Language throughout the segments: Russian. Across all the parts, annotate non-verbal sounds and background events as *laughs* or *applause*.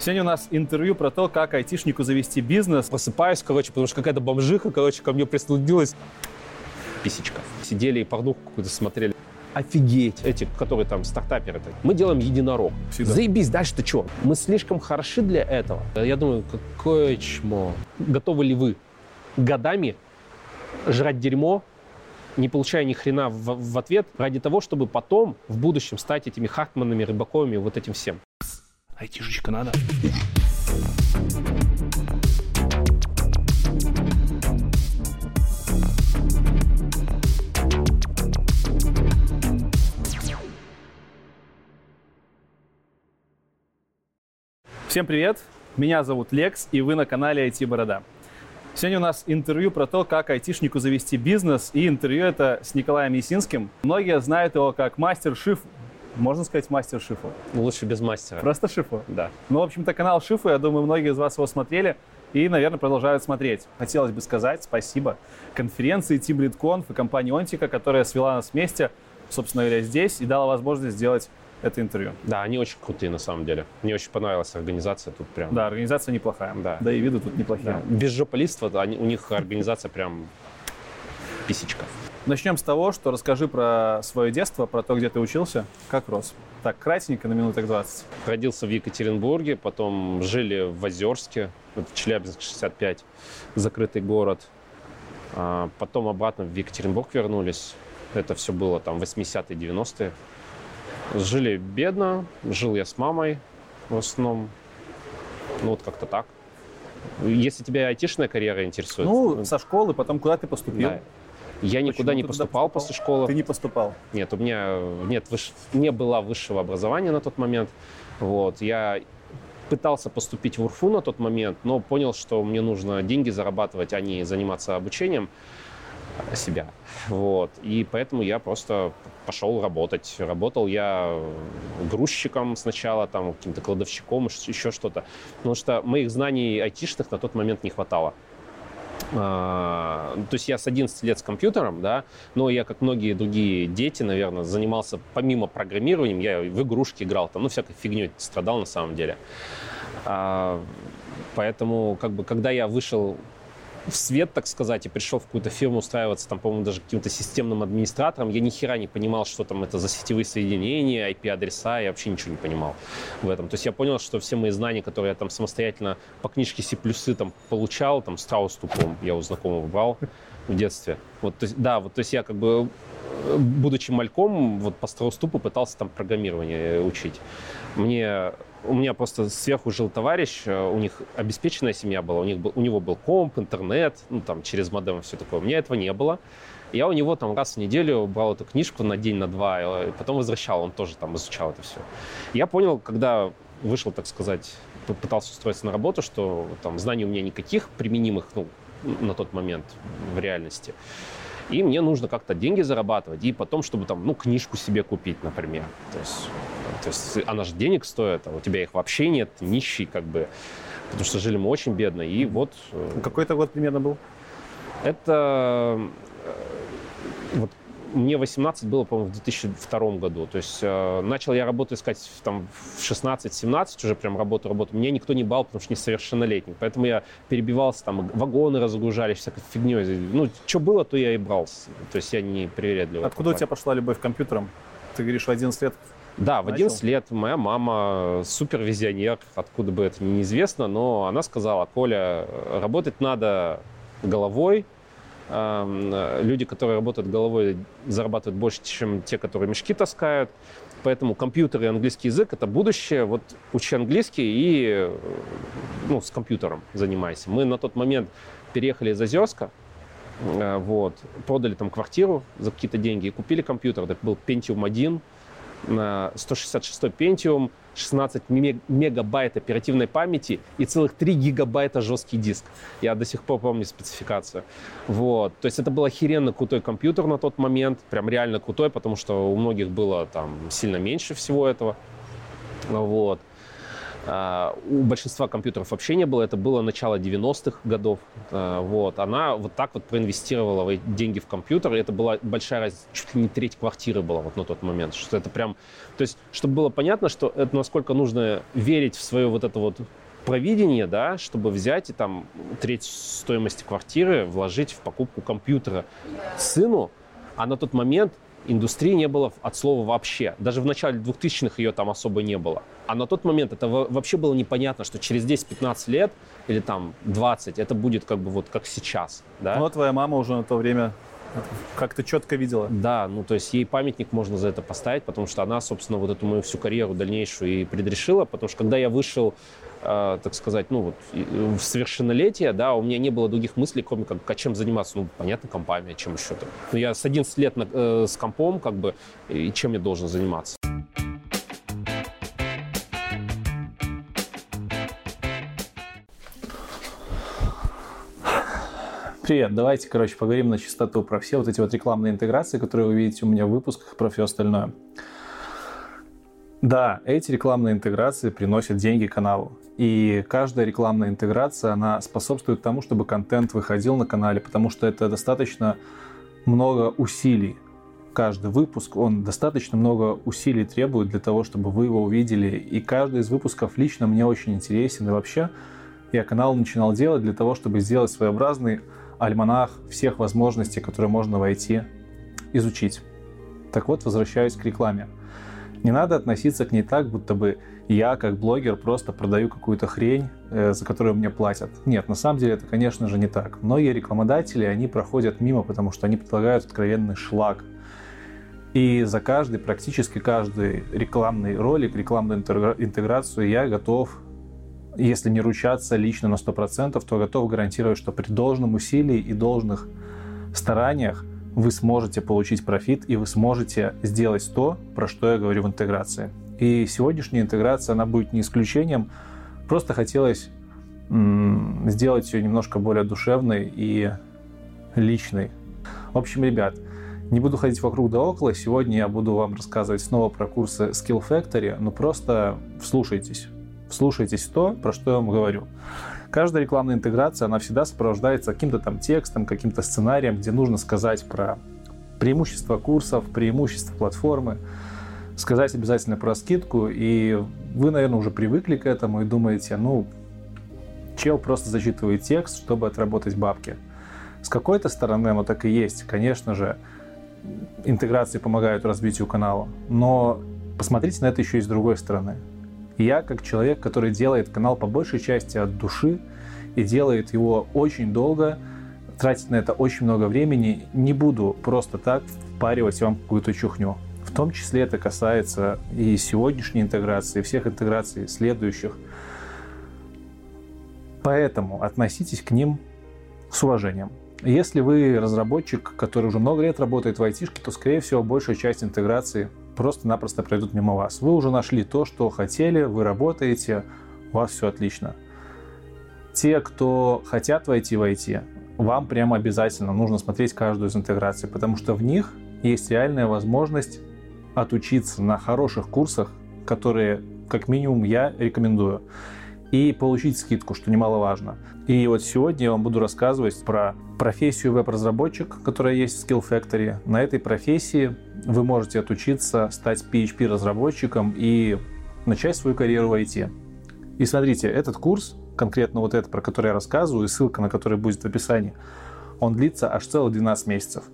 Сегодня у нас интервью про то, как айтишнику завести бизнес. Просыпаюсь, короче, потому что какая-то бомжиха, короче, ко мне прислудилась. Писечка. Сидели и порнуху какую-то смотрели. Офигеть. Эти, которые там стартаперы. -то. Мы делаем единорог. Всегда. Заебись, дальше ты что? Мы слишком хороши для этого. Я думаю, какое чмо. Готовы ли вы годами жрать дерьмо, не получая ни хрена в, в ответ, ради того, чтобы потом в будущем стать этими Хартманами, Рыбаковыми, вот этим всем? Айтишечка надо. Всем привет! Меня зовут Лекс, и вы на канале IT Борода. Сегодня у нас интервью про то, как айтишнику завести бизнес, и интервью это с Николаем Ясинским. Многие знают его как мастер шиф можно сказать мастер Шифу? Лучше без мастера. Просто Шифу? Да. Ну, в общем-то, канал Шифу, я думаю, многие из вас его смотрели и, наверное, продолжают смотреть. Хотелось бы сказать спасибо конференции Team LeadConf и компании Онтика, которая свела нас вместе, собственно говоря, здесь и дала возможность сделать это интервью. Да, они очень крутые на самом деле. Мне очень понравилась организация тут прям. Да, организация неплохая. Да. Да и виды тут неплохие. Да. Без жополиства они, у них организация прям писечка. Начнем с того, что расскажи про свое детство, про то, где ты учился, как рос. Так, кратенько, на минуток 20. Родился в Екатеринбурге, потом жили в Озерске, это Челябинск 65, закрытый город. А потом обратно в Екатеринбург вернулись. Это все было там 80-е, 90-е. Жили бедно, жил я с мамой в основном. Ну вот как-то так. Если тебя айтишная карьера интересует. Ну, со школы, потом куда ты поступил? Да. Я никуда Почему не ты туда поступал, после школы. Ты не поступал? Нет, у меня нет, выш... не было высшего образования на тот момент. Вот, я пытался поступить в УРФУ на тот момент, но понял, что мне нужно деньги зарабатывать, а не заниматься обучением себя. Вот. И поэтому я просто пошел работать. Работал я грузчиком сначала, там, каким-то кладовщиком, еще что-то. Потому что моих знаний айтишных на тот момент не хватало. А, то есть я с 11 лет с компьютером, да, но я, как многие другие дети, наверное, занимался помимо программированием, я в игрушки играл, там, ну, всякой фигней страдал на самом деле. А, поэтому, как бы, когда я вышел в свет, так сказать, и пришел в какую-то фирму устраиваться, там, по-моему, даже каким-то системным администратором, я ни хера не понимал, что там это за сетевые соединения, IP-адреса, я вообще ничего не понимал в этом. То есть я понял, что все мои знания, которые я там самостоятельно по книжке C++ там получал, там страус тупом я у знакомого брал в детстве. Вот, то есть, да, вот, то есть я как бы будучи мальком, вот по страуступу пытался там программирование учить. Мне у меня просто сверху жил товарищ, э, у них обеспеченная семья была, у, них был, у него был комп, интернет, ну там через модем все такое. У меня этого не было. Я у него там раз в неделю брал эту книжку на день, на два, и э, потом возвращал, он тоже там изучал это все. Я понял, когда вышел, так сказать, пытался устроиться на работу, что там знаний у меня никаких применимых ну, на тот момент в реальности. И мне нужно как-то деньги зарабатывать, и потом, чтобы там, ну, книжку себе купить, например. То есть, то есть она же денег стоит, а у тебя их вообще нет, нищий как бы. Потому что жили мы очень бедно, и вот... Э, Какой это год примерно был? Это э, вот мне 18 было, по-моему, в 2002 году. То есть э, начал я работу искать там, в 16-17, уже прям работу, работу. Меня никто не бал, потому что несовершеннолетний. Поэтому я перебивался, там вагоны разгружались, всякой фигней. Ну, что было, то я и брал. То есть я не привередливый. Откуда у тебя пошла любовь к компьютерам? Ты говоришь, в 11 лет да, в 11 лет моя мама супервизионер, откуда бы это неизвестно, но она сказала, Коля, работать надо головой, люди, которые работают головой, зарабатывают больше, чем те, которые мешки таскают. Поэтому компьютер и английский язык – это будущее. Вот учи английский и ну, с компьютером занимайся. Мы на тот момент переехали из Озерска, э, вот, продали там квартиру за какие-то деньги и купили компьютер. Это был Pentium 1, 166 Pentium, 16 мегабайт оперативной памяти и целых 3 гигабайта жесткий диск. Я до сих пор помню спецификацию. Вот. То есть это был охеренно крутой компьютер на тот момент, прям реально крутой, потому что у многих было там сильно меньше всего этого. Вот. А, у большинства компьютеров вообще не было, это было начало 90-х годов, а, вот, она вот так вот проинвестировала деньги в компьютер, и это была большая разница, чуть ли не треть квартиры была вот на тот момент, что это прям, то есть, чтобы было понятно, что это насколько нужно верить в свое вот это вот провидение, да, чтобы взять и там треть стоимости квартиры вложить в покупку компьютера сыну, а на тот момент индустрии не было от слова вообще. Даже в начале 2000-х ее там особо не было. А на тот момент это вообще было непонятно, что через 10-15 лет или там 20 это будет как бы вот как сейчас. Да? Ну, а твоя мама уже на то время как-то четко видела. Да, ну то есть ей памятник можно за это поставить, потому что она, собственно, вот эту мою всю карьеру дальнейшую и предрешила, потому что когда я вышел э, так сказать, ну вот в совершеннолетие, да, у меня не было других мыслей, кроме как, а чем заниматься, ну, понятно, компами, а чем еще-то. Ну, я с 11 лет на, э, с компом, как бы, и чем я должен заниматься? Привет, давайте, короче, поговорим на чистоту про все вот эти вот рекламные интеграции, которые вы видите у меня в выпусках, про все остальное. Да, эти рекламные интеграции приносят деньги каналу. И каждая рекламная интеграция, она способствует тому, чтобы контент выходил на канале, потому что это достаточно много усилий. Каждый выпуск, он достаточно много усилий требует для того, чтобы вы его увидели. И каждый из выпусков лично мне очень интересен. И вообще я канал начинал делать для того, чтобы сделать своеобразный альманах всех возможностей, которые можно войти, изучить. Так вот, возвращаюсь к рекламе. Не надо относиться к ней так, будто бы я, как блогер, просто продаю какую-то хрень, э, за которую мне платят. Нет, на самом деле это, конечно же, не так. Многие рекламодатели, они проходят мимо, потому что они предлагают откровенный шлак. И за каждый, практически каждый рекламный ролик, рекламную интеграцию я готов, если не ручаться лично на 100%, то готов гарантировать, что при должном усилии и должных стараниях вы сможете получить профит и вы сможете сделать то, про что я говорю в интеграции. И сегодняшняя интеграция, она будет не исключением. Просто хотелось сделать ее немножко более душевной и личной. В общем, ребят, не буду ходить вокруг да около. Сегодня я буду вам рассказывать снова про курсы Skill Factory, но просто вслушайтесь. Вслушайтесь то, про что я вам говорю. Каждая рекламная интеграция, она всегда сопровождается каким-то там текстом, каким-то сценарием, где нужно сказать про преимущества курсов, преимущества платформы, сказать обязательно про скидку, и вы, наверное, уже привыкли к этому и думаете, ну, чел просто зачитывает текст, чтобы отработать бабки. С какой-то стороны оно так и есть. Конечно же, интеграции помогают развитию канала, но посмотрите на это еще и с другой стороны я, как человек, который делает канал по большей части от души и делает его очень долго, тратить на это очень много времени, не буду просто так впаривать вам какую-то чухню. В том числе это касается и сегодняшней интеграции, и всех интеграций следующих. Поэтому относитесь к ним с уважением. Если вы разработчик, который уже много лет работает в айтишке, то, скорее всего, большая часть интеграции просто-напросто пройдут мимо вас. Вы уже нашли то, что хотели, вы работаете, у вас все отлично. Те, кто хотят войти в IT, вам прямо обязательно нужно смотреть каждую из интеграций, потому что в них есть реальная возможность отучиться на хороших курсах, которые, как минимум, я рекомендую, и получить скидку, что немаловажно. И вот сегодня я вам буду рассказывать про профессию веб-разработчик, которая есть в Skill Factory. На этой профессии вы можете отучиться, стать PHP-разработчиком и начать свою карьеру в IT. И смотрите, этот курс, конкретно вот этот, про который я рассказываю, и ссылка на который будет в описании, он длится аж целых 12 месяцев.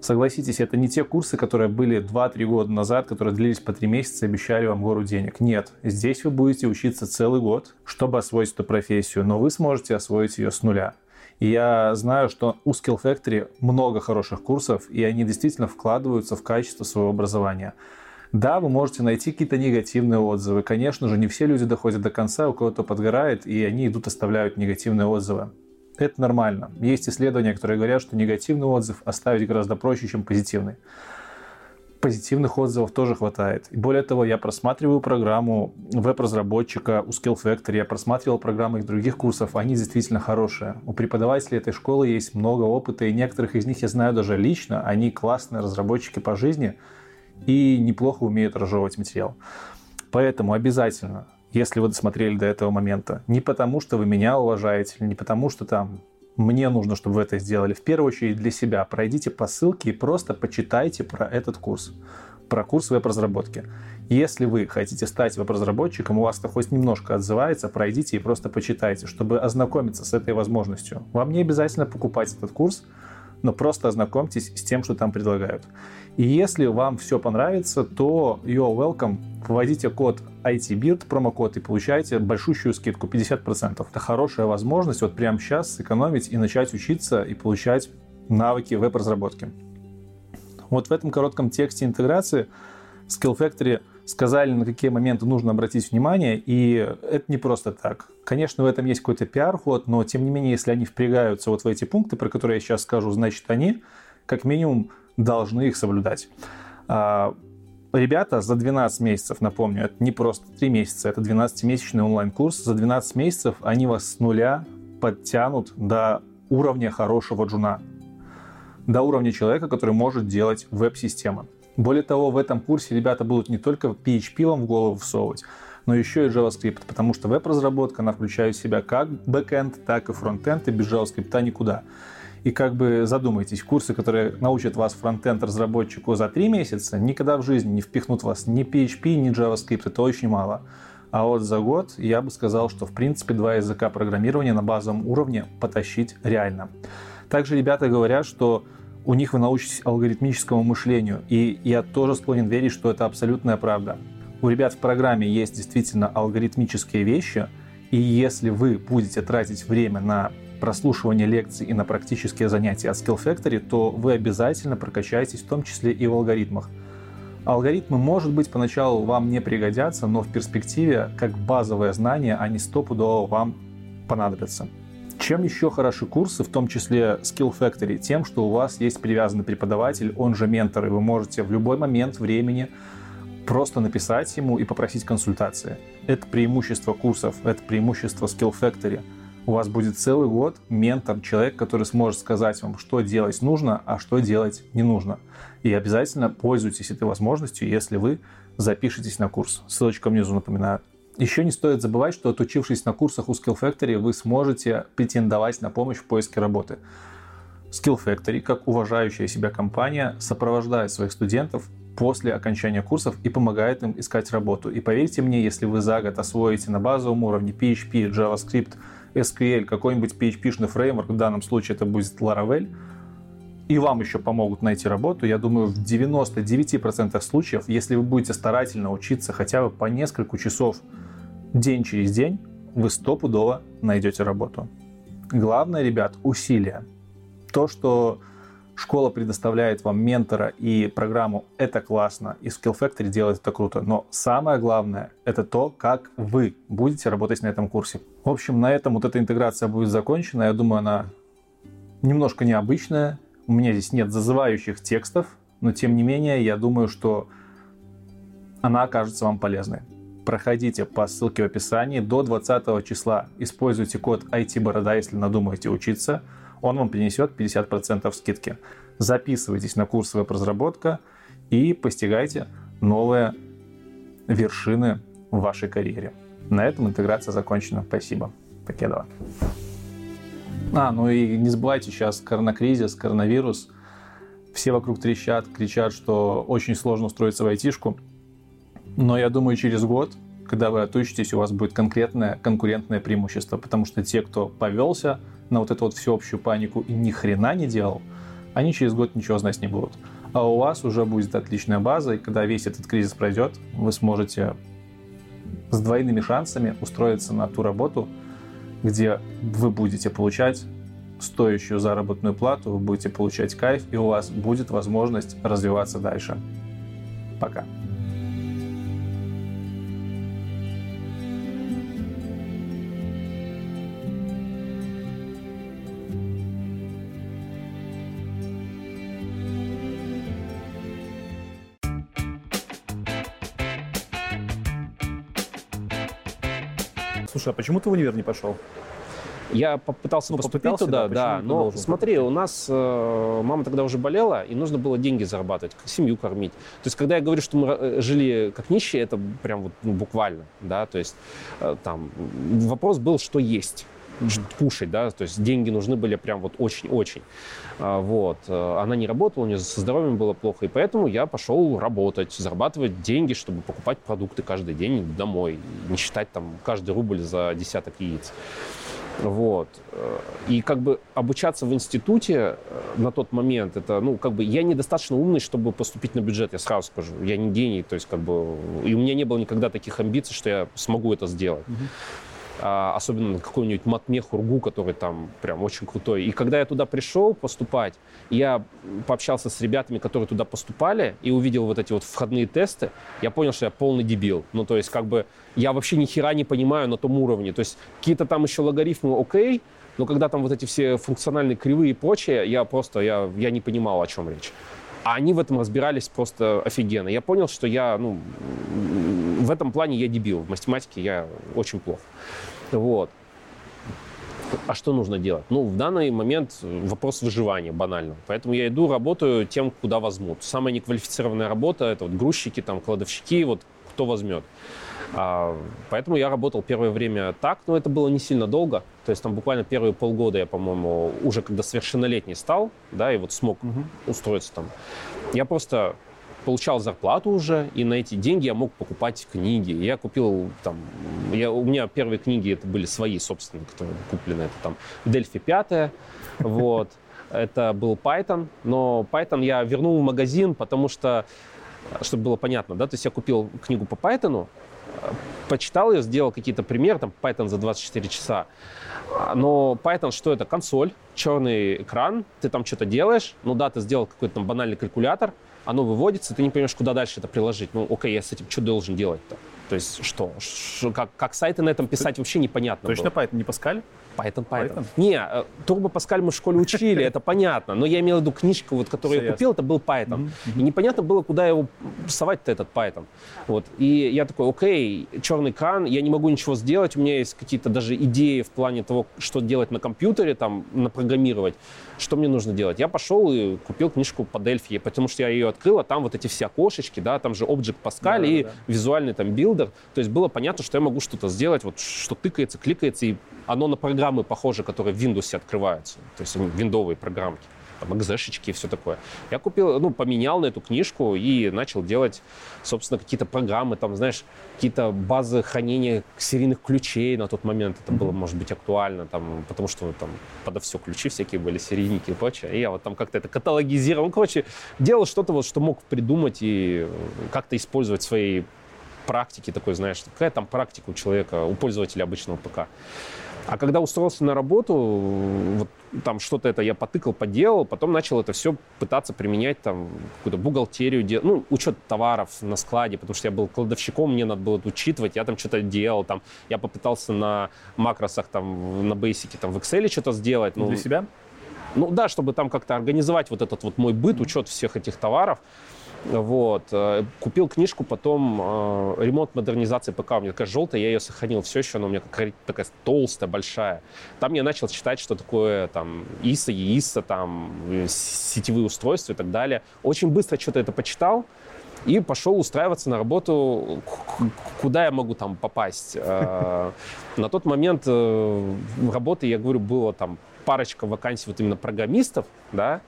Согласитесь, это не те курсы, которые были 2-3 года назад, которые длились по 3 месяца и обещали вам гору денег. Нет, здесь вы будете учиться целый год, чтобы освоить эту профессию, но вы сможете освоить ее с нуля. Я знаю, что у Skill Factory много хороших курсов, и они действительно вкладываются в качество своего образования. Да, вы можете найти какие-то негативные отзывы. Конечно же, не все люди доходят до конца, у кого-то подгорает, и они идут оставляют негативные отзывы. Это нормально. Есть исследования, которые говорят, что негативный отзыв оставить гораздо проще, чем позитивный. Позитивных отзывов тоже хватает. И более того, я просматриваю программу веб-разработчика у Skill Factory, я просматривал программы их других курсов, они действительно хорошие. У преподавателей этой школы есть много опыта, и некоторых из них я знаю даже лично, они классные разработчики по жизни и неплохо умеют разжевывать материал. Поэтому обязательно если вы досмотрели до этого момента. Не потому, что вы меня уважаете, не потому, что там мне нужно, чтобы вы это сделали. В первую очередь для себя. Пройдите по ссылке и просто почитайте про этот курс, про курс веб-разработки. Если вы хотите стать веб-разработчиком, у вас это хоть немножко отзывается, пройдите и просто почитайте, чтобы ознакомиться с этой возможностью. Вам не обязательно покупать этот курс, но просто ознакомьтесь с тем, что там предлагают. И если вам все понравится, то you're welcome. Вводите код ITBIRD, промокод, и получаете большущую скидку 50%. Это хорошая возможность вот прямо сейчас сэкономить и начать учиться и получать навыки веб-разработки. Вот в этом коротком тексте интеграции Skill Factory сказали, на какие моменты нужно обратить внимание, и это не просто так. Конечно, в этом есть какой-то пиар-ход, но тем не менее, если они впрягаются вот в эти пункты, про которые я сейчас скажу, значит, они как минимум должны их соблюдать. А, ребята за 12 месяцев, напомню, это не просто 3 месяца, это 12-месячный онлайн-курс. За 12 месяцев они вас с нуля подтянут до уровня хорошего джуна, до уровня человека, который может делать веб-системы. Более того, в этом курсе ребята будут не только PHP вам в голову всовывать, но еще и JavaScript, потому что веб-разработка, она включает в себя как бэкэнд, так и фронтенд, и без JavaScript никуда. И как бы задумайтесь, курсы, которые научат вас фронтенд-разработчику за три месяца, никогда в жизни не впихнут вас ни PHP, ни JavaScript, это очень мало. А вот за год я бы сказал, что в принципе два языка программирования на базовом уровне потащить реально. Также ребята говорят, что у них вы научитесь алгоритмическому мышлению. И я тоже склонен верить, что это абсолютная правда. У ребят в программе есть действительно алгоритмические вещи, и если вы будете тратить время на прослушивание лекций и на практические занятия от Skill Factory, то вы обязательно прокачаетесь, в том числе и в алгоритмах. Алгоритмы, может быть, поначалу вам не пригодятся, но в перспективе, как базовое знание, они стопудово вам понадобятся. Чем еще хороши курсы, в том числе Skill Factory? Тем, что у вас есть привязанный преподаватель, он же ментор, и вы можете в любой момент времени просто написать ему и попросить консультации. Это преимущество курсов, это преимущество Skill Factory. У вас будет целый год ментор, человек, который сможет сказать вам, что делать нужно, а что делать не нужно. И обязательно пользуйтесь этой возможностью, если вы запишетесь на курс. Ссылочка внизу, напоминаю. Еще не стоит забывать, что отучившись на курсах у Skill Factory, вы сможете претендовать на помощь в поиске работы. Skill Factory, как уважающая себя компания, сопровождает своих студентов после окончания курсов и помогает им искать работу. И поверьте мне, если вы за год освоите на базовом уровне PHP, JavaScript, SQL, какой-нибудь PHP-шный фреймворк, в данном случае это будет Laravel, и вам еще помогут найти работу, я думаю, в 99% случаев, если вы будете старательно учиться хотя бы по несколько часов день через день вы стопудово найдете работу. Главное, ребят, усилия. То, что школа предоставляет вам ментора и программу, это классно, и Skill Factory делает это круто. Но самое главное, это то, как вы будете работать на этом курсе. В общем, на этом вот эта интеграция будет закончена. Я думаю, она немножко необычная. У меня здесь нет зазывающих текстов, но тем не менее, я думаю, что она окажется вам полезной проходите по ссылке в описании до 20 числа. Используйте код IT-борода, если надумаете учиться. Он вам принесет 50% скидки. Записывайтесь на курс веб-разработка и постигайте новые вершины в вашей карьере. На этом интеграция закончена. Спасибо. Покедова. А, ну и не забывайте сейчас коронакризис, коронавирус. Все вокруг трещат, кричат, что очень сложно устроиться в айтишку. Но я думаю, через год, когда вы отучитесь, у вас будет конкретное конкурентное преимущество, потому что те, кто повелся на вот эту вот всеобщую панику и ни хрена не делал, они через год ничего знать не будут. А у вас уже будет отличная база, и когда весь этот кризис пройдет, вы сможете с двойными шансами устроиться на ту работу, где вы будете получать стоящую заработную плату, вы будете получать кайф, и у вас будет возможность развиваться дальше. Пока. Слушай, а почему ты в универ не пошел? Я попытался ну, поступить туда, да, но смотри, поступить? у нас э, мама тогда уже болела, и нужно было деньги зарабатывать, семью кормить. То есть, когда я говорю, что мы э, жили как нищие, это прям вот ну, буквально, да, то есть э, там вопрос был, что есть кушать, да, то есть деньги нужны были прям вот очень-очень. А, вот. Э, она не работала, у нее со здоровьем было плохо, и поэтому я пошел работать, зарабатывать деньги, чтобы покупать продукты каждый день домой, не считать там каждый рубль за десяток яиц. Вот. Э, и как бы обучаться в институте э, на тот момент, это, ну, как бы я недостаточно умный, чтобы поступить на бюджет, я сразу скажу. Я не гений, то есть как бы... И у меня не было никогда таких амбиций, что я смогу это сделать. А, особенно на какой-нибудь матмех Ургу, который там прям очень крутой. И когда я туда пришел поступать, я пообщался с ребятами, которые туда поступали, и увидел вот эти вот входные тесты, я понял, что я полный дебил. Ну, то есть, как бы, я вообще ни хера не понимаю на том уровне. То есть, какие-то там еще логарифмы окей, но когда там вот эти все функциональные кривые и прочее, я просто, я, я не понимал, о чем речь. А они в этом разбирались просто офигенно. Я понял, что я, ну, в этом плане я дебил. В математике я очень плохо. Вот. А что нужно делать? Ну, в данный момент вопрос выживания банально. Поэтому я иду, работаю тем, куда возьмут. Самая неквалифицированная работа – это вот грузчики, там, кладовщики, вот кто возьмет. А, поэтому я работал первое время так, но это было не сильно долго. То есть там буквально первые полгода я, по-моему, уже когда совершеннолетний стал, да, и вот смог угу. устроиться там. Я просто получал зарплату уже, и на эти деньги я мог покупать книги. Я купил там, я, у меня первые книги это были свои собственные, которые куплены. Это там Дельфи 5, вот. Это был Python, но Python я вернул в магазин, потому что, чтобы было понятно, да, то есть я купил книгу по Python, почитал ее, сделал какие-то примеры, там Python за 24 часа. Но Python что это? Консоль, черный экран, ты там что-то делаешь, ну да, ты сделал какой-то там банальный калькулятор, оно выводится, ты не понимаешь, куда дальше это приложить. Ну, окей, я с этим что должен делать-то? То есть что? Ш, как, как сайты на этом писать вообще непонятно Точно было. Python, не Паскаль? Python, Python. Python? Не, э, Turbo Pascal мы в школе учили, это понятно. Но я имел в виду книжку, вот, которую я купил, это был Python. И непонятно было, куда его совать-то этот Python. Вот. И я такой, окей, черный экран, я не могу ничего сделать, у меня есть какие-то даже идеи в плане того, что делать на компьютере, там, напрограммировать. Что мне нужно делать? Я пошел и купил книжку по Delphi, потому что я ее открыл, а там вот эти все окошечки, да, там же Object Pascal да, и да. визуальный там билдер. То есть было понятно, что я могу что-то сделать, вот что тыкается, кликается, и оно на программы похоже, которые в Windows открываются. То есть виндовые программки там, экзешечки и все такое. Я купил, ну, поменял на эту книжку и начал делать, собственно, какие-то программы, там, знаешь, какие-то базы хранения серийных ключей на тот момент. Это было, может быть, актуально, там, потому что там подо все ключи всякие были, серийники и прочее. И я вот там как-то это каталогизировал. Ну, короче, делал что-то вот, что мог придумать и как-то использовать в своей практике такой, знаешь, какая там практика у человека, у пользователя обычного ПК. А когда устроился на работу, вот там что-то это я потыкал, поделал, потом начал это все пытаться применять, там, какую-то бухгалтерию, дел... ну, учет товаров на складе, потому что я был кладовщиком, мне надо было это учитывать, я там что-то делал, там, я попытался на макросах, там, на бейсике, там, в Excel что-то сделать. Ну, Для себя? Ну, да, чтобы там как-то организовать вот этот вот мой быт, учет всех этих товаров. Вот. Э, купил книжку, потом э, ремонт модернизации ПК. У меня такая желтая, я ее сохранил все еще, она у меня какая такая толстая, большая. Там я начал читать, что такое там ИСа, ЕИСа, там э, сетевые устройства и так далее. Очень быстро что-то это почитал и пошел устраиваться на работу, куда я могу там попасть. Э, на тот момент работы, я говорю, было там парочка вакансий вот именно программистов, да,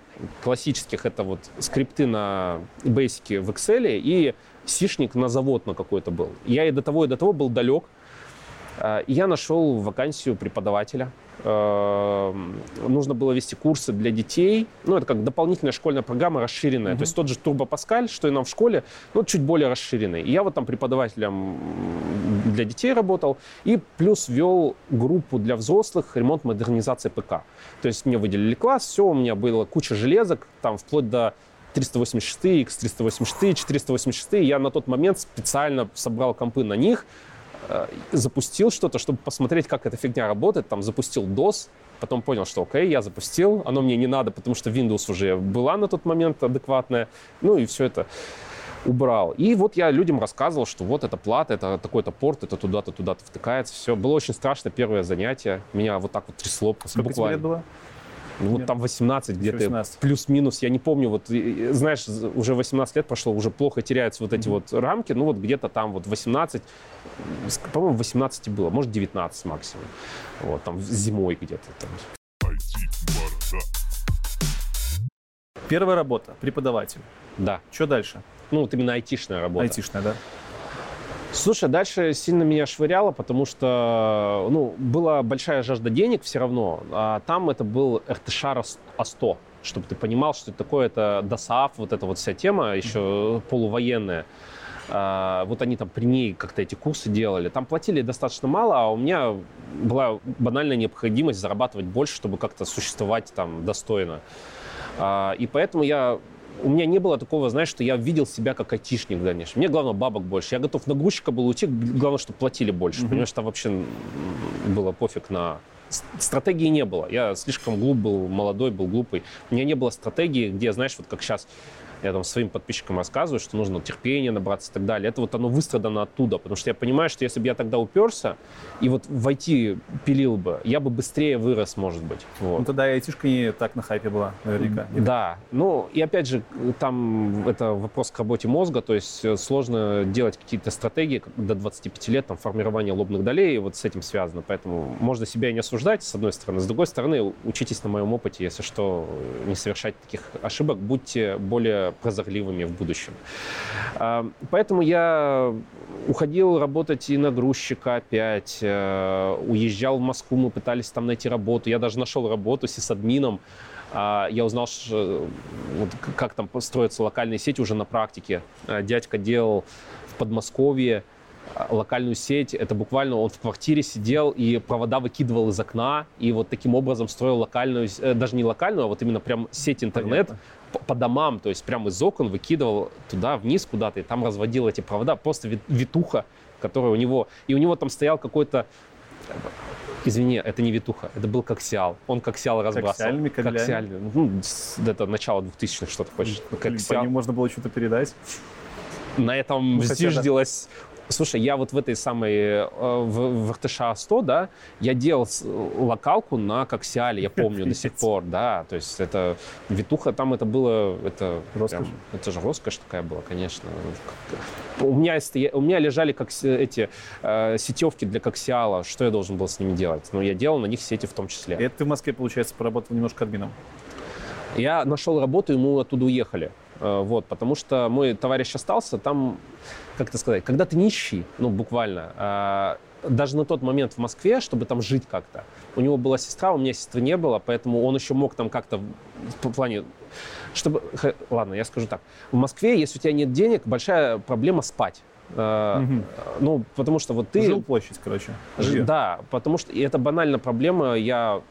классических, это вот скрипты на Basic в Excel и сишник на завод на какой-то был. Я и до того, и до того был далек. А, и я нашел вакансию преподавателя Эм, нужно было вести курсы для детей. Ну, это как дополнительная школьная программа расширенная. Mm-hmm. То есть тот же Turbo Pascal, что и нам в школе, но чуть более расширенный. И я вот там преподавателем для детей работал. И плюс вел группу для взрослых ремонт модернизации ПК. То есть мне выделили класс, все, у меня было куча железок, там вплоть до 386, X386, 486. Я на тот момент специально собрал компы на них, Э, запустил что-то, чтобы посмотреть, как эта фигня работает, там запустил DOS, потом понял, что окей, я запустил, оно мне не надо, потому что Windows уже была на тот момент адекватная, ну и все это убрал. И вот я людям рассказывал, что вот это плата, это такой-то порт, это туда-то, туда-то втыкается. Все. Было очень страшно первое занятие. Меня вот так вот трясло. Сколько буквально. тебе лет было? Ну, вот там 18 где-то, плюс-минус, я не помню, вот, знаешь, уже 18 лет прошло, уже плохо теряются вот эти mm-hmm. вот рамки, ну, вот где-то там вот 18, по-моему, 18 было, может, 19 максимум, вот, там зимой где-то там. Первая работа, преподаватель. Да. Что дальше? Ну, вот именно айтишная работа. Айтишная, да. Слушай, дальше сильно меня швыряло, потому что, ну, была большая жажда денег все равно, а там это был РТШ А100, чтобы ты понимал, что это такое, это ДОСААФ, вот эта вот вся тема, еще полувоенная. А, вот они там при ней как-то эти курсы делали. Там платили достаточно мало, а у меня была банальная необходимость зарабатывать больше, чтобы как-то существовать там достойно. А, и поэтому я у меня не было такого, знаешь, что я видел себя как айтишник конечно. Мне главное бабок больше. Я готов на грузчика был уйти, главное, чтобы платили больше. Mm-hmm. Понимаешь, там вообще было пофиг на... Стратегии не было. Я слишком глуп был, молодой был, глупый. У меня не было стратегии, где, знаешь, вот как сейчас я там своим подписчикам рассказываю, что нужно терпение набраться и так далее. Это вот оно выстрадано оттуда, потому что я понимаю, что если бы я тогда уперся и вот войти пилил бы, я бы быстрее вырос, может быть. Вот. Ну тогда и айтишка не так на хайпе была, наверняка. Да, ну и опять же, там это вопрос к работе мозга, то есть э, сложно делать какие-то стратегии до 25 лет, там формирование лобных долей, вот с этим связано, поэтому можно себя и не осуждать, с одной стороны. С другой стороны, учитесь на моем опыте, если что, не совершать таких ошибок, будьте более прозорливыми в будущем. А, поэтому я уходил работать и на грузчика опять, э, уезжал в Москву, мы пытались там найти работу. Я даже нашел работу с админом. А, я узнал, как там строятся локальные сети уже на практике. А, дядька делал в Подмосковье локальную сеть. Это буквально он в квартире сидел и провода выкидывал из окна, и вот таким образом строил локальную, э, даже не локальную, а вот именно прям сеть интернет по, по домам, то есть прямо из окон выкидывал туда, вниз куда-то, и там разводил эти провода. Просто витуха, которая у него... И у него там стоял какой-то Извини, это не Витуха, это был Коксиал. Он Коксиал разбрасывал. Коксиальными? Коксиальными. Ну, это начало 2000-х что ты хочешь. Коксиал. По ним можно было что-то передать? На этом ну, зиждилась Слушай, я вот в этой самой, э, в, в РТШ-100, да, я делал локалку на Коксиале, я помню до сих пор, да, то есть это, Витуха там это было, это, роскошь. Прям, это же роскошь такая была, конечно. У меня, у меня лежали как эти э, сетевки для Коксиала, что я должен был с ними делать? Ну, я делал на них сети в том числе. Это ты в Москве, получается, поработал немножко админом? Я нашел работу, и мы оттуда уехали. Э, вот, потому что мой товарищ остался, там, как это сказать, когда ты нищий, ну, буквально, а, даже на тот момент в Москве, чтобы там жить как-то. У него была сестра, у меня сестры не было, поэтому он еще мог там как-то в плане... Чтобы... Ладно, я скажу так. В Москве, если у тебя нет денег, большая проблема спать. Угу. Ну, потому что вот ты... Жилплощадь, короче. Ж... Да, потому что и это банальная проблема. Я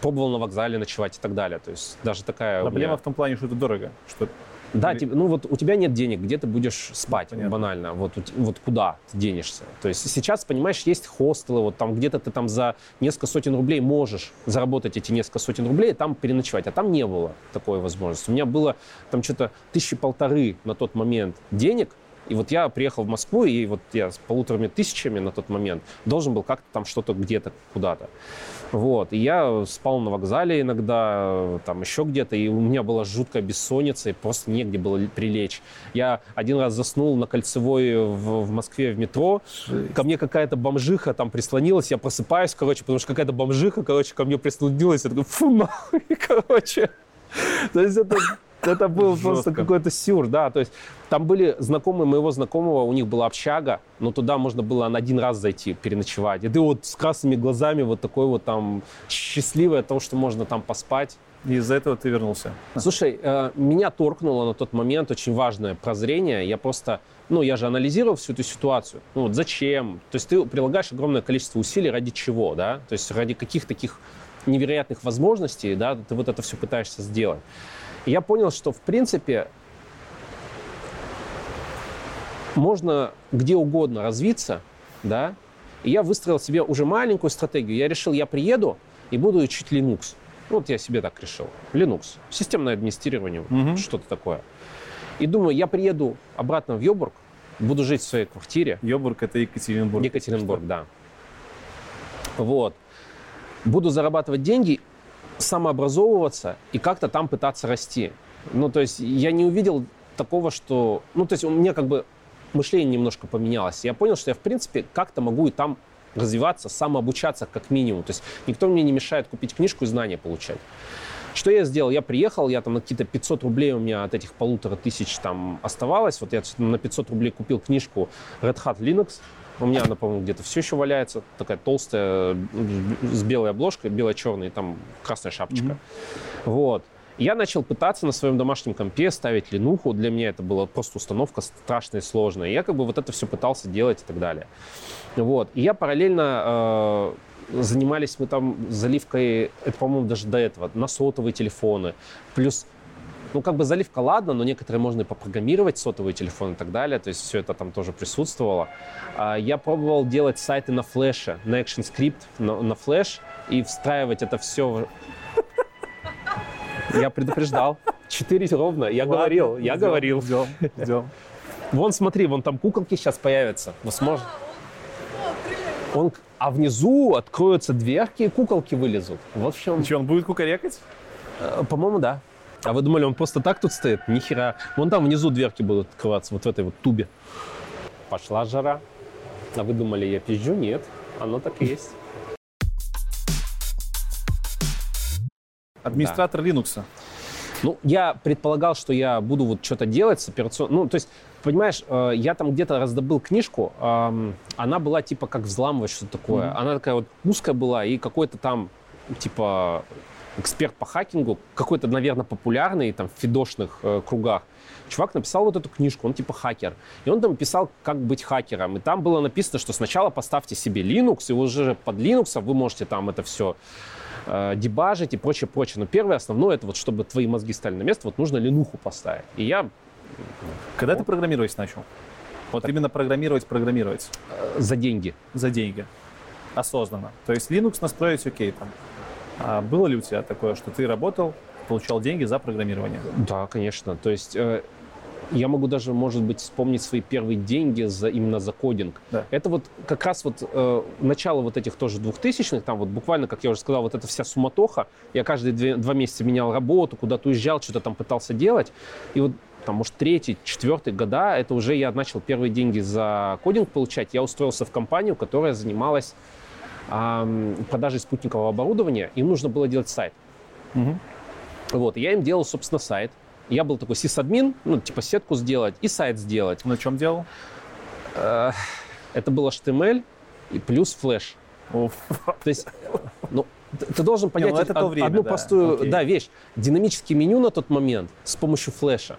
пробовал на вокзале ночевать и так далее. То есть даже такая... Проблема меня... в том плане, что это дорого. Что да, тебе, ну вот у тебя нет денег, где ты будешь спать, Понятно. банально, вот, вот куда ты денешься. То есть сейчас, понимаешь, есть хостелы, вот там где-то ты там за несколько сотен рублей можешь заработать эти несколько сотен рублей и там переночевать, а там не было такой возможности. У меня было там что-то тысячи полторы на тот момент денег, и вот я приехал в Москву, и вот я с полуторами тысячами на тот момент должен был как-то там что-то где-то куда-то. Вот. И я спал на вокзале иногда, там еще где-то, и у меня была жуткая бессонница, и просто негде было прилечь. Я один раз заснул на Кольцевой в, в Москве в метро, Жесть. ко мне какая-то бомжиха там прислонилась, я просыпаюсь, короче, потому что какая-то бомжиха, короче, ко мне прислонилась, я такой, фу, нахуй, *laughs* короче. То есть это это был Жестко. просто какой-то сюр, да. То есть там были знакомые моего знакомого, у них была общага, но туда можно было на один раз зайти, переночевать. И ты вот с красными глазами вот такой вот там счастливый от того, что можно там поспать. И из-за этого ты вернулся? Слушай, э, меня торкнуло на тот момент очень важное прозрение. Я просто, ну, я же анализировал всю эту ситуацию. Ну, вот зачем? То есть ты прилагаешь огромное количество усилий ради чего, да? То есть ради каких таких невероятных возможностей, да, ты вот это все пытаешься сделать. И я понял, что в принципе можно где угодно развиться, да, и я выстроил себе уже маленькую стратегию. Я решил, я приеду и буду учить Linux. Вот я себе так решил. Linux. Системное администрирование, угу. что-то такое. И думаю, я приеду обратно в Йобург, буду жить в своей квартире. Йобург это Екатеринбург. Екатеринбург, да. Вот. Буду зарабатывать деньги, самообразовываться и как-то там пытаться расти. Ну, то есть я не увидел такого, что... Ну, то есть у меня как бы мышление немножко поменялось. Я понял, что я, в принципе, как-то могу и там развиваться, самообучаться как минимум. То есть никто мне не мешает купить книжку и знания получать. Что я сделал? Я приехал, я там на какие-то 500 рублей у меня от этих полутора тысяч там оставалось. Вот я на 500 рублей купил книжку Red Hat Linux. У меня она, по-моему, где-то все еще валяется. Такая толстая, с белой обложкой, бело-черной, там красная шапочка. Mm-hmm. Вот. Я начал пытаться на своем домашнем компе ставить линуху. Для меня это была просто установка страшная и сложная. Я как бы вот это все пытался делать и так далее. Вот. И я параллельно э, занимались мы там заливкой, это, по-моему, даже до этого, на сотовые телефоны. Плюс ну, как бы заливка, ладно, но некоторые можно и попрограммировать, сотовые телефоны и так далее, то есть все это там тоже присутствовало. А, я пробовал делать сайты на флеше, на ActionScript, на, на флеш, и встраивать это все... Я предупреждал. Четыре ровно, я говорил, я говорил. Ждем, ждем. Вон, смотри, вон там куколки сейчас появятся. Возможно. Он, а внизу откроются дверки, и куколки вылезут. Вот в чем. Что, он будет кукарекать? Э, По-моему, да. А вы думали, он просто так тут стоит? Ни хера. Вон там внизу дверки будут открываться, вот в этой вот тубе. Пошла жара. А вы думали, я пизжу? Нет, оно так и есть. Администратор Linux. Ну, я предполагал, что я буду вот что-то делать с операционной... Ну, то есть, понимаешь, э, я там где-то раздобыл книжку, она была типа как взламывать что-то такое. Мгм. Она такая вот узкая была, и какой-то там, типа, эксперт по хакингу, какой-то, наверное, популярный там в фидошных э, кругах, чувак написал вот эту книжку, он типа хакер. И он там писал, как быть хакером. И там было написано, что сначала поставьте себе Linux, и уже под Linux вы можете там это все э, дебажить и прочее, прочее. Но первое, основное, это вот чтобы твои мозги стали на место, вот нужно линуху поставить. И я Когда ты программировать начал? Вот именно программировать, программировать за деньги. за деньги. Осознанно. То есть Linux настроить окей там. А было ли у тебя такое, что ты работал, получал деньги за программирование? Да, конечно. То есть э, я могу даже, может быть, вспомнить свои первые деньги за, именно за кодинг. Да. Это вот как раз вот э, начало вот этих тоже двухтысячных, там вот буквально, как я уже сказал, вот эта вся суматоха. Я каждые две, два месяца менял работу, куда-то уезжал, что-то там пытался делать. И вот там, может, третий, четвертый года, это уже я начал первые деньги за кодинг получать. Я устроился в компанию, которая занималась продажей спутникового оборудования. Им нужно было делать сайт. Мгм. Вот, я им делал, собственно, сайт. Я был такой сисадмин, ну, типа сетку сделать и сайт сделать. На чем делал? Э, Это был HTML и плюс флеш. То есть, ну, ты должен понять ну это то од- время, одну да, простую окей. да, вещь. Динамические меню на тот момент с помощью флеша,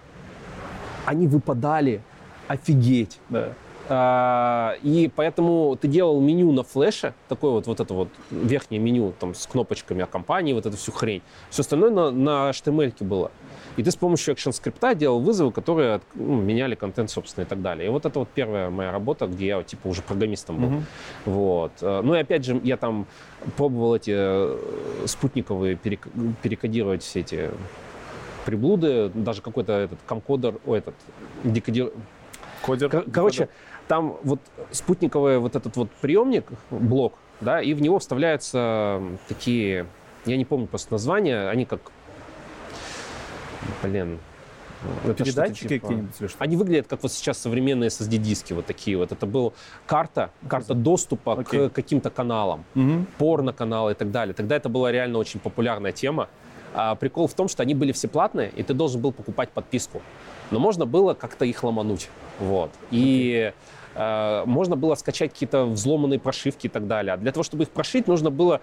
они выпадали офигеть. Да. А, И поэтому ты делал меню на флеше, такое вот, вот это вот верхнее меню там, с кнопочками о компании, вот эту всю хрень. Все остальное на, на HTML было. И ты с помощью ActionScript делал вызовы, которые ну, меняли контент, собственно, и так далее. И вот это вот первая моя работа, где я типа уже программистом был. Мгм. Вот. Э, Ну и опять же, я там пробовал эти э, спутниковые перек- перекодировать все эти приблуды, даже какой-то этот камкодер, ой, этот декодир, Кодер. Кор- Короче, там вот спутниковый вот этот вот приемник, блок, да, и в него вставляются такие, я не помню просто названия, они как, блин, это передатчики типа- какие-нибудь или что? Они выглядят как вот сейчас современные SSD-диски, вот такие вот. Это был карта, карта доступа Окей. к каким-то каналам Мгм. порно-каналы и так далее. Тогда это была реально очень популярная тема. А прикол в том, что они были все платные, и ты должен был покупать подписку. Но можно было как-то их ломануть. Вот. И э, можно было скачать какие-то взломанные прошивки и так далее. А для того, чтобы их прошить, нужно было...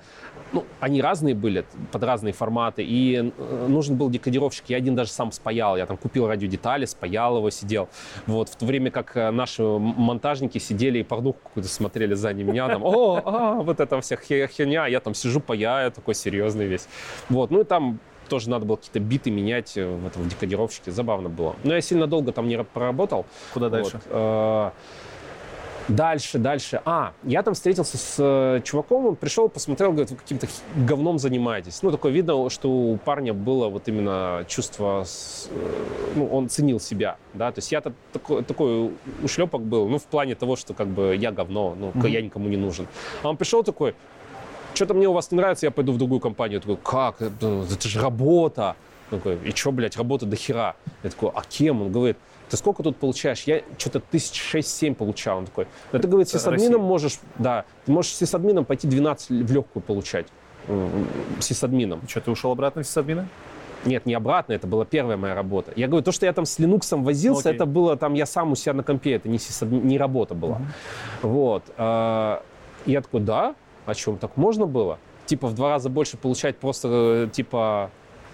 Ну, они разные были, под разные форматы. И э, нужен был декодировщик. Я один даже сам спаял. Я там купил радиодетали, спаял его, сидел. Вот. В то время как э, наши монтажники сидели и порнуху какую-то смотрели сзади меня. Там, о, а, вот это вся хе- херня. Я там сижу, паяю, такой серьезный весь. Вот. Ну и там тоже надо было какие-то биты менять э, в этом декодировщике. Забавно было. Но я сильно долго там не ра- проработал. Куда дальше? Вот. Дальше, дальше. А, я там встретился с э, чуваком, он пришел, посмотрел, говорит, вы каким-то говном занимаетесь. Ну, такое видно, что у парня было вот именно чувство, с, э, ну, он ценил себя, да, то есть я-то такой, такой ушлепок был, ну, в плане того, что как бы я говно, ну, mm-hmm. я никому не нужен. А он пришел такой, что-то мне у вас не нравится, я пойду в другую компанию. Я такой, как? Это, это же работа. Он такой, и что, блядь, работа до хера? Я такой, а кем? Он говорит, ты сколько тут получаешь? Я что-то тысяч шесть-семь получал. Он такой, да ты, говорит, сисадмином можешь, да, ты можешь сисадмином пойти 12 в легкую получать. Сисадмином. Что, ты ушел обратно в сисадмина? Нет, не обратно, это была первая моя работа. Я говорю, то, что я там с Linux возился, ну, это было там я сам у себя на компе, это не, сисадми, не работа была. Uh-huh. Вот. А, я такой, да, о чем так можно было? Типа в два раза больше получать просто, э, типа,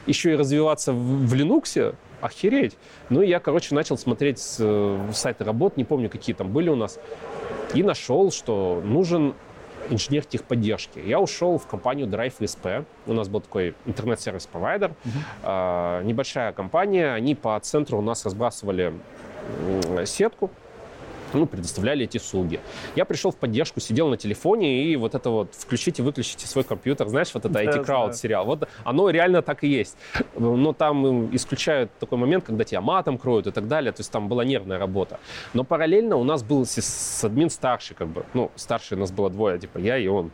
еще и развиваться в, в Linux? Охереть. Ну и я, короче, начал смотреть э, сайты работ, не помню, какие там были у нас, и нашел, что нужен инженер техподдержки. Я ушел в компанию Drive ESP. У нас был такой интернет-сервис-провайдер. Uh-huh. Э, небольшая компания. Они по центру у нас разбрасывали сетку ну, предоставляли эти услуги. Я пришел в поддержку, сидел на телефоне и вот это вот включите, выключите свой компьютер, знаешь, вот это IT Crowd сериал. Вот оно реально так и есть. Но там исключают такой момент, когда тебя матом кроют и так далее, то есть там была нервная работа. Но параллельно у нас был админ старший, как бы, ну, старший у нас было двое, типа я и он.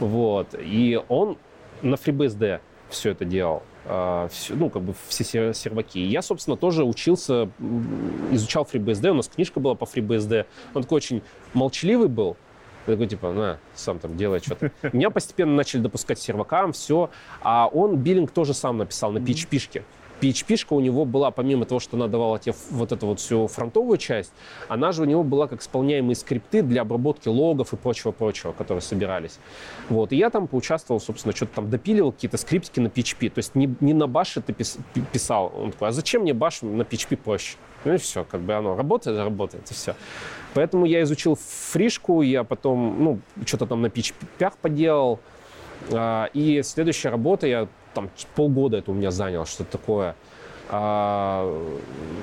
Вот. И он на FreeBSD все это делал. А, все, ну, как бы все серваки. И я, собственно, тоже учился, изучал FreeBSD, у нас книжка была по FreeBSD. Он такой очень молчаливый был, такой, типа, на, сам там делай что-то. Меня постепенно начали допускать сервакам, все. А он биллинг тоже сам написал на PHP-шке. PHP-шка у него была, помимо того, что она давала тебе вот эту вот всю фронтовую часть, она же у него была как исполняемые скрипты для обработки логов и прочего-прочего, которые собирались. Вот. И я там поучаствовал, собственно, что-то там допиливал, какие-то скриптики на PHP. То есть не, не на баше ты пис, писал. Он такой, а зачем мне баш на PHP проще? Ну и все, как бы оно работает, работает, и все. Поэтому я изучил фришку, я потом, ну, что-то там на PHP поделал. А, и следующая работа, я там полгода это у меня заняло, что-то такое. А,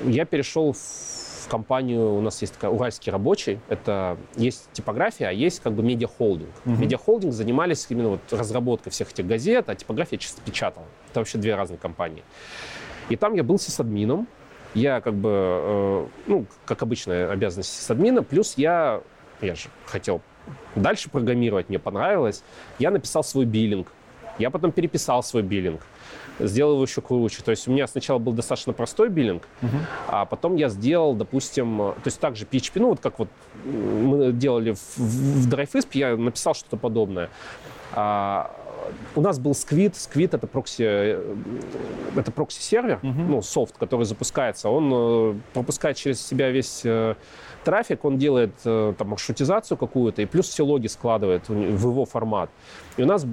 я перешел в компанию, у нас есть такая Уральский рабочий, это есть типография, а есть как бы медиахолдинг. Uh-huh. Медиахолдинг занимались именно вот разработкой всех этих газет, а типография чисто печатала. Это вообще две разные компании. И там я был сисадмином, я как бы, э, ну, как обычная обязанность сисадмина, плюс я, я же хотел дальше программировать, мне понравилось, я написал свой биллинг, я потом переписал свой биллинг, сделал его еще круче. То есть у меня сначала был достаточно простой биллинг, uh-huh. а потом я сделал, допустим, то есть также PHP, ну вот как вот мы делали в, в DriveWisp, я написал что-то подобное. А, у нас был Squid. Squid это прокси, это прокси-сервер, uh-huh. ну, софт, который запускается. Он э, пропускает через себя весь э, трафик, он делает э, там маршрутизацию какую-то, и плюс все логи складывает в его формат. И у нас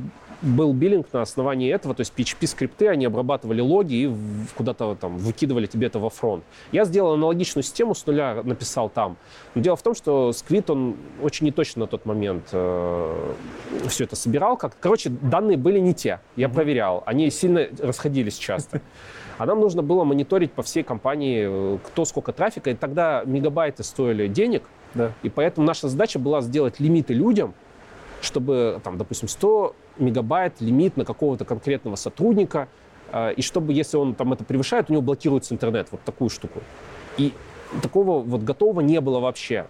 был биллинг на основании этого, то есть PHP-скрипты, они обрабатывали логи и куда-то там выкидывали тебе это во фронт. Я сделал аналогичную систему с нуля, написал там. Но дело в том, что Squid, он очень неточно на тот момент э, все это собирал. Как, короче, данные были не те, я проверял, они сильно расходились часто. А нам нужно было мониторить по всей компании, э, кто сколько трафика, и тогда мегабайты стоили денег, да. и поэтому наша задача была сделать лимиты людям, чтобы, там, допустим, 100 мегабайт лимит на какого-то конкретного сотрудника, э, и чтобы, если он там это превышает, у него блокируется интернет, вот такую штуку. И такого вот готового не было вообще.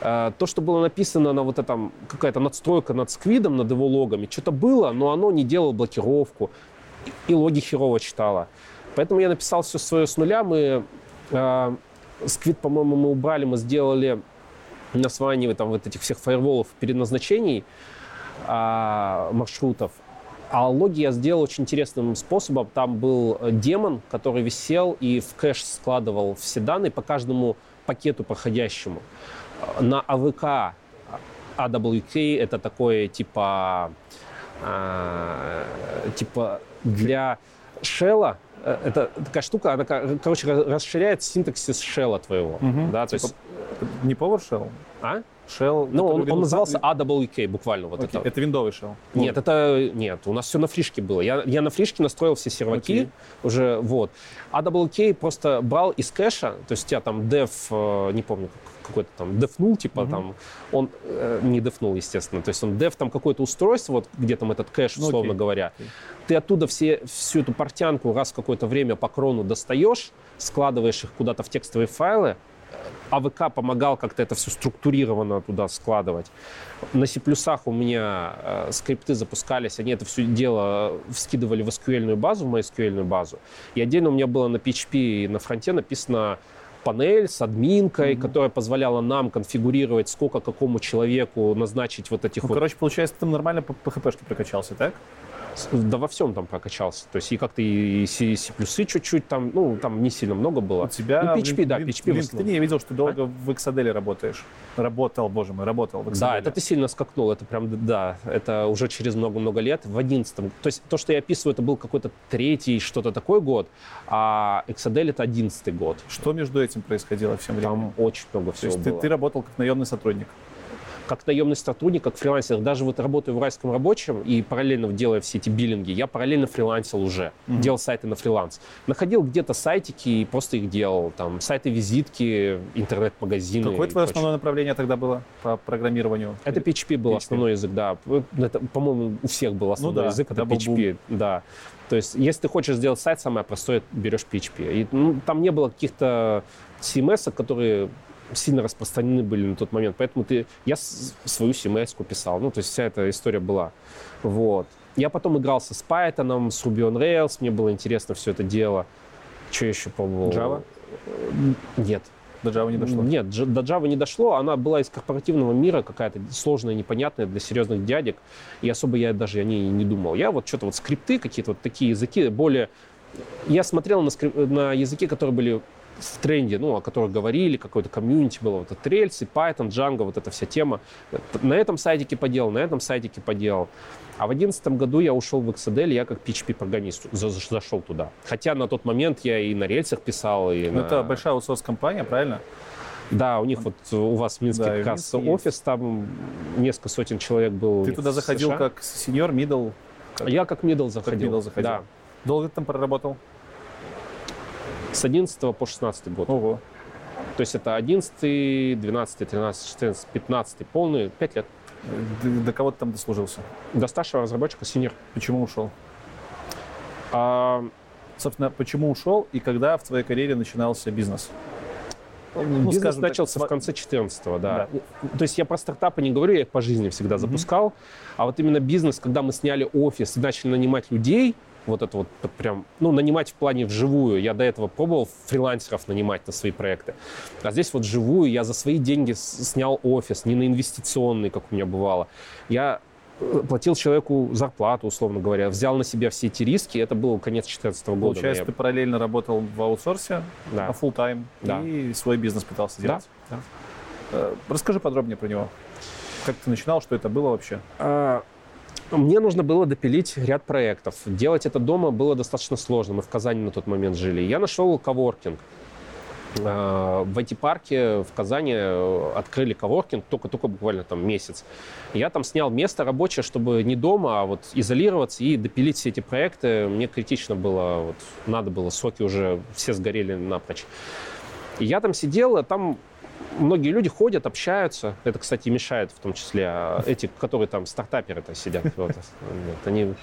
Э, то, что было написано на вот этом, какая-то надстройка над сквидом, над его логами, что-то было, но оно не делало блокировку, и логи херово читало. Поэтому я написал все свое с нуля. Мы э, сквид, по-моему, мы убрали, мы сделали на основании там, вот этих всех фаерволов переназначений, а, маршрутов. А логи я сделал очень интересным способом. Там был э, демон, который висел и в кэш складывал все данные по каждому пакету проходящему. На АВК AWK это такое типа, а, типа для шелла э, это такая штука, она, короче, расширяет синтаксис шелла твоего. Угу. Да, типа, то есть... Не PowerShell? А? Shell. Ну, он, он назывался AWK буквально. Вот okay. это. это виндовый Shell? Нет, это нет. У нас все на фришке было. Я, я на фришке настроил все серваки okay. уже. Вот. AWK просто брал из кэша, то есть у тебя там dev, э, не помню, какой-то там дефнул, типа угу. там, он э, не дефнул, естественно, то есть он деф там какое-то устройство, вот где там этот кэш, ну, условно окей. говоря, окей. ты оттуда все, всю эту портянку раз в какое-то время по крону достаешь, складываешь их куда-то в текстовые файлы, АВК помогал как-то это все структурированно туда складывать. На C++ у меня э, скрипты запускались, они это все дело вскидывали в SQL базу, в MySQL базу. И отдельно у меня было на PHP и на фронте написано панель с админкой, mm-hmm. которая позволяла нам конфигурировать, сколько какому человеку назначить вот этих ну, вот... Короче, получается, ты нормально по PHP-шке прокачался, так? Да во всем там прокачался. То есть и как-то и C, чуть-чуть там, ну, там не сильно много было. У тебя ну, PHP, да, PHP в LinkedIn я видел, что долго а? в Xadel работаешь. Работал, боже мой, работал в Xadel. Да, это ты сильно скакнул, это прям, да, это уже через много-много лет, в одиннадцатом. То есть то, что я описываю, это был какой-то третий, что-то такой год, а Xadel это одиннадцатый год. Что между этим происходило всем временем? Там очень много всего То есть было. Ты, ты работал как наемный сотрудник? Как наемный сотрудник, как фрилансер, даже вот работаю в райском рабочем и параллельно делая все эти биллинги, я параллельно фрилансил уже, mm-hmm. делал сайты на фриланс. Находил где-то сайтики и просто их делал, там, сайты-визитки, интернет-магазины. Какое твое основное направление тогда было по программированию? Это PHP был PHP. основной язык, да. Это, по-моему, у всех был основной ну, да, язык, это PHP, да. То есть, если ты хочешь сделать сайт, самое простое, берешь PHP. И ну, там не было каких-то CMS, которые сильно распространены были на тот момент. Поэтому ты, я свою CMS писал. Ну, то есть вся эта история была. Вот. Я потом игрался с Python, с Ruby on Rails. Мне было интересно все это дело. Что еще пробовал? Java? Нет. До Java не дошло? Нет, до Java не дошло. Она была из корпоративного мира какая-то сложная, непонятная для серьезных дядек. И особо я даже о ней не думал. Я вот что-то вот скрипты, какие-то вот такие языки, более... Я смотрел на, скрип... на языки, которые были в тренде, ну, о которых говорили, какой-то комьюнити было, вот это рельсы, Python, Django, вот эта вся тема. На этом сайтике поделал, на этом сайтике поделал. А в одиннадцатом году я ушел в Xadel, я как PHP-программист зашел туда. Хотя на тот момент я и на рельсах писал, и ну, на... Это большая аутсорс-компания, правильно? Да, у них вот у вас в Минске да, как раз офис, есть. там несколько сотен человек был. Ты туда заходил США. как senior, middle? Как... Я как middle заходил. Как middle заходил. Да. Долго ты там проработал? С 11 по 16 год. Ого. То есть это 11, 12, 13, 14, 15, полные 5 лет. До, до кого ты там дослужился? До старшего разработчика, senior. Почему ушел? А... Собственно, почему ушел и когда в твоей карьере начинался бизнес? Ну, бизнес начался так, в конце 14-го, да. да. То есть я про стартапы не говорю, я их по жизни всегда mm-hmm. запускал. А вот именно бизнес, когда мы сняли офис и начали нанимать людей, вот это вот прям, ну, нанимать в плане вживую. Я до этого пробовал фрилансеров нанимать на свои проекты. А здесь вот вживую я за свои деньги снял офис, не на инвестиционный, как у меня бывало. Я э, платил человеку зарплату, условно говоря, взял на себя все эти риски. Это был конец 2014 года. Получается, ты параллельно работал в аутсорсе, да. full time да. и свой бизнес пытался делать. Да. да. Э, расскажи подробнее про него. Как ты начинал, что это было вообще? А, мне нужно было допилить ряд проектов. Делать это дома было достаточно сложно. Мы в Казани на тот момент жили. Я нашел коворкинг. А, в IT-парке в Казани э, открыли коворкинг только-только буквально там месяц. Я там снял место рабочее, чтобы не дома, а вот изолироваться и допилить все эти проекты. Мне критично было, вот, надо было, соки уже все сгорели напрочь. И я там сидел, а там многие люди ходят, общаются. Это, кстати, мешает в том числе а эти, которые там стартаперы-то сидят. *laughs* Вот, они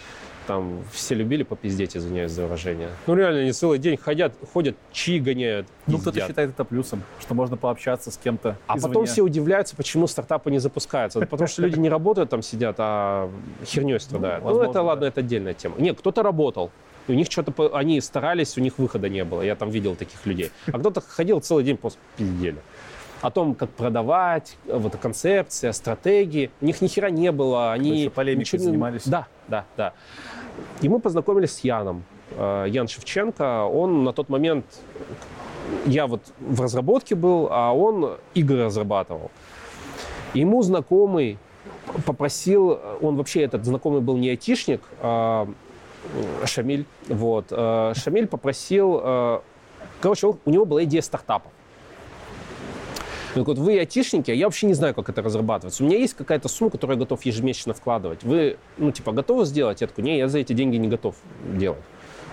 там все любили попиздеть, извиняюсь за выражение. Ну реально, они целый день ходят, ходят, чи гоняют. Ну кто-то считает это плюсом, что можно пообщаться с кем-то. А извне. потом все удивляются, почему стартапы не запускаются. Потому что люди не работают там сидят, а херней страдают. Ну, ну это ладно, это отдельная тема. Нет, кто-то работал. И у них что-то, они старались, у них выхода не было. Я там видел таких людей. А кто-то ходил целый день просто пиздели о том, как продавать, вот концепция, стратегии. У них ни хера не было. Они полемикой не... занимались. Да, да, да. И мы познакомились с Яном. Э, Ян Шевченко, он на тот момент, я вот в разработке был, а он игры разрабатывал. Ему знакомый попросил, он вообще этот знакомый был не айтишник, а Шамиль, вот, э, Шамиль попросил, э, короче, у него была идея стартапа. Так вот, вы айтишники, а я вообще не знаю, как это разрабатывается. У меня есть какая-то сумма, которую я готов ежемесячно вкладывать. Вы, ну, типа, готовы сделать? Я такой, не, я за эти деньги не готов делать.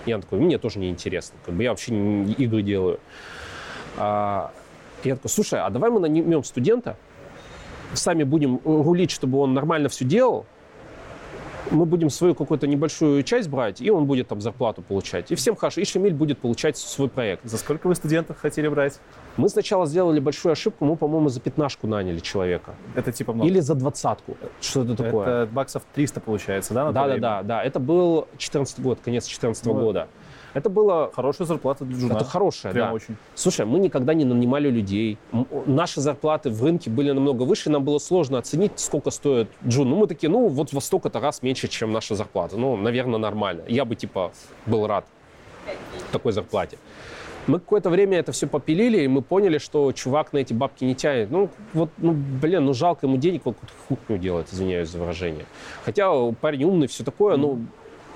Я такой, мне тоже не интересно. Как бы я вообще игры делаю. А, я такой, слушай, а давай мы наймем студента, сами будем рулить, чтобы он нормально все делал, мы будем свою какую-то небольшую часть брать, и он будет там зарплату получать. И всем хорошо. И Шамиль будет получать свой проект. За сколько вы студентов хотели брать? Мы сначала сделали большую ошибку, мы, по-моему, за пятнашку наняли человека. Это типа много? Или за двадцатку. Что это такое? Это баксов 300 получается, да? Да, да. Это был 14 год, конец 14 -го года. Это было... Хорошая зарплата для джуна. Это хорошая, Прям да. очень. Слушай, мы никогда не нанимали людей. Наши зарплаты в рынке были намного выше, нам было сложно оценить, сколько стоит джун. Ну, мы такие, ну, вот во столько-то раз меньше, чем наша зарплата. Ну, наверное, нормально. Я бы, типа, был рад такой зарплате. Мы какое-то время это все попилили, и мы поняли, что чувак на эти бабки не тянет. Ну, вот, ну, блин, ну, жалко ему денег, вот какую-то хухню делать, извиняюсь за выражение. Хотя парень умный, все такое, ну,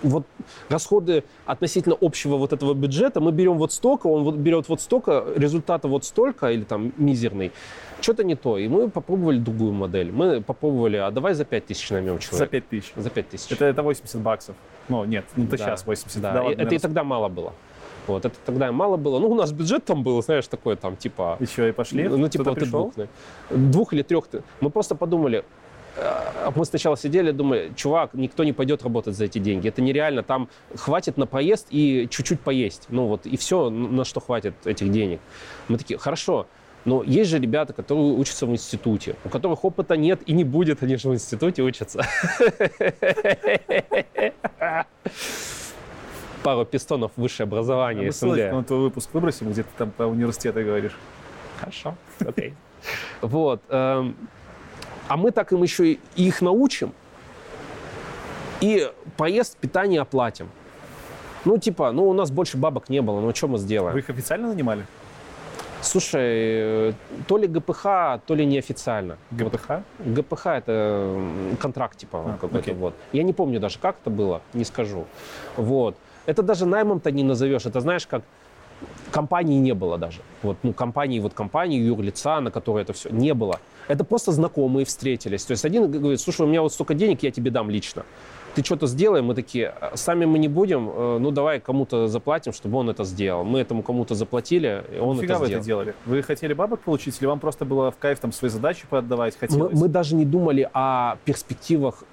вот расходы относительно общего вот этого бюджета, мы берем вот столько, он вот берет вот столько, результата вот столько, или там мизерный, что-то не то. И мы попробовали другую модель. Мы попробовали, а давай за 5 тысяч наймем человека. За 5 тысяч. За 5 тысяч. Это, это 80 баксов. Ну, нет, ну ты Да, сейчас 80. Да, Да, и ладно, это и наверное, тогда мало было. Вот, это тогда мало было. Ну, у нас бюджет там был, знаешь, такой там, типа... Еще и пошли? Ну, типа, Кто-то ты пришел? двух, двух или трех. Мы просто подумали, мы сначала сидели, думали, чувак, никто не пойдет работать за эти деньги. Это нереально. Там хватит на проезд и чуть-чуть поесть. Ну вот, и все, на что хватит этих денег. Мы такие, хорошо, но есть же ребята, которые учатся в институте, у которых опыта нет и не будет, они же в институте учатся. *laughs* Пару пистонов высшее А образование, ссылочку СНГ. на твой выпуск выбросим, где ты там про университеты говоришь. Хорошо, окей. *laughs* Вот. А мы так им еще и их научим. И поезд, питание оплатим. Ну, типа, ну, у нас больше бабок не было, ну, что мы сделаем? Вы их официально нанимали? Слушай, э, то ли ГПХ, то ли неофициально. ГПХ? ГПХ это контракт, типа, А, какой-то окей. вот. Я не помню даже, как это было, не скажу. Вот. Это даже наймом-то не назовешь. Это знаешь, как компании не было даже. Вот, ну, компании, вот компании, юрлица, на которой это все не было. Это просто знакомые встретились. То есть один говорит, слушай, у меня вот столько денег, я тебе дам лично. Ты что-то сделай, мы такие, «А, сами мы не будем, э, ну давай кому-то заплатим, чтобы он это сделал. Мы этому кому-то заплатили, и он Фига это вы сделал. это делали? Вы хотели бабок получить, или вам просто было в кайф там свои задачи поотдавать Мы, хотелось? мы даже не думали о перспективах,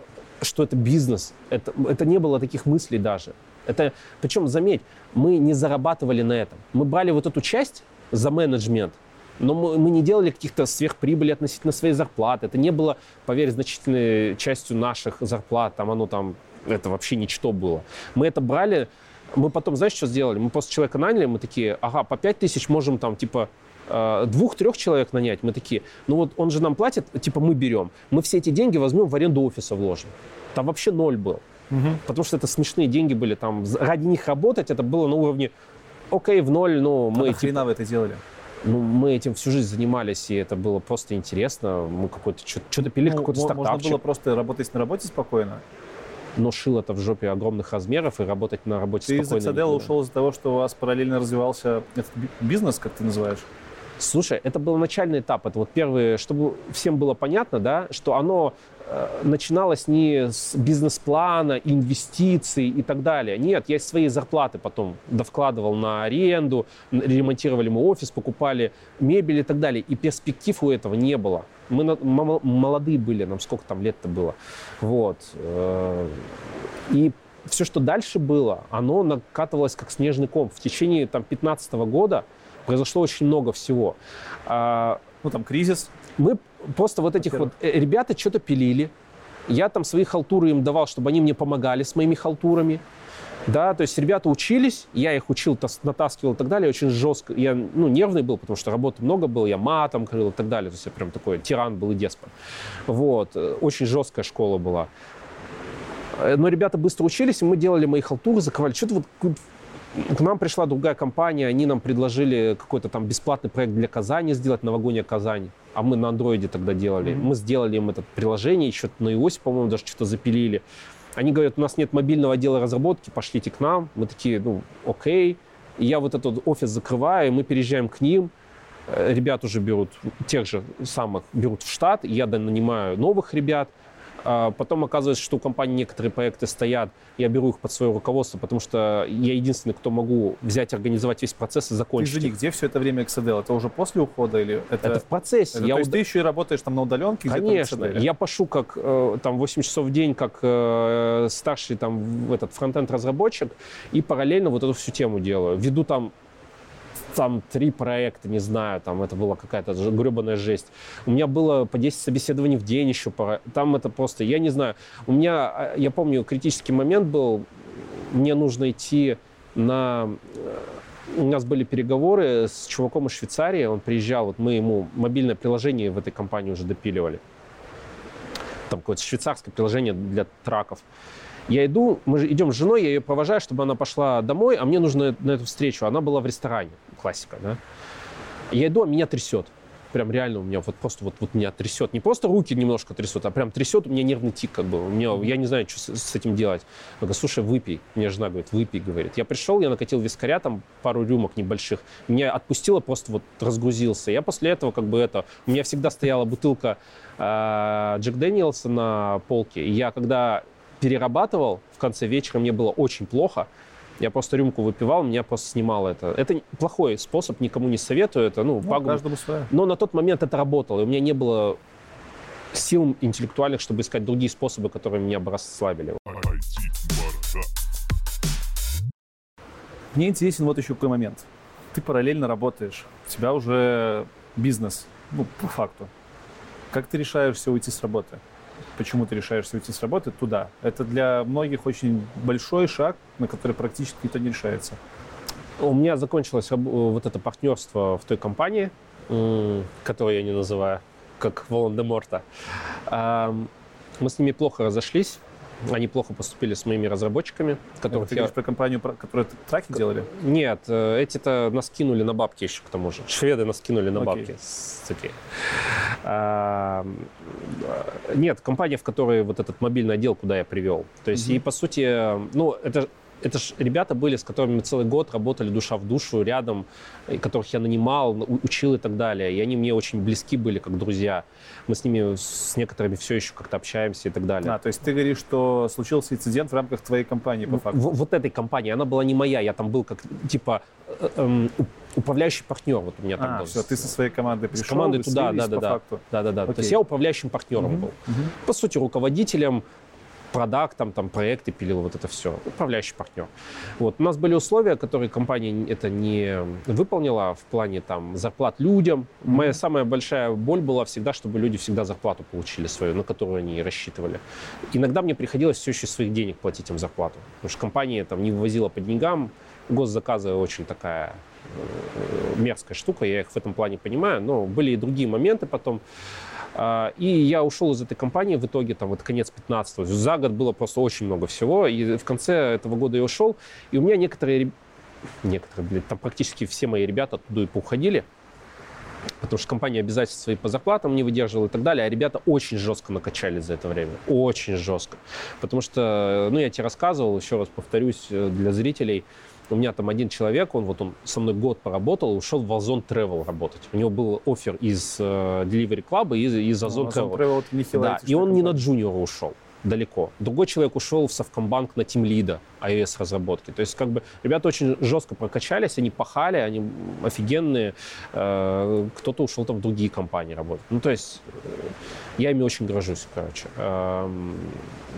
что это бизнес. Это, это не было таких мыслей даже. Это, причем, заметь, мы не зарабатывали на этом. Мы брали вот эту часть за менеджмент, но мы, мы не делали каких-то сверхприбыли относительно своей зарплаты. Это не было, поверь, значительной частью наших зарплат. Там оно там, это вообще ничто было. Мы это брали, мы потом, знаешь, что сделали? Мы просто человека наняли, мы такие, ага, по 5 тысяч можем там, типа, э, двух-трех человек нанять. Мы такие, ну вот он же нам платит, типа мы берем. Мы все эти деньги возьмем в аренду офиса вложим. Там вообще ноль был. Мгм. Потому что это смешные деньги были. Там ради них работать это было на уровне окей, в ноль, но А мы, типа, нахрена вы это делали? Ну, мы этим всю жизнь занимались, и это было просто интересно. Мы какой-то что-то пили, Ну, какой-то мо- Можно стартапчик. было просто работать на работе спокойно. Но шил это в жопе огромных размеров, и работать на работе Ты из спокойно. Аксадела никуда. ушел из-за того, что у вас параллельно развивался этот би- бизнес, как ты называешь. Слушай, это был начальный этап. Это вот первый, чтобы всем было понятно, да, что оно э, начиналось не с бизнес-плана, инвестиций и так далее. Нет, я своей зарплаты потом довкладывал на аренду, ремонтировали мы офис, покупали мебель и так далее. И перспектив у этого не было. Мы молодые были, нам сколько там лет-то было. Вот. э, И все, что дальше было, оно накатывалось как снежный ком. В течение там 15 года произошло очень много всего. А, Ну, там кризис. Мы просто вот этих вот э, ребята что-то пилили. Я там свои халтуры им давал, чтобы они мне помогали с моими халтурами. Да, то есть ребята учились, я их учил, тас- натаскивал и так далее, очень жестко. Я, ну, нервный был, потому что работы много было, я матом крыл и так далее. То есть я прям такой тиран был и деспот. Вот, э, очень жесткая школа была. Э, Но ребята быстро учились, и мы делали мои халтуры, закрывали. Что-то вот к нам пришла другая компания, они нам предложили какой-то там бесплатный проект для Казани сделать, новогодняя Казань. А мы на андроиде тогда делали. Мгм. Мы сделали им это приложение, еще на iOS, по-моему, даже что-то запилили. Они говорят, у нас нет мобильного отдела разработки, пошлите к нам. Мы такие, ну, окей. И я вот этот офис закрываю, и мы переезжаем к ним. Э, Ребят уже берут, тех же самых берут в штат, я нанимаю новых ребят. А потом оказывается, что у компании некоторые проекты стоят, я беру их под свое руководство, потому что я единственный, кто могу взять, организовать весь процесс и закончить. Же где все это время Excel? Это уже после ухода или это... Это в процессе. Это, я то есть уд... ты еще и работаешь там на удаленке? Конечно. Я пошу как э, там 8 часов в день, как э, старший там этот фронтенд разработчик и параллельно вот эту всю тему делаю. Веду там там три проекта, не знаю, там это была какая-то гребаная жесть. У меня было по 10 собеседований в день еще, там это просто, я не знаю. У меня, а, я помню, критический момент был, мне нужно идти на... Э, у нас были переговоры с чуваком из Швейцарии, он приезжал, вот мы ему мобильное приложение в этой компании уже допиливали. Там какое-то швейцарское приложение для траков. Я иду, мы идем с женой, я ее провожаю, чтобы она пошла домой, а мне нужно на эту встречу. Она была в ресторане, классика, да. Я иду, а меня трясет. Прям реально у меня вот просто вот, вот меня трясет. Не просто руки немножко трясут, а прям трясет, у меня нервный тик как бы. У меня, я не знаю, что с, с этим делать. Я говорю, слушай, выпей. Мне жена говорит, выпей, говорит. Я пришел, я накатил вискаря, там пару рюмок небольших. Меня отпустило, просто вот разгрузился. Я после этого как бы это... У меня всегда стояла бутылка э, Джек Дэниелса на полке. И я когда перерабатывал в конце вечера, мне было очень плохо. Я просто рюмку выпивал, меня просто снимало это. Это плохой способ, никому не советую. Это, ну, ну пагуб... каждому свое. Но на тот момент это работало, и у меня не было сил интеллектуальных, чтобы искать другие способы, которые меня бы расслабили. Мне интересен вот еще какой момент. Ты параллельно работаешь, у тебя уже бизнес, ну, по факту. Как ты решаешься уйти с работы? Почему ты решаешься уйти с работы туда. Это для многих очень большой шаг, на который практически никто не решается. У меня закончилось вот это партнерство в той компании, которую я не называю, как Волан-де-Морта. Мы с ними плохо разошлись. Они плохо поступили с моими разработчиками, которых ты я... говоришь про компанию, которую траки делали? Нет, э, эти-то нас кинули на бабки еще к тому же. Шведы нас кинули на okay. бабки. Окей. А, нет, компания, в которой вот этот мобильный отдел, куда я привел. То есть, mm-hmm. и по сути, ну, это это же ребята были, с которыми мы целый год работали душа в душу, рядом, которых я нанимал, учил и так далее. И они мне очень близки были, как друзья. Мы с ними, с некоторыми все еще как-то общаемся и так далее. А, то есть ты говоришь, что случился инцидент в рамках твоей компании, по факту? В, вот этой компании. Она была не моя, я там был как, типа, э, эм, управляющий партнер. Вот у меня там а, был. все, ты со своей командой пришел, С командой туда, да, да, да. Да, да, да. То есть я управляющим партнером угу, был. Угу. По сути, руководителем, продактом, там, проекты пилил, вот это все. Управляющий партнер. Вот. У нас были условия, которые компания это не выполнила в плане там, зарплат людям. Mm-hmm. Моя самая большая боль была всегда, чтобы люди всегда зарплату получили свою, на которую они рассчитывали. Иногда мне приходилось все еще своих денег платить им зарплату. Потому что компания там, не вывозила по деньгам. Госзаказы очень такая э, мерзкая штука, я их в этом плане понимаю, но были и другие моменты потом. А, и я ушел из этой компании в итоге, там, вот конец 15 За год было просто очень много всего. И в конце этого года я ушел. И у меня некоторые, некоторые, блядь, там практически все мои ребята оттуда и поуходили. Потому что компания обязательства свои по зарплатам не выдерживала и так далее. А ребята очень жестко накачали за это время. Очень жестко. Потому что, ну, я тебе рассказывал, еще раз повторюсь э, для зрителей, у меня там один человек, он вот он со мной год поработал, ушел в Озон Travel работать. У него был офер из э, Delivery Club и из, из Озон Travel. Travel да, и он не на джуниора ушел далеко. Другой человек ушел в Совкомбанк на тимлида iOS-разработки. То есть как бы ребята очень жестко прокачались, они пахали, они офигенные. Э, кто-то ушел там в другие компании работать. Ну, то есть э, я ими очень горжусь, короче. Эм,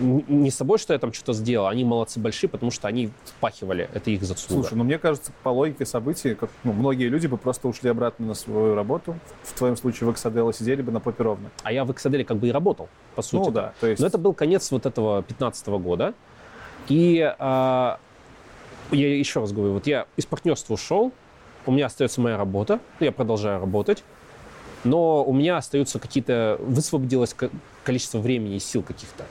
не с собой, что я там что-то сделал, они молодцы большие, потому что они впахивали, это их заслуга. Слушай, ну мне кажется, по логике событий, как, ну, многие люди бы просто ушли обратно на свою работу, в твоем случае в Exadel сидели бы на попе ровно. А я в Exadel как бы и работал, по сути. Ну да, то есть... Но это был конец вот этого 15 года, и э, я еще раз говорю, вот я из партнерства ушел, у меня остается моя работа, я продолжаю работать, но у меня остаются какие-то, высвободилось количество времени и сил каких-то.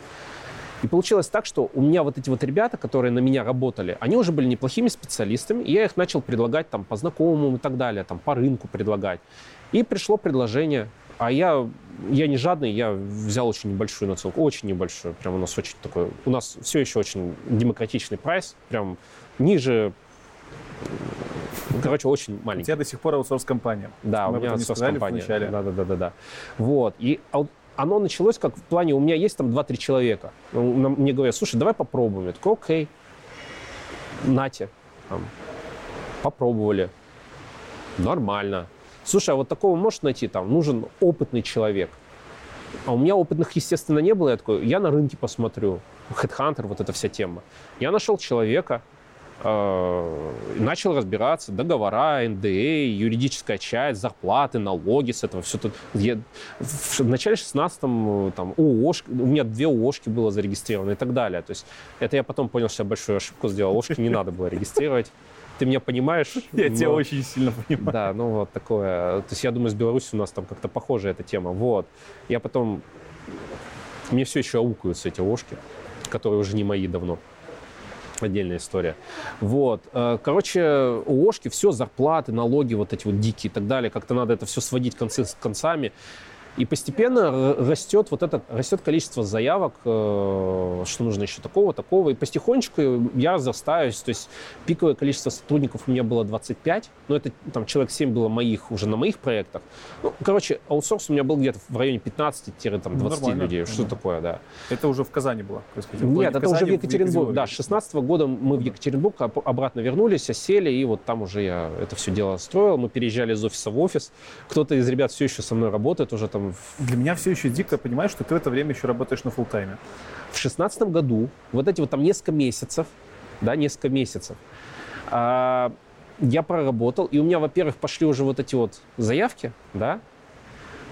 И получилось так, что у меня вот эти вот ребята, которые на меня работали, они уже были неплохими специалистами, и я их начал предлагать там по знакомым и так далее, там по рынку предлагать. И пришло предложение, а я, я не жадный, я взял очень небольшую нацелку, очень небольшую, прям у нас очень такой, у нас все еще очень демократичный прайс, прям ниже Короче, очень маленький. У тебя до сих пор аутсорс-компания. Да, у меня аутсорс-компания. Да, да, да, да, да. Вот. И оно началось как в плане, у меня есть там 2-3 человека. Ну, мне говорят, слушай, давай попробуем. Я такой, окей, нате. Там, попробовали. Нормально. Слушай, а вот такого можешь найти? Там нужен опытный человек. А у меня опытных, естественно, не было. Я такой, я на рынке посмотрю. Headhunter, вот эта вся тема. Я нашел человека, э, начал разбираться, договора, НДА, юридическая часть, зарплаты, налоги с этого, все тут. Я, в начале 16-м там ООшки, у меня две ООшки было зарегистрировано и так далее. То есть это я потом понял, что я большую ошибку сделал. ООшки не надо было регистрировать. Ты меня понимаешь? *laughs* Я но... тебя очень сильно понимаю. Да, ну вот такое. То есть я думаю, с Беларусью у нас там как-то похожая эта тема. Вот. Я потом... Мне все еще аукаются эти ложки, которые уже не мои давно. Отдельная история. Вот. Э, короче, у Ошки все, зарплаты, налоги вот эти вот дикие и так далее. Как-то надо это все сводить концы с концами. И постепенно растет вот это, растет количество заявок, э, что нужно еще такого, такого. И потихонечку я разрастаюсь. То есть пиковое количество сотрудников у меня было 25, но это там человек 7 было моих уже на моих проектах. Ну, короче, аутсорс у меня был где-то в районе 15-20 ну, людей. Что такое, да. Это уже в Казани было? Нет, это уже в Екатеринбурге. Да, с 16 -го года мы в Екатеринбург обратно вернулись, осели, и вот там уже я это все дело строил. Мы переезжали из офиса в офис. Кто-то из ребят все еще со мной работает, уже там для меня все еще дико понимаешь, что ты в это время еще работаешь на фул тайме. В шестнадцатом году, вот эти вот там несколько месяцев, да, несколько месяцев, а, я проработал, и у меня, во-первых, пошли уже вот эти вот заявки, да,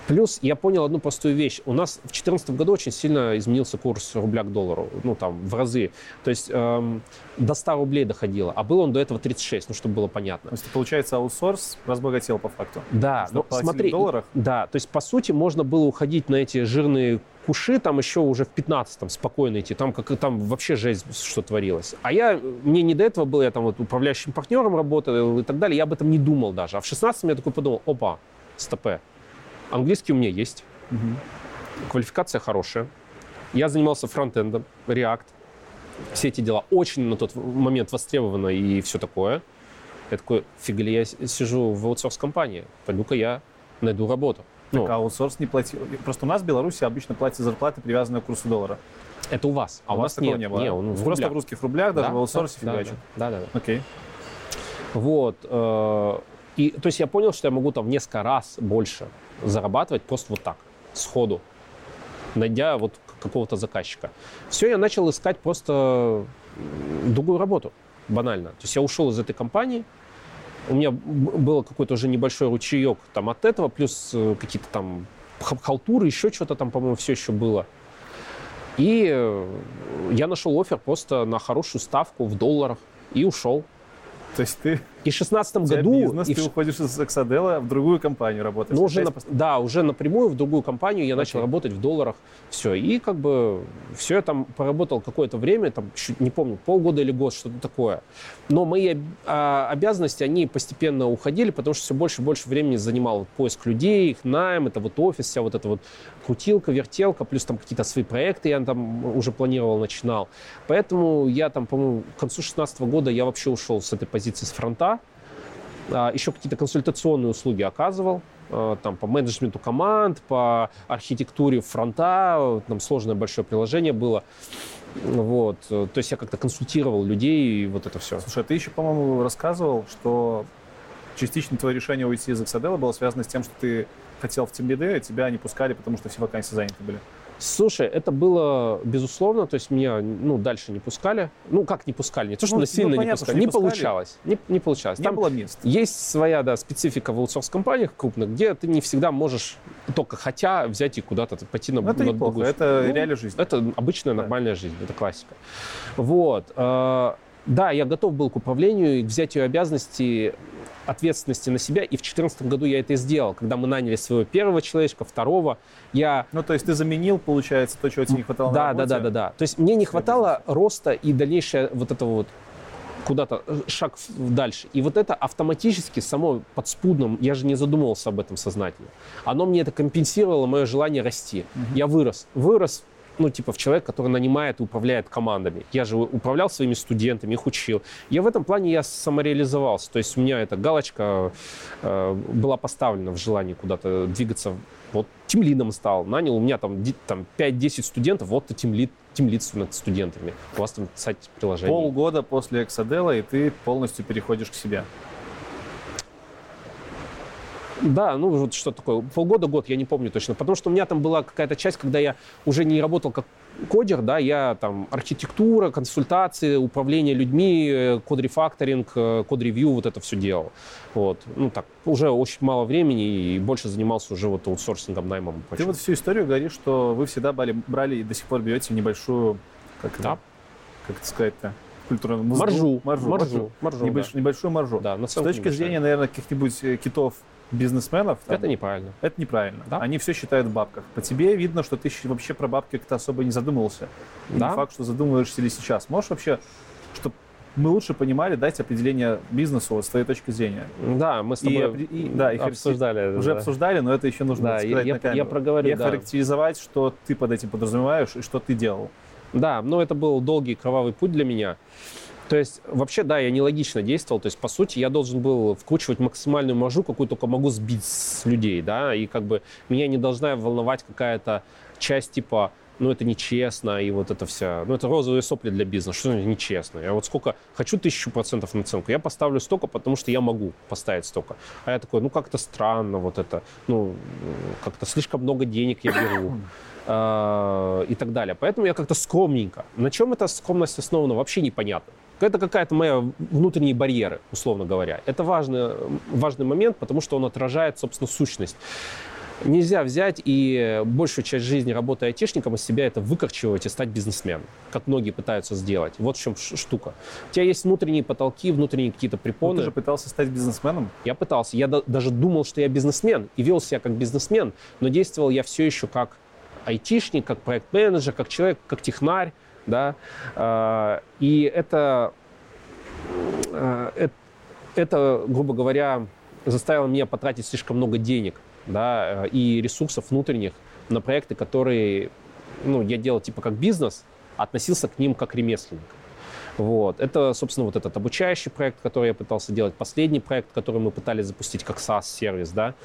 Плюс я понял одну простую вещь. У нас в 2014 году очень сильно изменился курс рубля к доллару, ну там в разы. То есть эм, до 100 рублей доходило, а был он до этого 36, ну чтобы было понятно. То есть получается аутсорс разбогател по факту? Да, но смотри, в долларах? да, то есть по сути можно было уходить на эти жирные куши, там еще уже в 15-м спокойно идти, там как там вообще жесть, что творилось. А я, мне не до этого было, я там вот управляющим партнером работал и так далее, я об этом не думал даже. А в 16-м я такой подумал, опа, стопе, Английский у меня есть. Угу. Квалификация хорошая. Я занимался фронтендом, React. Все эти дела очень на тот момент востребованы и все такое. Я такой, фига ли я сижу в аутсорс-компании? Пойду-ка я найду работу. Так ну, а аутсорс не платил. Просто у нас в Беларуси обычно платят зарплаты, привязанные к курсу доллара. Это у вас. А у, у нас такого нет, не было? Не, он в Просто в русских рублях, даже да? в аутсорсе да, фигачат. Да, да, да. Окей. Вот. Э, и, то есть я понял, что я могу там в несколько раз больше зарабатывать просто вот так, сходу, найдя вот какого-то заказчика. Все, я начал искать просто другую работу, банально. То есть я ушел из этой компании, у меня был какой-то уже небольшой ручеек там от этого, плюс э, какие-то там халтуры, еще что-то там, по-моему, все еще было. И э, я нашел офер просто на хорошую ставку в долларах и ушел. То есть ты и в шестнадцатом году... бизнес, и ты в... уходишь из Эксадела в другую компанию работать. Ну, уже на... Да, уже напрямую в другую компанию я okay. начал работать в долларах. Все. И как бы все я там поработал какое-то время, там, не помню, полгода или год, что-то такое. Но мои а, обязанности, они постепенно уходили, потому что все больше и больше времени занимал поиск людей, их найм, это вот офис, вся вот эта вот крутилка, вертелка, плюс там какие-то свои проекты я там уже планировал, начинал. Поэтому я там, по-моему, к концу 16 года я вообще ушел с этой позиции с фронта, еще какие-то консультационные услуги оказывал, а, там, по менеджменту команд, по архитектуре фронта, там сложное большое приложение было. Вот. То есть я как-то консультировал людей и вот это все. Слушай, а ты еще, по-моему, рассказывал, что частично твое решение уйти из Exadel было связано с тем, что ты хотел в Тимлиде, а тебя не пускали, потому что все вакансии заняты были. Слушай, это было безусловно, то есть меня ну, дальше не пускали. Ну, как не пускали? Не то, что ну, насильно ну, понятно, не пускали. Не, не получалось. Не, не получалось. Не Там было мест. Есть своя да, специфика в аутсорс-компаниях крупных, где ты не всегда можешь только хотя взять и куда-то пойти на, ну, это на другую. Это ну, реальная жизнь. Это обычная нормальная да. жизнь, это классика. Вот. Э, да, я готов был к управлению и к взятию обязанностей ответственности на себя, и в 2014 году я это и сделал, когда мы наняли своего первого человечка, второго, я... Ну, то есть ты заменил, получается, то, чего тебе не хватало да, на работе? Да, да, да, да. То есть мне не хватало роста и дальнейшее вот этого вот куда-то э, шаг дальше. И вот это автоматически, само подспудно, я же не задумывался об этом сознательно, оно мне это компенсировало, мое желание расти. Угу. Я вырос. Вырос ну, типа, в человек, который нанимает и управляет командами. Я же управлял своими студентами, их учил. Я в этом плане я самореализовался. То есть у меня эта галочка э, была поставлена в желании куда-то двигаться Вот тимлидом стал, нанял, у меня там, там 5-10 студентов, вот ты тимлид, тимлид над студентами. У вас там сайт приложение. Полгода после Exadela, и ты полностью переходишь к себе. Да, ну вот что такое, полгода, год, я не помню точно. Потому что у меня там была какая-то часть, когда я уже не работал как кодер, да, я там архитектура, консультации, управление людьми, э, код-рефакторинг, э, код-ревью, вот это все делал. Вот. Ну так, уже очень мало времени и больше занимался уже вот аутсорсингом, наймом. Ты вот всю историю говоришь, что вы всегда брали, брали и до сих пор берете небольшую, как, да. как это сказать-то, культурную маржу. Маржу. Маржу. маржу Небольш, да. Небольшую маржу. Да, С точки зрения, наверное, каких-нибудь э, китов бизнесменов... Там, это неправильно. Это неправильно. Да? Они все считают в бабках. По тебе видно, что ты вообще про бабки как-то особо не задумывался. И да? не факт, что задумываешься ли сейчас. Можешь вообще, чтобы мы лучше понимали, дать определение бизнесу вот, с твоей точки зрения. Да, мы с тобой и, и, да, обсуждали. Уже да. обсуждали, но это еще нужно да, сказать я, на камеру. Я проговорю, И да. характеризовать, что ты под этим подразумеваешь и что ты делал. Да, но это был долгий кровавый путь для меня. То есть, вообще, да, я нелогично действовал. То есть, по сути, я должен был вкручивать максимальную маржу, какую только могу сбить с людей, да, и как бы меня не должна волновать какая-то часть типа ну, это нечестно, и вот это вся, ну, это розовые сопли для бизнеса, что нечестно. Я вот сколько, хочу тысячу процентов наценку, я поставлю столько, потому что я могу поставить столько. А я такой, ну, как-то странно вот это, ну, как-то слишком много денег я беру. А, и так далее. Поэтому я как-то скромненько. На чем эта скромность основана, вообще непонятно. Это какая-то моя внутренние барьеры, условно говоря. Это важный, важный момент, потому что он отражает, собственно, сущность. Нельзя взять и большую часть жизни, работая айтишником, из себя это выкорчевать и стать бизнесменом, как многие пытаются сделать. Вот в чем штука. У тебя есть внутренние потолки, внутренние какие-то препоны. Но ты же пытался стать бизнесменом? Я пытался. Я даже думал, что я бизнесмен и вел себя как бизнесмен, но действовал я все еще как айтишник, как проект-менеджер, как человек, как технарь, да, а, и это, а, это, грубо говоря, заставило меня потратить слишком много денег, да, и ресурсов внутренних на проекты, которые, ну, я делал типа как бизнес, относился к ним как ремесленник. Вот. Это, собственно, вот этот обучающий проект, который я пытался делать. Последний проект, который мы пытались запустить как SaaS-сервис, да,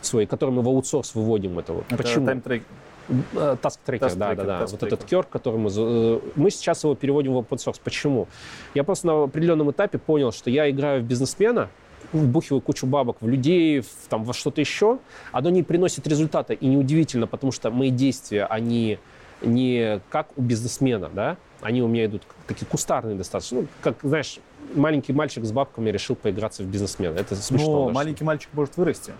свой, который мы в аутсорс выводим. Это, вот. это Почему? Тайм-трек, Task Tracker, да, да, да. Вот этот керк, который мы... Э, мы сейчас его переводим в open source. Почему? Я просто на определенном этапе понял, что я играю в бизнесмена, вбухиваю кучу бабок в людей, в, там, во что-то еще, оно не приносит результата. И неудивительно, потому что мои действия, они не как у бизнесмена, да, они у меня идут такие кустарные достаточно. Ну, как, знаешь, маленький мальчик с бабками решил поиграться в бизнесмена. Это смешно. Но маленький мальчик может вырасти.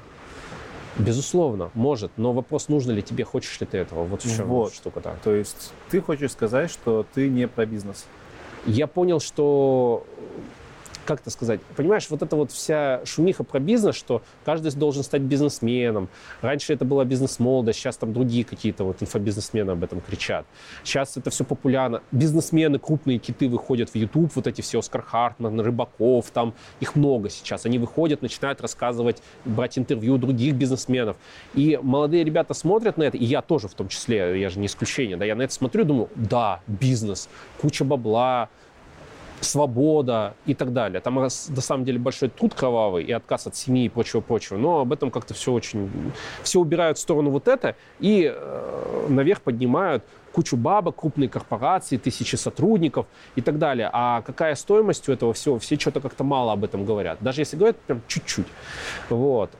Безусловно, может, но вопрос, нужно ли тебе, хочешь ли ты этого, вот в чем вот. штука. Да. То есть ты хочешь сказать, что ты не про бизнес? Я понял, что как это сказать, понимаешь, вот эта вот вся шумиха про бизнес, что каждый должен стать бизнесменом. Раньше это была бизнес-молодость, сейчас там другие какие-то вот инфобизнесмены об этом кричат. Сейчас это все популярно. Бизнесмены, крупные киты выходят в YouTube, вот эти все, Оскар Хартман, Рыбаков, там их много сейчас. Они выходят, начинают рассказывать, брать интервью других бизнесменов. И молодые ребята смотрят на это, и я тоже в том числе, я же не исключение, да, я на это смотрю думаю, да, бизнес, куча бабла, свобода и так далее. Там на самом деле большой труд кровавый и отказ от семьи и прочего-прочего, но об этом как-то все очень... Все убирают в сторону вот это и э, наверх поднимают кучу бабок, крупные корпорации, тысячи сотрудников и так далее. А какая стоимость у этого всего? Все что-то как-то мало об этом говорят. Даже если говорят, прям чуть-чуть. Вот.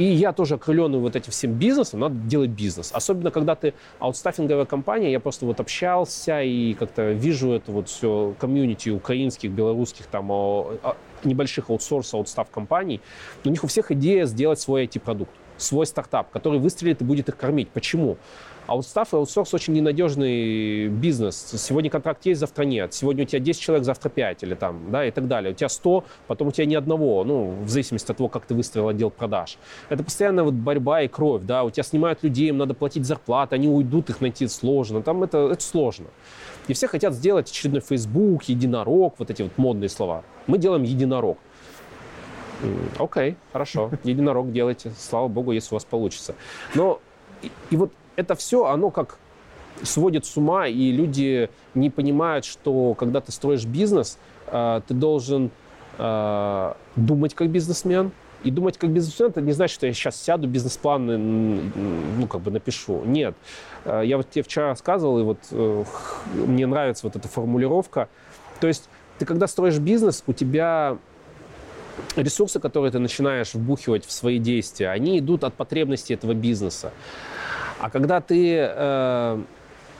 А, и я тоже окрыленный вот этим всем бизнесом, надо делать бизнес. Особенно, когда ты аутстаффинговая компания, я просто вот общался и как-то вижу это вот все комьюнити украинских, белорусских, там, небольших аутсорс, аутстав компаний. У них у всех идея сделать свой IT-продукт, свой стартап, который выстрелит и будет их кормить. Почему? Аутстаф и аутсорс очень ненадежный бизнес. Сегодня контракт есть, завтра нет. Сегодня у тебя 10 человек, завтра 5 или там, да, и так далее. У тебя 100, потом у тебя ни одного, ну, в зависимости от того, как ты выстроил отдел продаж. Это постоянная вот борьба и кровь, да, у тебя снимают людей, им надо платить зарплаты, они уйдут, их найти сложно, там это, это сложно. И все хотят сделать очередной Facebook, единорог, вот эти вот модные слова. Мы делаем единорог. Окей, okay, хорошо, единорог делайте, слава богу, если у вас получится. Но и, и вот это все, оно как сводит с ума, и люди не понимают, что когда ты строишь бизнес, э, ты должен э, думать как бизнесмен, И думать как бизнесмен, это не значит, что я сейчас сяду, бизнес-план, ну, как бы напишу. Нет. Э, я вот тебе вчера рассказывал, и вот мне нравится вот эта формулировка. То есть ты когда строишь бизнес, у тебя ресурсы, которые ты начинаешь вбухивать в свои действия, они идут от потребностей этого бизнеса. А когда ты э,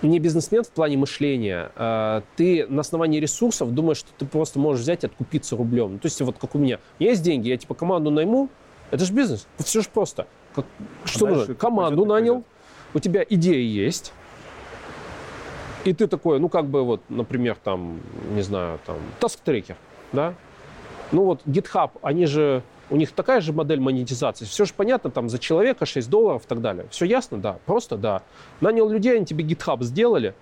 не бизнесмен в плане мышления, э, ты на основании ресурсов думаешь, что ты просто можешь взять и откупиться рублем. То есть вот как у меня. Есть деньги, я типа команду найму, это же бизнес, все же просто. Как, что а нужно? Команду нанял, у тебя идея есть, и ты такой, ну как бы вот, например, там, не знаю, там, task-tracker, да? Ну вот GitHub, они же у них такая же модель монетизации. Все же понятно, там за человека 6 долларов и так далее. Все ясно? Да. Просто да. Нанял людей, они тебе GitHub сделали,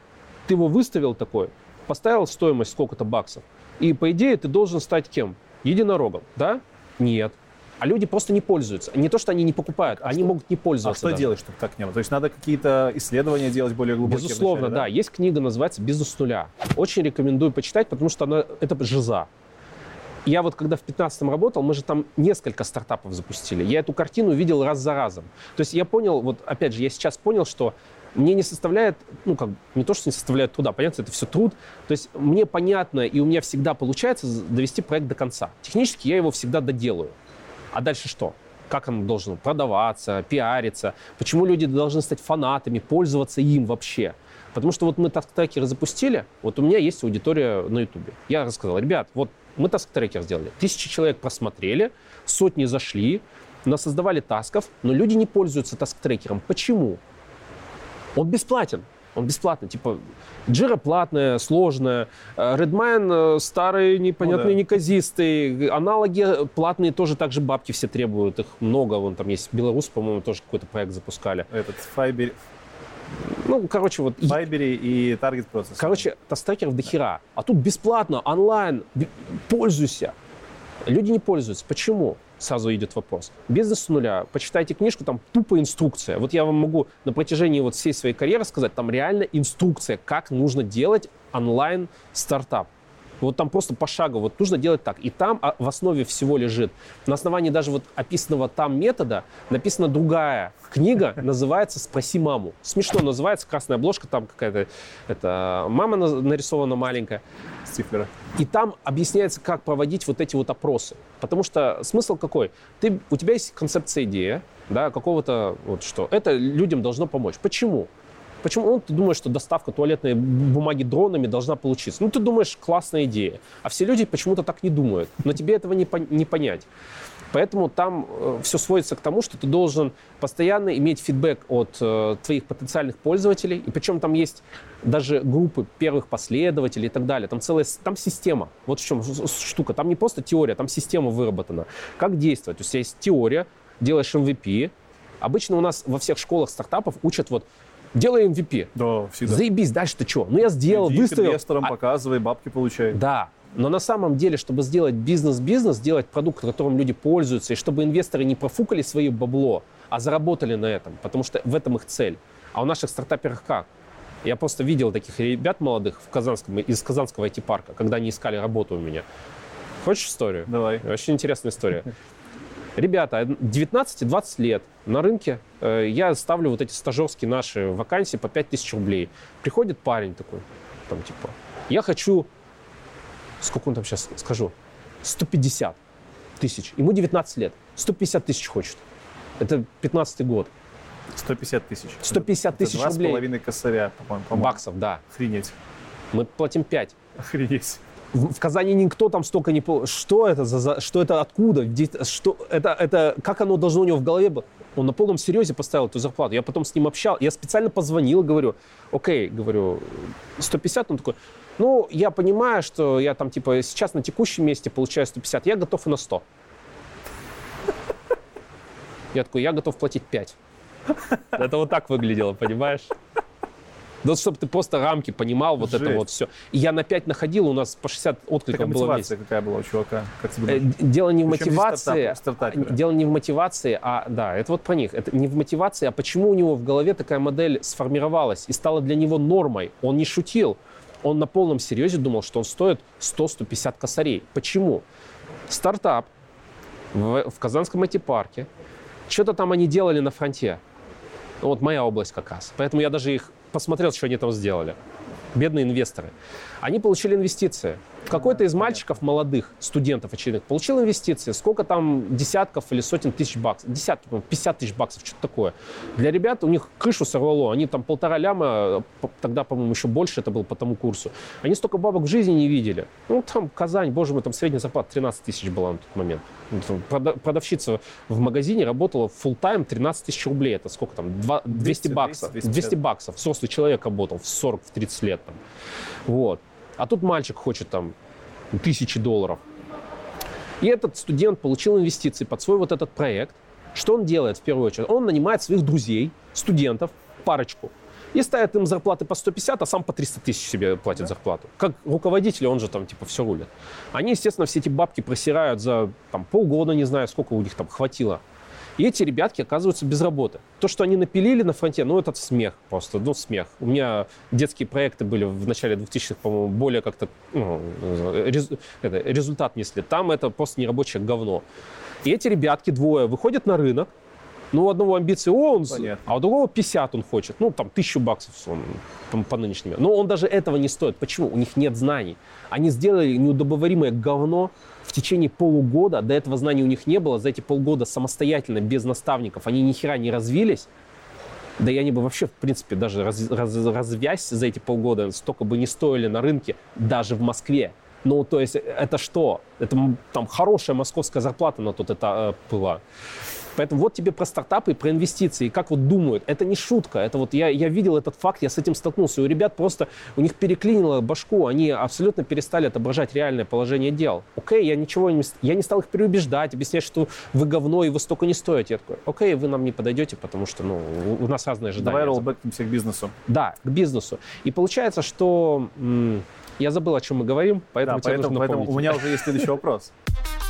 ты его выставил такой, поставил стоимость сколько-то баксов. И по идее ты должен стать кем? Единорогом, да? Нет. А люди просто не пользуются. Не то, что они не покупают, а они что? могут не пользоваться. А что даже. делать, чтобы так не было? То есть надо какие-то исследования делать более глубокие? Безусловно, вначале, да? да. Есть книга, называется «Бизнес с нуля». Очень рекомендую почитать, потому что она, это жиза я вот когда в 15 работал, мы же там несколько стартапов запустили. Я эту картину видел раз за разом. То есть я понял, вот опять же, я сейчас понял, что мне не составляет, ну как, не то, что не составляет труда, понятно, это все труд. То есть мне понятно, и у меня всегда получается довести проект до конца. Технически я его всегда доделаю. А дальше что? Как он должен продаваться, пиариться? Почему люди должны стать фанатами, пользоваться им вообще? Потому что вот мы таск-трекеры запустили, вот у меня есть аудитория на Ютубе. Я рассказал, ребят, вот мы task-tracker сделали. Тысячи человек просмотрели, сотни зашли, насоздавали тасков, но люди не пользуются таск-трекером. Почему? Он бесплатен. Он бесплатный. Типа, Jira платная, сложная, Redmine э, старый, непонятный, ну, да. неказистый, аналоги платные тоже так же бабки все требуют. Их много. Вон там есть Беларусь, по-моему, тоже какой-то проект запускали. Этот Fiber, ну, короче, вот... Fiber и Target Processor. Короче, тестекеров до хера. А тут бесплатно, онлайн, пользуйся. Люди не пользуются. Почему? Сразу идет вопрос. Бизнес с нуля. Почитайте книжку, там тупо инструкция. Вот я вам могу на протяжении вот всей своей карьеры сказать, там реально инструкция, как нужно делать онлайн стартап. Вот там просто пошагово, вот нужно делать так. И там а, в основе всего лежит. На основании даже вот описанного там метода написана другая книга, *laughs* называется «Спроси маму». Смешно называется, красная обложка, там какая-то это, мама нарисована маленькая. Стифлера. И там объясняется, как проводить вот эти вот опросы. Потому что смысл какой? Ты, у тебя есть концепция идея, да, какого-то вот что. Это людям должно помочь. Почему? Почему ну, ты думаешь, что доставка туалетной бумаги дронами должна получиться? Ну, ты думаешь, классная идея. А все люди почему-то так не думают. Но тебе этого не, по- не понять. Поэтому там э, все сводится к тому, что ты должен постоянно иметь фидбэк от э, твоих потенциальных пользователей. И причем там есть даже группы первых последователей и так далее. Там целая там система. Вот в чем штука. Там не просто теория, там система выработана. Как действовать? У тебя есть теория, делаешь MVP. Обычно у нас во всех школах стартапов учат вот делай MVP. Да, всегда. Заебись, дальше ты что? Ну, я сделал, Иди выставил. инвесторам а... показывай, бабки получай. Да, но на самом деле, чтобы сделать бизнес-бизнес, сделать продукт, которым люди пользуются, и чтобы инвесторы не профукали свое бабло, а заработали на этом, потому что в этом их цель. А у наших стартаперов как? Я просто видел таких ребят молодых в Казанском, из Казанского IT-парка, когда они искали работу у меня. Хочешь историю? Давай. Очень интересная история. Ребята, 19-20 лет на рынке, э, я ставлю вот эти стажерские наши вакансии по 5000 рублей. Приходит парень такой, там типа, я хочу, сколько он там сейчас скажу, 150 тысяч. Ему 19 лет, 150 тысяч хочет. Это 15 год. 150 тысяч. 150 тысяч рублей. Половиной косаря, по-моему. Баксов, да. Охренеть. Мы платим 5. Охренеть в, Казани никто там столько не... Что это за... Что это откуда? Где, что это, это... Как оно должно у него в голове быть? Он на полном серьезе поставил эту зарплату. Я потом с ним общал. Я специально позвонил, говорю, окей, говорю, 150. Он такой, ну, я понимаю, что я там, типа, сейчас на текущем месте получаю 150. Я готов и на 100. Я такой, я готов платить 5. Это вот так выглядело, понимаешь? Да, чтобы ты просто рамки понимал, вот Жесть. это вот все. И я на 5 находил, у нас по 60 откликов так, было мотивация месяц. какая была у чувака? Как тебе э, дело не в мотивации, стартап, дело не в мотивации, а да, это вот про них. Это не в мотивации, а почему у него в голове такая модель сформировалась и стала для него нормой. Он не шутил. Он на полном серьезе думал, что он стоит 100-150 косарей. Почему? Стартап в, в Казанском IT-парке. Что-то там они делали на фронте. Вот моя область как раз. Поэтому я даже их посмотрел, что они там сделали. Бедные инвесторы. Они получили инвестиции. Какой-то из мальчиков молодых, студентов очевидных, получил инвестиции. Сколько там десятков или сотен тысяч баксов? Десятки, 50 тысяч баксов, что-то такое. Для ребят у них крышу сорвало. Они там полтора ляма, тогда, по-моему, еще больше это было по тому курсу. Они столько бабок в жизни не видели. Ну, там Казань, боже мой, там средняя зарплата 13 тысяч была на тот момент. Продавщица в магазине работала full тайм 13 тысяч рублей. Это сколько там? 200, 200 баксов. 200, 200 баксов. Взрослый человек работал в 40-30 лет. Там. Вот. А тут мальчик хочет там тысячи долларов. И этот студент получил инвестиции под свой вот этот проект. Что он делает в первую очередь? Он нанимает своих друзей, студентов, парочку, и ставит им зарплаты по 150, а сам по 300 тысяч себе платит да. зарплату. Как руководитель, он же там типа все рулит. Они, естественно, все эти бабки просирают за там, полгода, не знаю, сколько у них там хватило. И эти ребятки оказываются без работы. То, что они напилили на фронте, ну, это смех просто, ну, смех. У меня детские проекты были в начале 2000-х, по-моему, более как-то ну, рез, это, результат несли. Там это просто нерабочее говно. И эти ребятки двое выходят на рынок, ну, у одного амбиции он, Понятно. а у другого 50 он хочет. Ну, там, тысячу баксов он по, по нынешним. Но он даже этого не стоит. Почему? У них нет знаний. Они сделали неудобоваримое говно в течение полугода. До этого знаний у них не было. За эти полгода самостоятельно, без наставников, они ни хера не развились. Да и они бы вообще, в принципе, даже раз, раз, развязь за эти полгода столько бы не стоили на рынке, даже в Москве. Ну, то есть, это что? Это там хорошая московская зарплата на тот это э, была. Поэтому вот тебе про стартапы про инвестиции. Как вот думают. Это не шутка. Это вот я, я видел этот факт, я с этим столкнулся. У ребят просто, у них переклинило башку. Они абсолютно перестали отображать реальное положение дел. Окей, я ничего не... Я не стал их переубеждать, объяснять, что вы говно и вы столько не стоите. Я такой, окей, вы нам не подойдете, потому что, ну, у нас разные ожидания. Давай роллбэкнемся к бизнесу. Да, к бизнесу. И получается, что... Я забыл, о чем мы говорим, поэтому да, тебе поэтому, нужно поэтому у меня уже есть следующий вопрос. *laughs*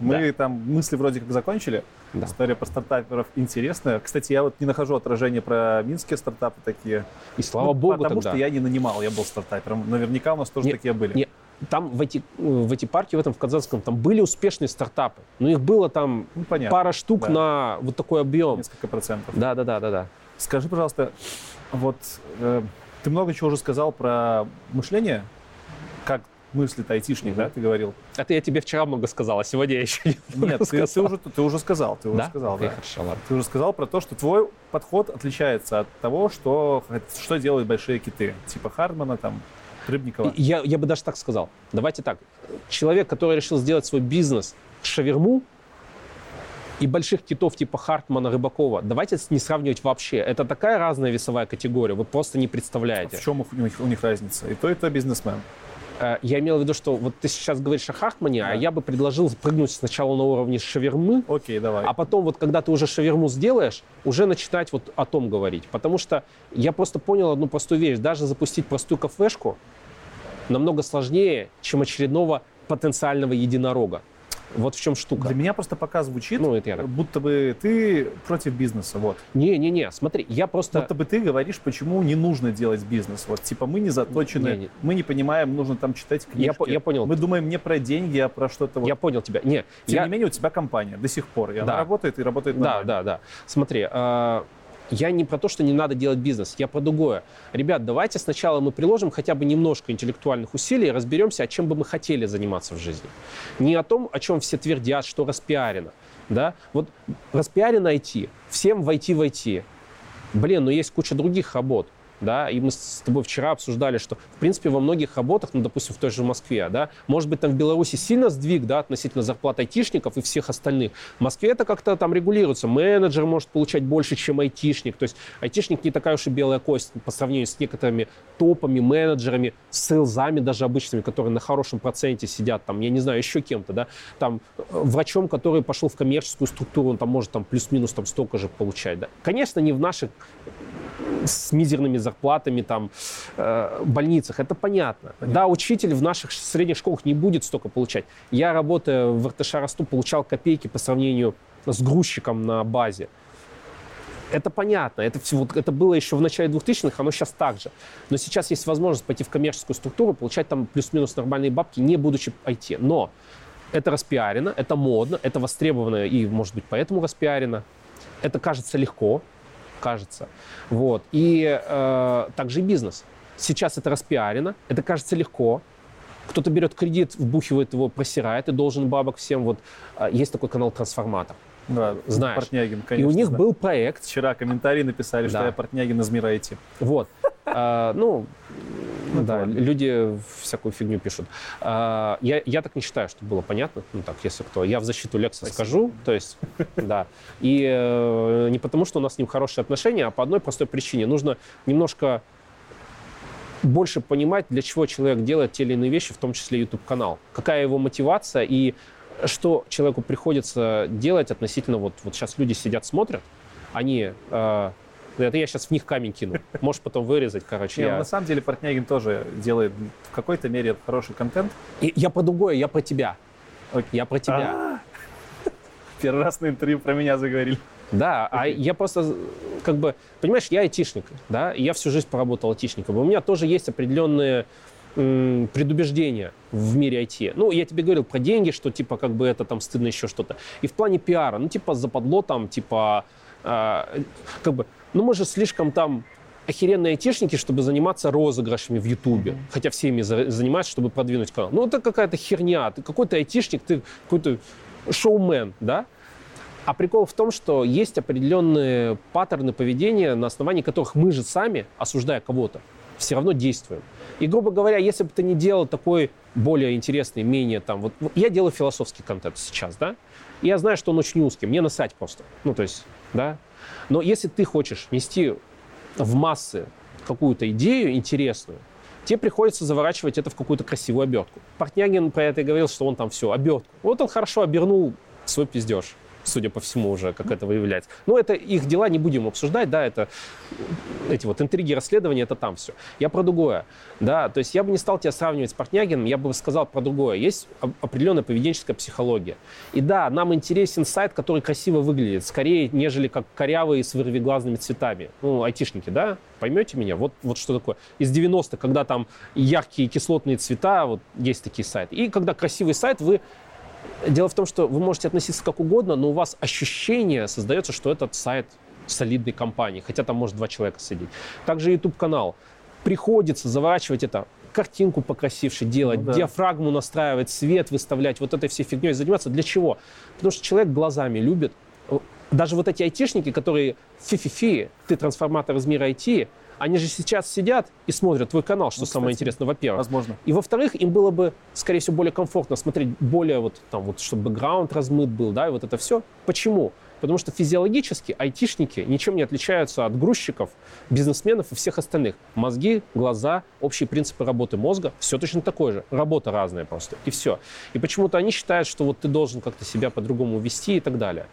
Мы да. там мысли вроде как закончили. Да. История про стартаперов интересная. Кстати, я вот не нахожу отражения про минские стартапы такие. И слава ну, богу Потому тогда. что я не нанимал, я был стартапером. Наверняка у нас тоже не, такие были. Не, там в эти, в эти парки, в этом, в Казанском, там были успешные стартапы. Но их было там ну, пара штук да. на вот такой объем. Несколько процентов. Да, да, да, да, да. Скажи, пожалуйста, вот э, ты много чего уже сказал про мышление, как мыслит айтишник, да, ты говорил? Это я тебе вчера много сказал, а сегодня я еще не *laughs* Нет, ты, ты, уже, ты уже сказал, ты уже да? сказал, okay, да. Хорошо, ладно. Ты уже сказал про то, что твой подход отличается от того, что, что делают большие киты, типа Хардмана, там, Рыбникова. Я, я бы даже так сказал. Давайте так. Человек, который решил сделать свой бизнес шаверму, и больших китов типа Хартмана, Рыбакова, давайте не сравнивать вообще. Это такая разная весовая категория, вы просто не представляете. В чем у них, у них разница? И то, и то бизнесмен. Э, я имел в виду, что вот ты сейчас говоришь о Хахмане, а да. а я бы предложил прыгнуть сначала на уровне шавермы, Окей, давай. а потом вот когда ты уже шаверму сделаешь, уже начинать вот о том говорить. Потому что я просто понял одну простую вещь. Даже запустить простую кафешку намного сложнее, чем очередного потенциального единорога. Вот в чем штука. Для меня просто пока звучит, ну, это я будто бы ты против бизнеса. Вот. Не-не-не, смотри, я просто... Будто бы ты говоришь, почему не нужно делать бизнес. Вот, типа, мы не заточены, не, не. мы не понимаем, нужно там читать книжки. Я, я понял. Мы думаем не про деньги, а про что-то... Вот. Я понял тебя. Не, Тем я... не менее, у тебя компания до сих пор, и да. она работает, и работает. Да, да, да. Смотри, э я не про то, что не надо делать бизнес, я про другое. Ребят, давайте сначала мы приложим хотя бы немножко интеллектуальных усилий и разберемся, о чем бы мы хотели заниматься в жизни. Не о том, о чем все твердят, что распиарено. Да? Вот распиарено IT, всем войти в IT. Блин, но есть куча других работ да, и мы с тобой вчера обсуждали, что, в принципе, во многих работах, ну, допустим, в той же Москве, да, может быть, там в Беларуси сильно сдвиг, да, относительно зарплат айтишников и всех остальных. В Москве это как-то там регулируется. Менеджер может получать больше, чем айтишник. То есть айтишник не такая уж и белая кость по сравнению с некоторыми топами, менеджерами, сейлзами даже обычными, которые на хорошем проценте сидят, там, я не знаю, еще кем-то, да, там, э, врачом, который пошел в коммерческую структуру, он там может там плюс-минус там столько же получать, да. Конечно, не в наших с мизерными зарплатами там э, больницах. Это понятно. понятно. Да, учитель в наших средних школах не будет столько получать. Я, работая в РТШ Росту, получал копейки по сравнению с грузчиком на базе. Это понятно, это, все, это было еще в начале 2000-х, оно сейчас так же. Но сейчас есть возможность пойти в коммерческую структуру, получать там плюс-минус нормальные бабки, не будучи IT. Но это распиарено, это модно, это востребовано и, может быть, поэтому распиарено. Это кажется легко, кажется. Вот. И э, также и бизнес. Сейчас это распиарено, это кажется легко. Кто-то берет кредит, вбухивает его, просирает и должен бабок всем. Вот э, есть такой канал «Трансформатор». Да, Знаешь. Портнягин, конечно. и у них да. был проект. Вчера комментарии написали, что Да. я Портнягин из мира IT. Вот. А, ну, Ну, да, ладно. люди всякую фигню пишут. А, я, я так не считаю, что было понятно. Ну так, если кто. Я в защиту Лекса Спасибо. скажу. То есть, да. И э, не потому, что у нас с ним хорошие отношения, а по одной простой причине. Нужно немножко больше понимать, для чего человек делает те или иные вещи, в том числе YouTube-канал. Какая его мотивация и что человеку приходится делать относительно... Вот, вот сейчас люди сидят, смотрят, они... э, это я сейчас в них камень кину. Можешь потом вырезать, короче. Не, ну, я- на самом деле Портнягин тоже делает в какой-то мере хороший контент. И я про другое, я про тебя. Окей. Я про тебя. Первый раз на интервью про меня заговорили. Да, а я просто, как бы, понимаешь, я айтишник, да, и я всю жизнь поработал айтишником. У меня тоже есть определенные предубеждения в мире IT. Ну, я тебе говорил про деньги, что, типа, как бы это там стыдно еще что-то. И в плане пиара, ну, типа, западло там, типа, а, как бы, ну, мы же слишком там охеренные айтишники, чтобы заниматься розыгрышами в Ютубе. Хотя все ими за- занимаются, чтобы продвинуть канал. Ну, это какая-то херня. Ты какой-то айтишник, ты какой-то шоумен, да? А прикол в том, что есть определенные паттерны поведения, на основании которых мы же сами, осуждая кого-то, все равно действуем. И, грубо говоря, если бы ты не делал такой более интересный, менее там... Вот, я делаю философский контент сейчас, да? И я знаю, что он очень узкий, мне насать просто. Ну, то есть, да? Но если ты хочешь нести в массы какую-то идею интересную, тебе приходится заворачивать это в какую-то красивую обертку. Портнягин про это и говорил, что он там все, обертку. Вот он хорошо обернул свой пиздеж судя по всему уже, как это выявляется. Но это их дела, не будем обсуждать, да, это эти вот интриги расследования, это там все. Я про другое, да, то есть я бы не стал тебя сравнивать с Портнягиным, я бы сказал про другое. Есть оп- определенная поведенческая психология. И да, нам интересен сайт, который красиво выглядит, скорее, нежели как корявый с вырвиглазными цветами. Ну, айтишники, да, поймете меня? Вот, вот что такое. Из 90-х, когда там яркие кислотные цвета, вот есть такие сайты. И когда красивый сайт, вы Дело в том, что вы можете относиться как угодно, но у вас ощущение создается, что этот сайт солидной компании, хотя там может два человека сидеть. Также YouTube-канал. Приходится заворачивать это картинку покрасивше делать, Ну да. диафрагму настраивать, свет выставлять, вот этой всей фигней заниматься. Для чего? Потому что человек глазами любит. Даже вот эти айтишники, которые фи-фи-фи, ты трансформатор из мира IT, они же сейчас сидят и смотрят твой канал, что Ну, самое кстати, интересное, во-первых. Возможно. И во-вторых, им было бы, скорее всего, более комфортно смотреть более вот там вот, чтобы бэкграунд размыт был, да, и вот это все. Почему? Потому что физиологически айтишники ничем не отличаются от грузчиков, бизнесменов и всех остальных. Мозги, глаза, общие принципы работы мозга, все точно такое же. Работа разная просто, и все. И почему-то они считают, что вот ты должен как-то себя по-другому вести и так далее.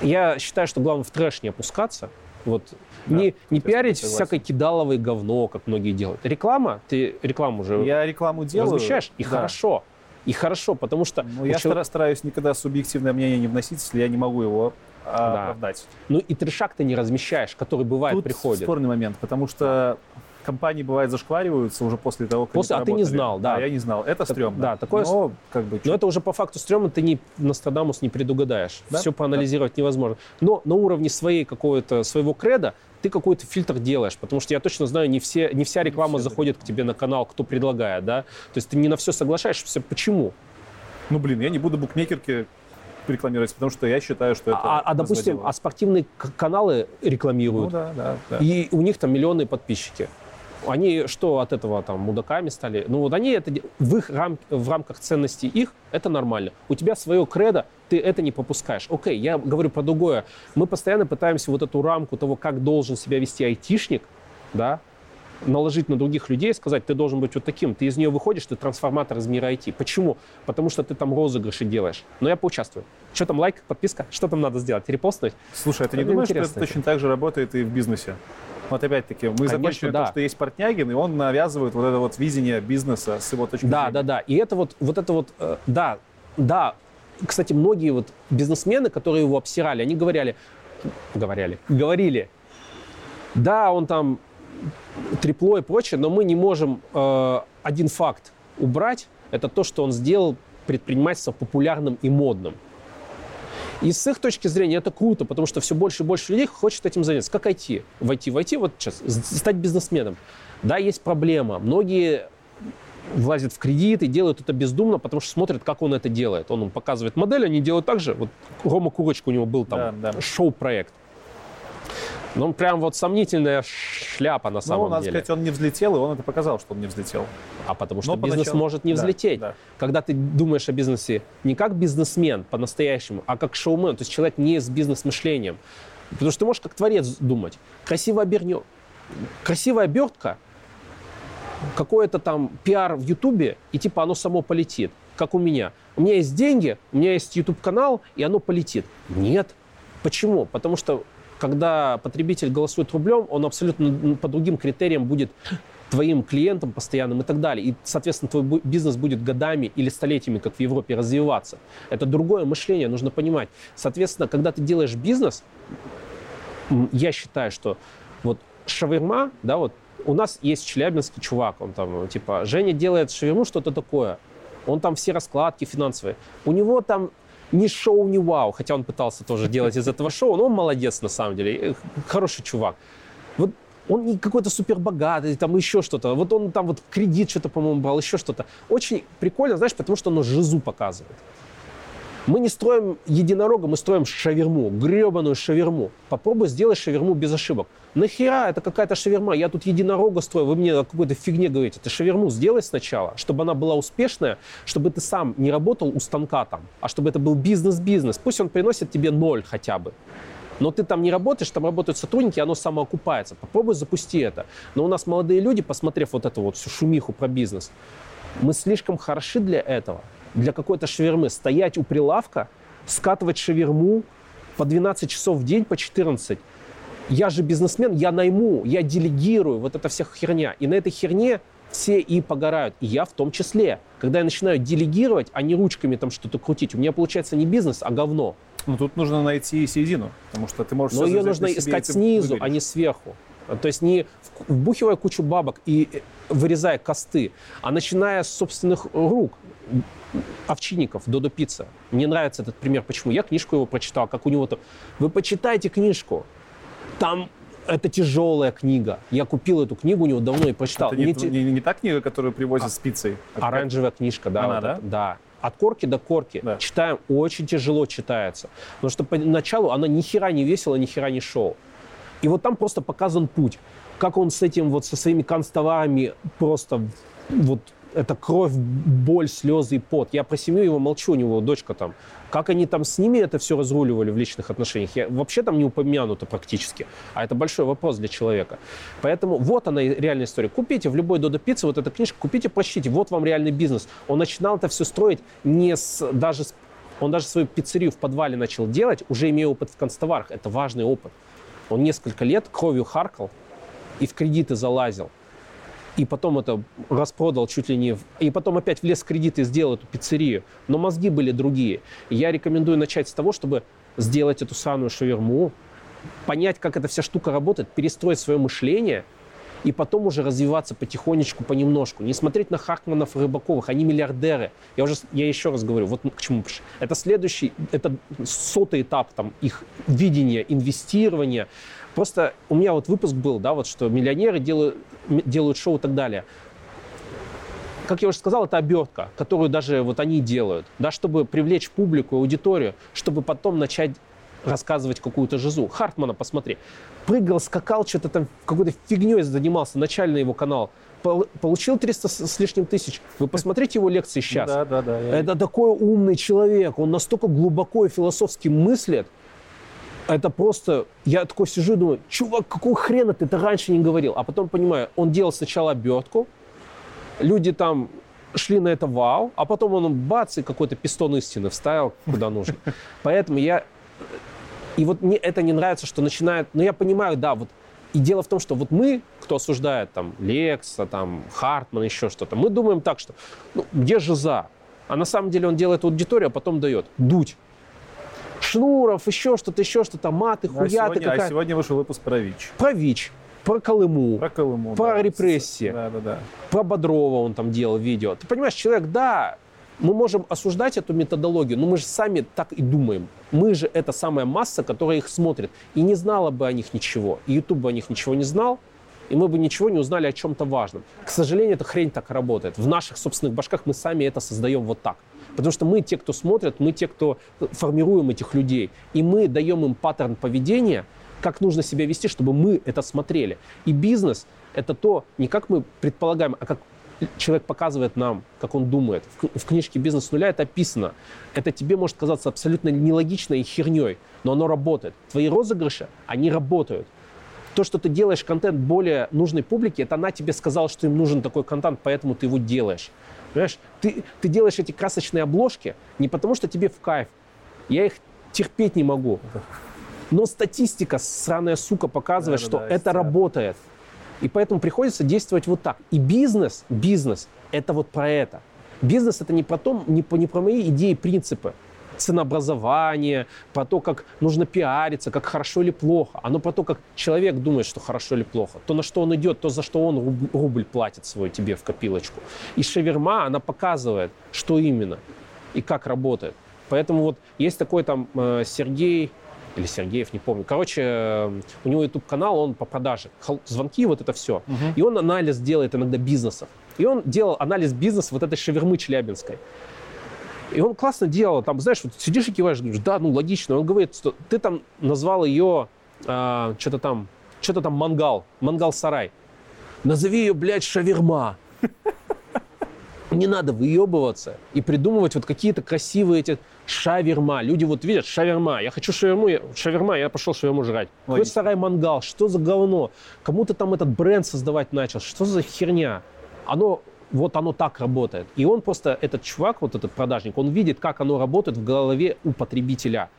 Я считаю, что главное в трэш не опускаться, вот Да, не, не пиарить всякое кидаловое говно, как многие делают. Реклама, ты рекламу уже Я рекламу делаю. размещаешь, и да. хорошо. И хорошо, потому что... Ну, я чело- стара- стараюсь никогда субъективное мнение не вносить, если я не могу его а, Да. оправдать. Ну и трешак ты не размещаешь, который бывает, Тут приходит. спорный момент, потому что компании бывает зашквариваются уже после того, как После- а ты не знал, да. А я не знал. Это стрёмно. да, такое Но как бы Но это уже по факту стрёмно, ты не Нострадамус не предугадаешь. Да? Все проанализировать невозможно. Но на уровне своей какого-то своего креда ты какой-то фильтр делаешь, потому что я точно знаю, не, все, не вся реклама все, да. заходит к тебе на канал, кто предлагает, да. То есть ты не на все соглашаешься. Почему? Ну, блин, я не буду букмекерки рекламировать, потому что я считаю, что это А, а, допустим, разводило. а спортивные каналы Ну рекламируют, да, да, да. и у них там миллионы подписчики. Они что от этого там мудаками стали? Ну вот они это в их рам- в рамках ценностей их это нормально. У тебя свое кредо, ты это не попускаешь. Окей, я говорю про другое. Мы постоянно пытаемся вот эту рамку того, как должен себя вести айтишник, да, наложить на других людей, сказать, ты должен быть вот таким. Ты из нее выходишь, ты трансформатор из мира IT. Почему? Потому что ты там розыгрыши делаешь. Но я поучаствую. Что там, лайк, подписка? Что там надо сделать? Репостнуть? Слушай, а ты не думаешь, что это точно так же работает и в бизнесе? Вот опять-таки, мы закончили да. то, что есть Портнягин, и он навязывает вот это вот видение бизнеса с его точки Да, зрения. да, да. И это вот, вот это вот, э, да, да. Кстати, многие вот бизнесмены, которые его обсирали, они говорили, говорили, говорили, да, он там трепло и прочее, но мы не можем э, один факт убрать, это то, что он сделал предпринимательство популярным и модным. И с их точки зрения это круто, потому что все больше и больше людей хочет этим заняться. Как IT? Войти, войти вот сейчас, стать бизнесменом. Да, есть проблема. Многие влазят в кредит и делают это бездумно, потому что смотрят, как он это делает. Он им показывает модель, они делают так же. Вот Рома Курочка, у него был там да, да. шоу-проект. Ну, прям вот сомнительная шляпа на самом ну, надо деле. сказать, он не взлетел, и он это показал, что он не взлетел. А потому что Но бизнес поначалу... может не взлететь. Да, да. Когда ты думаешь о бизнесе не как бизнесмен по-настоящему, а как шоумен, то есть человек не с бизнес-мышлением. Потому что ты можешь как творец думать. Красиво обернет. Красивая обертка, какой-то там пиар в Ютубе, и типа оно само полетит, как у меня. У меня есть деньги, у меня есть YouTube-канал, и оно полетит. Нет. Почему? Потому что когда потребитель голосует рублем, он абсолютно по другим критериям будет твоим клиентом постоянным и так далее. И, соответственно, твой бизнес будет годами или столетиями, как в Европе, развиваться. Это другое мышление, нужно понимать. Соответственно, когда ты делаешь бизнес, я считаю, что вот шаверма, да, вот у нас есть челябинский чувак, он там, типа, Женя делает шаверму, что-то такое. Он там все раскладки финансовые. У него там ни шоу, ни вау, хотя он пытался тоже делать из этого шоу, но он молодец на самом деле, хороший чувак. Вот он не какой-то супер богатый, там еще что-то. Вот он там вот кредит что-то, по-моему, брал, еще что-то. Очень прикольно, знаешь, потому что оно жизу показывает. Мы не строим единорога, мы строим шаверму, гребаную шаверму. Попробуй сделать шаверму без ошибок. Нахера это какая-то шаверма? Я тут единорога строю, вы мне о какой-то фигне говорите. Ты шаверму сделай сначала, чтобы она была успешная, чтобы ты сам не работал у станка там, а чтобы это был бизнес-бизнес. Пусть он приносит тебе ноль хотя бы. Но ты там не работаешь, там работают сотрудники, оно самоокупается. Попробуй запусти это. Но у нас молодые люди, посмотрев вот эту вот всю шумиху про бизнес, мы слишком хороши для этого для какой-то шавермы стоять у прилавка, скатывать шаверму по 12 часов в день, по 14. Я же бизнесмен, я найму, я делегирую, вот эта вся херня. И на этой херне все и погорают, и я в том числе. Когда я начинаю делегировать, а не ручками там что-то крутить, у меня получается не бизнес, а говно. Ну тут нужно найти середину, потому что ты можешь... Но ее нужно искать снизу, а не сверху. То есть не вбухивая кучу бабок и э, вырезая косты, а начиная с собственных рук. Овчинников, Додо Пицца. Мне нравится этот пример. Почему? Я книжку его прочитал, как у него то... Вы почитайте книжку. Там это тяжелая книга. Я купил эту книгу у него давно и прочитал. Это не, не, не, не та книга, которую привозят а, с пиццей? А оранжевая книжка, да. Она, вот да? Это, да. От корки до корки. Да. Читаем, очень тяжело читается. Потому что поначалу она ни хера не весела, ни хера не шоу. И вот там просто показан путь. Как он с этим, вот со своими канцтоварами просто вот это кровь, боль, слезы и пот. Я про семью его молчу, у него дочка там. Как они там с ними это все разруливали в личных отношениях, я вообще там не упомянуто практически. А это большой вопрос для человека. Поэтому вот она реальная история. Купите в любой Додо Пицце вот эту книжку, купите, прочтите. Вот вам реальный бизнес. Он начинал это все строить не с, даже с, он даже свою пиццерию в подвале начал делать, уже имея опыт в констоварах. Это важный опыт. Он несколько лет кровью харкал и в кредиты залазил и потом это распродал чуть ли не... В... И потом опять влез в кредит и сделал эту пиццерию. Но мозги были другие. Я рекомендую начать с того, чтобы сделать эту самую шаверму, понять, как эта вся штука работает, перестроить свое мышление и потом уже развиваться потихонечку, понемножку. Не смотреть на Харкманов и Рыбаковых, они миллиардеры. Я уже, я еще раз говорю, вот к чему. Это следующий, это сотый этап там, их видения, инвестирования, Просто у меня вот выпуск был, да, вот что миллионеры делают, делают шоу и так далее. Как я уже сказал, это обертка, которую даже вот они делают, да, чтобы привлечь публику, аудиторию, чтобы потом начать рассказывать какую-то жизу. Хартмана посмотри. Прыгал, скакал, что-то там какой-то фигней занимался, начальный его канал. Получил 300 с лишним тысяч. Вы посмотрите его лекции сейчас. Да, да, да. Это такой умный человек. Он настолько глубоко и философски мыслит, это просто, я такой сижу и думаю, чувак, какого хрена ты это раньше не говорил? А потом понимаю, он делал сначала обертку, люди там шли на это вау, а потом он бац, и какой-то пистон истины вставил куда нужно. Поэтому я... И вот мне это не нравится, что начинает... Но я понимаю, да, вот и дело в том, что вот мы, кто осуждает там Лекса, там Хартман, еще что-то, мы думаем так, что ну, где же за? А на самом деле он делает аудиторию, а потом дает. Дуть. Шнуров, еще что-то, еще что-то, маты, хуяты. А сегодня, а сегодня вышел выпуск про ВИЧ. Про ВИЧ, про Колыму, про, Колыму, про да. репрессии, да, да, да. про Бодрова он там делал видео. Ты понимаешь, человек, да, Мы можем осуждать эту методологию, но мы же сами так и думаем. Мы же это самая масса, которая их смотрит. И не знала бы о них ничего. И YouTube бы о них ничего не знал, и мы бы ничего не узнали о чем-то важном. К сожалению, эта хрень так работает. В наших собственных башках мы сами это создаем вот так. Потому что мы те, кто смотрят, мы те, кто формируем этих людей. И мы даем им паттерн поведения, как нужно себя вести, чтобы мы это смотрели. И бизнес — это то, не как мы предполагаем, а как человек показывает нам, как он думает. В, в книжке «Бизнес с нуля» это описано. Это тебе может казаться абсолютно нелогичной херней, но оно работает. Твои розыгрыши, они работают. То, что ты делаешь контент более нужной публике, это она тебе сказала, что им нужен такой контент, поэтому ты его делаешь. Понимаешь? Ты, ты делаешь эти красочные обложки не потому, что тебе в кайф. Я их терпеть не могу. Но статистика, сраная сука, показывает, да, что да, это да. работает. И поэтому приходится действовать вот так. И бизнес, бизнес, это вот про это. Бизнес это не про, то, не, не про мои идеи, принципы ценообразование, про то, как нужно пиариться, как хорошо или плохо. Оно про то, как человек думает, что хорошо или плохо. То, на что он идет, то, за что он рубль платит свой тебе в копилочку. И шаверма, она показывает, что именно и как работает. Поэтому вот есть такой там э, Сергей, или Сергеев, не помню. Короче, э, у него YouTube канал, он по продаже. Звонки, вот это все. Угу. И он анализ делает иногда бизнесов. И он делал анализ бизнеса вот этой шавермы челябинской. И он классно делал, там, знаешь, вот сидишь и киваешь, говоришь, да, ну логично. Он говорит, что ты там назвал ее а, что-то там, что-то там мангал, мангал-сарай. Назови ее, блядь, шаверма. Не надо выебываться и придумывать вот какие-то красивые эти шаверма. Люди вот видят, шаверма, я хочу шаверму, я, шаверма, я пошел шаверму жрать. Какой сарай мангал, что за говно? Кому-то там этот бренд создавать начал, что за херня? Оно вот оно так работает. И он просто, этот чувак, вот этот продажник, он видит, как оно работает в голове у потребителя.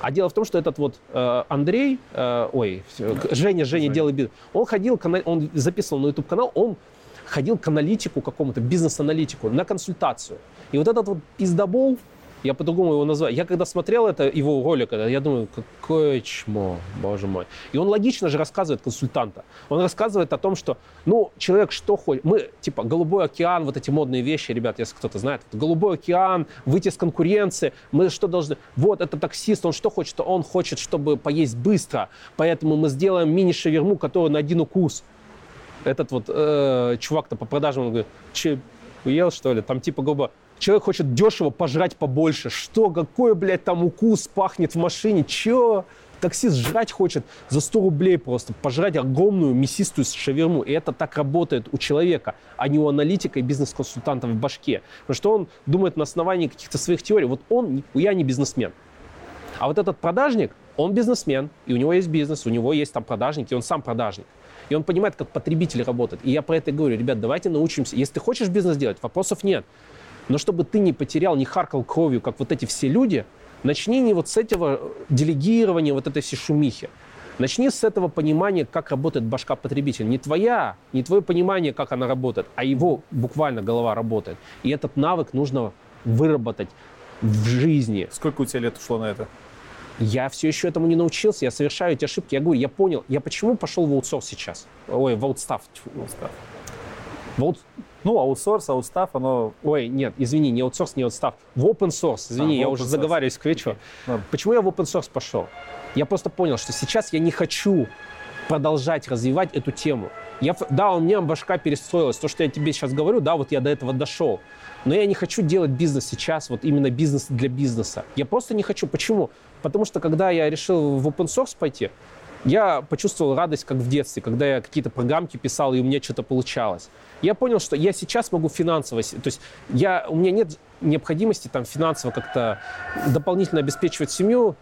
А дело в том, что этот вот э, Андрей, э, ой, Женя, Женя, Женя. делает бизнес, он ходил, он записывал на YouTube канал, он ходил к аналитику какому-то, бизнес-аналитику, на консультацию. И вот этот вот пиздобол, я по-другому его назвал. Я когда смотрел это, его ролик, я думаю, какое чмо, боже мой. И он логично же рассказывает консультанта. Он рассказывает о том, что, ну, человек что хочет. Мы, типа, голубой океан, вот эти модные вещи, ребят, если кто-то знает. Голубой океан, выйти с конкуренции. Мы что должны? Вот, это таксист, он что хочет? Он хочет, чтобы поесть быстро. Поэтому мы сделаем мини-шаверму, которая на один укус. Этот вот э, чувак-то по продажам, он говорит, че, уел, что ли? Там типа, грубо, Человек хочет дешево пожрать побольше. Что, какой, блядь, там укус пахнет в машине? Чё? Таксист жрать хочет за 100 рублей просто, пожрать огромную мясистую шаверму. И это так работает у человека, а не у аналитика и бизнес-консультанта в башке. Потому что он думает на основании каких-то своих теорий. Вот он, я не бизнесмен. А вот этот продажник, он бизнесмен, и у него есть бизнес, у него есть там продажники, и он сам продажник. И он понимает, как потребитель работает. И я про это говорю, ребят, давайте научимся. Если ты хочешь бизнес делать, вопросов нет. Но чтобы ты не потерял, не харкал кровью, как вот эти все люди, начни не вот с этого делегирования, вот этой всей шумихи. Начни с этого понимания, как работает башка потребителя. Не твоя, не твое понимание, как она работает, а его буквально голова работает. И этот навык нужно выработать в жизни. Сколько у тебя лет ушло на это? Я все еще этому не научился, я совершаю эти ошибки. Я говорю, я понял, я почему пошел в аутсорс сейчас? Ой, в аутстав. В аут... Ну, аутсорс, аутстав, оно... Ой, нет, извини, не аутсорс, не аутстав. В open source, извини, а, я уже заговариваюсь к вечеру. Okay. Почему я в open source пошел? Я просто понял, что сейчас я не хочу продолжать развивать эту тему. Я, да, у меня башка перестроилась. То, что я тебе сейчас говорю, да, вот я до этого дошел. Но я не хочу делать бизнес сейчас, вот именно бизнес для бизнеса. Я просто не хочу. Почему? Потому что когда я решил в open source пойти, я почувствовал радость, как в детстве, когда я какие-то программки писал, и у меня что-то получалось я понял, что я сейчас могу финансово, то есть я, у меня нет необходимости там финансово как-то дополнительно обеспечивать семью.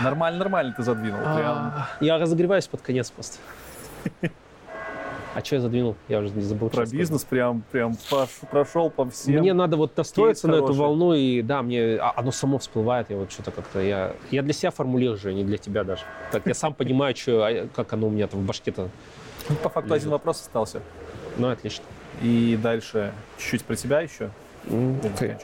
Нормально, нормально ты задвинул. Прям. Я разогреваюсь под конец просто. А что я задвинул? Я уже не забыл. Про бизнес прям, прям прошел по всем. Мне надо вот настроиться на эту волну, и да, мне а, оно само всплывает. Я вот что-то как-то я, я для себя формулирую, же, не для тебя даже. Так я сам понимаю, что, а, как оно у меня там в башке-то. Ну, по факту один вопрос остался. Ну, отлично. И дальше чуть-чуть про тебя еще. Okay. Ты,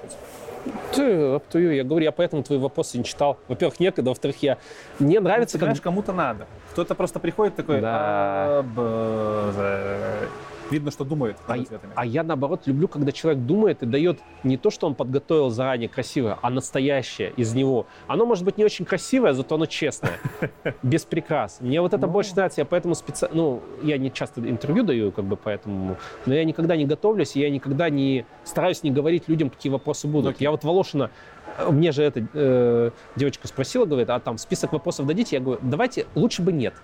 up to you. Я говорю, я поэтому твои вопросы не читал. Во-первых, некогда, во-вторых, я... Мне нравится, Ты как... кому-то надо. Кто-то просто приходит такой, Да. «А, б- видно, что думает А, ответами. а я, наоборот, люблю, когда человек думает и дает не то, что он подготовил заранее красивое, а настоящее из него. Оно может быть не очень красивое, зато оно честное, *laughs* без прикрас. Мне вот это Ну. больше нравится, я поэтому специально... Ну, я не часто интервью даю, как бы, поэтому... Но я никогда не готовлюсь, я никогда не стараюсь не говорить людям, какие вопросы будут. Я вот Волошина... э, Мне же эта э, девочка спросила, говорит, а там список вопросов дадите? Я говорю, давайте, лучше бы нет.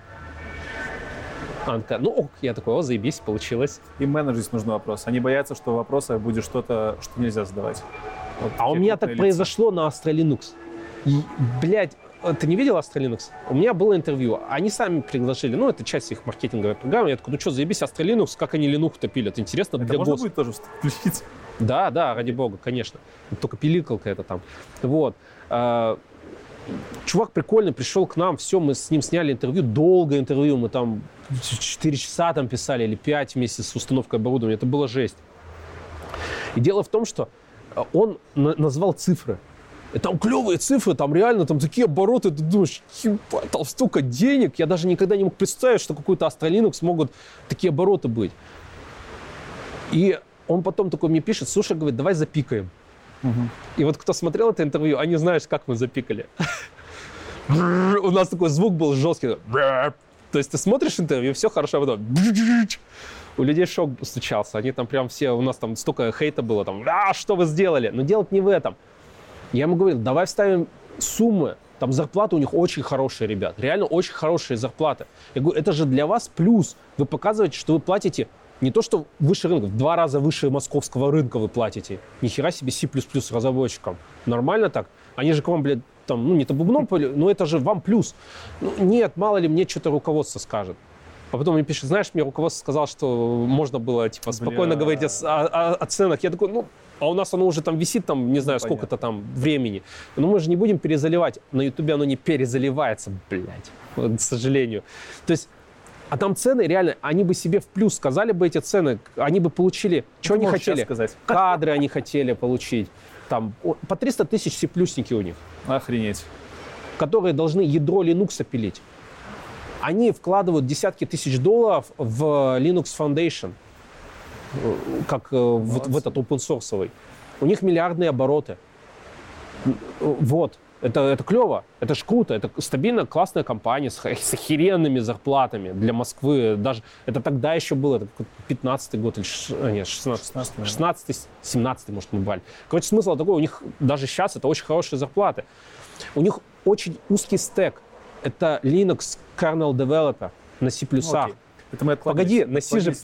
Она такая, ну ок. Я такой, о, заебись, получилось. И менеджеру здесь нужны вопросы. Они боятся, что в вопросах будет что-то, что нельзя задавать. Вот А у меня так лица. произошло на Astra Linux. И, блядь, э, ты не видел Astra Linux? У меня было интервью. Они сами предложили, ну, это часть их маркетинговой программы. Я такой, ну что, заебись, Astra Linux, как они Linux-то пилят? Интересно Это для можно гос. будет тоже включить? Да, да, ради бога, конечно. Только пиликалка это там. Вот. А, Чувак прикольный, пришел к нам, все, мы с ним сняли интервью, долгое интервью, мы там 4 часа там писали или 5 вместе с установкой оборудования, это было жесть. И дело в том, что э, он на- назвал цифры. И там клевые цифры, там реально там такие обороты, ты думаешь, ебать, там столько денег. Я даже никогда не мог представить, что какой-то Astra Linux могут такие обороты быть. И он потом такой мне пишет, слушай, говорит, давай запикаем. И вот кто смотрел это интервью, они знают, как мы запикали. *laughs* У нас такой звук был жесткий. То есть ты смотришь интервью, все хорошо, а потом у людей шок стучался. Они там прям все, у нас там столько хейта было, там, а, что вы сделали? Но делать не в этом. Я ему говорил, давай вставим суммы. Там зарплаты у них очень хорошие, ребят. Реально очень хорошие зарплаты. Я говорю, это же для вас плюс. Вы показываете, что вы платите не то, что выше рынка, в два раза выше московского рынка вы платите. Ни хера себе C++ разработчикам. Нормально так? Они же к вам, блядь, там, ну, не то бубном, поли- но это же вам плюс. Ну, нет, мало ли мне что-то руководство скажет. А потом мне пишет, знаешь, мне руководство сказало, что можно было, типа, спокойно Бля. говорить о, о- о- ценах. Я такой, ну, а у нас оно уже там висит, там, не знаю, понятно. сколько-то там времени. Но мы же не будем перезаливать. На Ютубе оно не перезаливается, блядь, вот, к сожалению. То есть, а там цены реально, они бы себе в плюс сказали бы эти цены, они бы получили, что они хотели. сказать. Кадры они хотели получить. Там по 300 тысяч C+-ники у них Охренеть. которые должны ядро Linux пилить. Они вкладывают десятки тысяч долларов в Linux Foundation, э, как э, в, в этот open source. У них миллиардные обороты. Э, Вот. Это, это клево, это ж круто, это стабильно классная компания с, с охеренными зарплатами для Москвы. Даже это тогда еще было, это 15 год или ш- а, нет, 16 16, наверное. 16 17 может, мы брали. Короче, смысл такой, у них даже сейчас это очень хорошие зарплаты. У них очень узкий стек. Это Linux kernel developer на C++. Окей. Это мы. Погоди, на C же...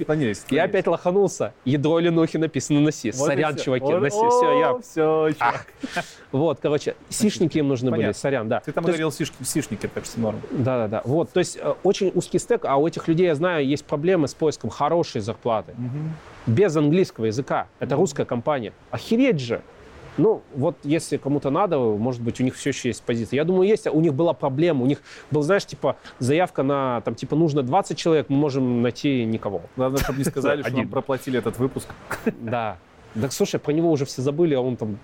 Я опять лоханулся. Ядро Ленухи написано на C. Вот Сорян, чуваки, Вот- на C. Все, я... О, всё, чувак. *laughs* Вот, короче, сишники им нужны были. Понятно. Сорян, да. Ты там То есть- говорил сишки- сишники, так что норм. Да, да, да. Вот, то есть э, очень узкий стек, а у этих людей, я знаю, есть проблемы с поиском хорошей зарплаты. Без английского языка. Это русская компания. Охереть же. Ну, вот если кому-то надо, может быть, у них все еще есть позиция. Я думаю, есть. У них была проблема. У них был, знаешь, типа, заявка на, там, типа, нужно 20 человек, мы можем найти никого. Главное, чтобы не сказали, *laughs* что нам проплатили этот выпуск. Да. Так, слушай, про него уже все забыли, а он там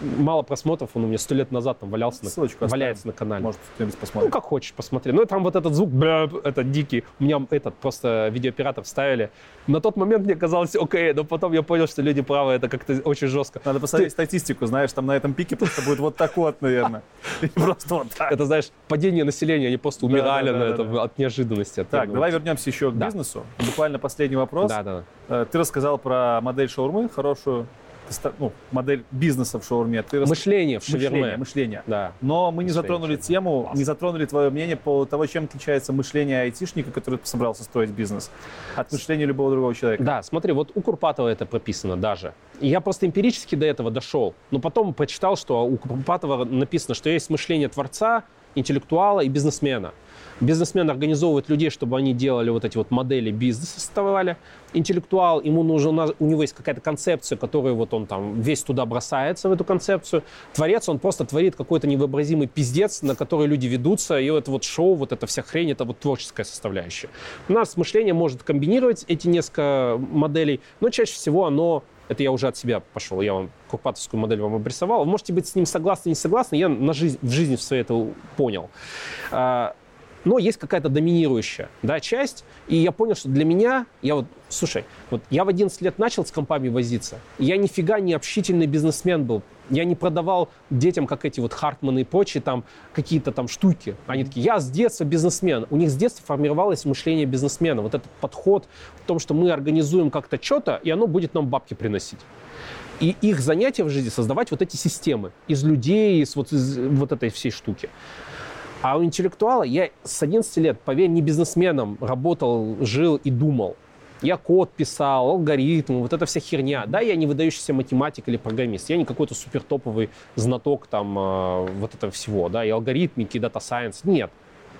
мало просмотров, он у меня сто лет назад там валялся, на- Ссылочку оставим. валяется на канале. Может, кто-нибудь Ну, посмотрит. как хочешь, посмотри. Ну, и там вот этот звук, бля, этот дикий. У меня этот просто видеооператор вставили. На тот момент мне казалось окей, но потом я понял, что люди правы, это как-то очень жестко. Надо посмотреть статистику, знаешь, там на этом пике просто будет вот так вот, наверное. Просто вот так. Это, знаешь, падение населения, они просто умирали на этом от неожиданности. Так, давай вернемся еще к бизнесу. Буквально последний вопрос. Да, да. Э, Ты рассказал про модель шаурмы, хорошую, ну, модель бизнеса в шаурме. Ты рас- Мышление в мышление, шаверме. мышление. Да. Но мы не Мышление, затронули мышление. тему, Класс. не затронули твое мнение по того, чем отличается мышление айтишника, который собрался строить бизнес, от мышления любого другого человека. Да, смотри, вот у Курпатова это прописано даже. И я просто эмпирически до этого дошел. Но потом прочитал, что у Курпатова написано, что есть мышление творца, интеллектуала и бизнесмена. Бизнесмен организовывает людей, чтобы они делали вот эти вот модели бизнеса, создавали. Интеллектуал, ему нужно, у него есть какая-то концепция, которую вот он там весь туда бросается, в эту концепцию. Творец, он просто творит какой-то невообразимый пиздец, на который люди ведутся, и это вот шоу, вот эта вся хрень, это вот творческая составляющая. У нас мышление может комбинировать эти несколько моделей, но чаще всего оно это я уже от себя пошел, я вам курпатовскую модель вам обрисовал. Вы можете быть с ним согласны, не согласны, я на жизнь, в жизни в своей это понял. А, но есть какая-то доминирующая да, часть, и я понял, что для меня, я вот, слушай, вот я в 11 лет начал с компами возиться, я нифига не общительный бизнесмен был, я не продавал детям, как эти вот Хартманы и прочие, там какие-то там штуки. Они такие, я с детства бизнесмен. У них с детства формировалось мышление бизнесмена. Вот этот подход в том, что мы организуем как-то что-то, и оно будет нам бабки приносить. И их занятие в жизни создавать вот эти системы из людей, из вот, из вот этой всей штуки. А у интеллектуала я с 11 лет, поверь, не бизнесменом работал, жил и думал. Я код писал, алгоритмы, вот эта вся херня. Да, я не выдающийся математик или программист, я не какой-то супер топовый знаток там э, вот этого всего, да, и алгоритмики, и дата сайенс. Нет,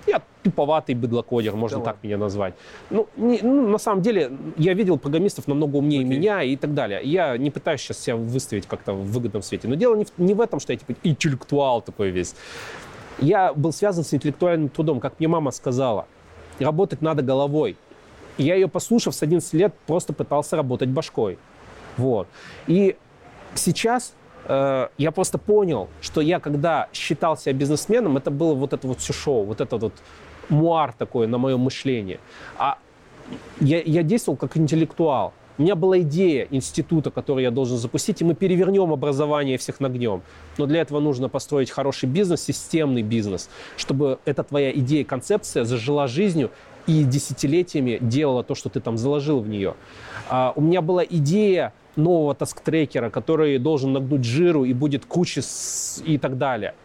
я туповатый быдлокодер, можно да так меня назвать. Ну, не, ну, на самом деле, я видел программистов намного умнее okay. меня и так далее. Я не пытаюсь сейчас себя выставить как-то в выгодном свете. Но дело не в, не в этом, что я типа интеллектуал такой весь. Я был связан с интеллектуальным трудом, как мне мама сказала. Работать надо головой. Я ее, послушав с 11 лет, просто пытался работать башкой. Вот. И сейчас э, я просто понял, что я, когда считал себя бизнесменом, это было вот это вот все шоу, вот это вот муар такой на мое мышление. А я, я действовал как интеллектуал. У меня была идея института, который я должен запустить, и мы перевернем образование всех нагнем. Но для этого нужно построить хороший бизнес, системный бизнес, чтобы эта твоя идея, концепция зажила жизнью и десятилетиями делала то, что ты там заложил в нее. А, у меня была идея нового таск-трекера, который должен нагнуть жиру и будет куча с... и так далее.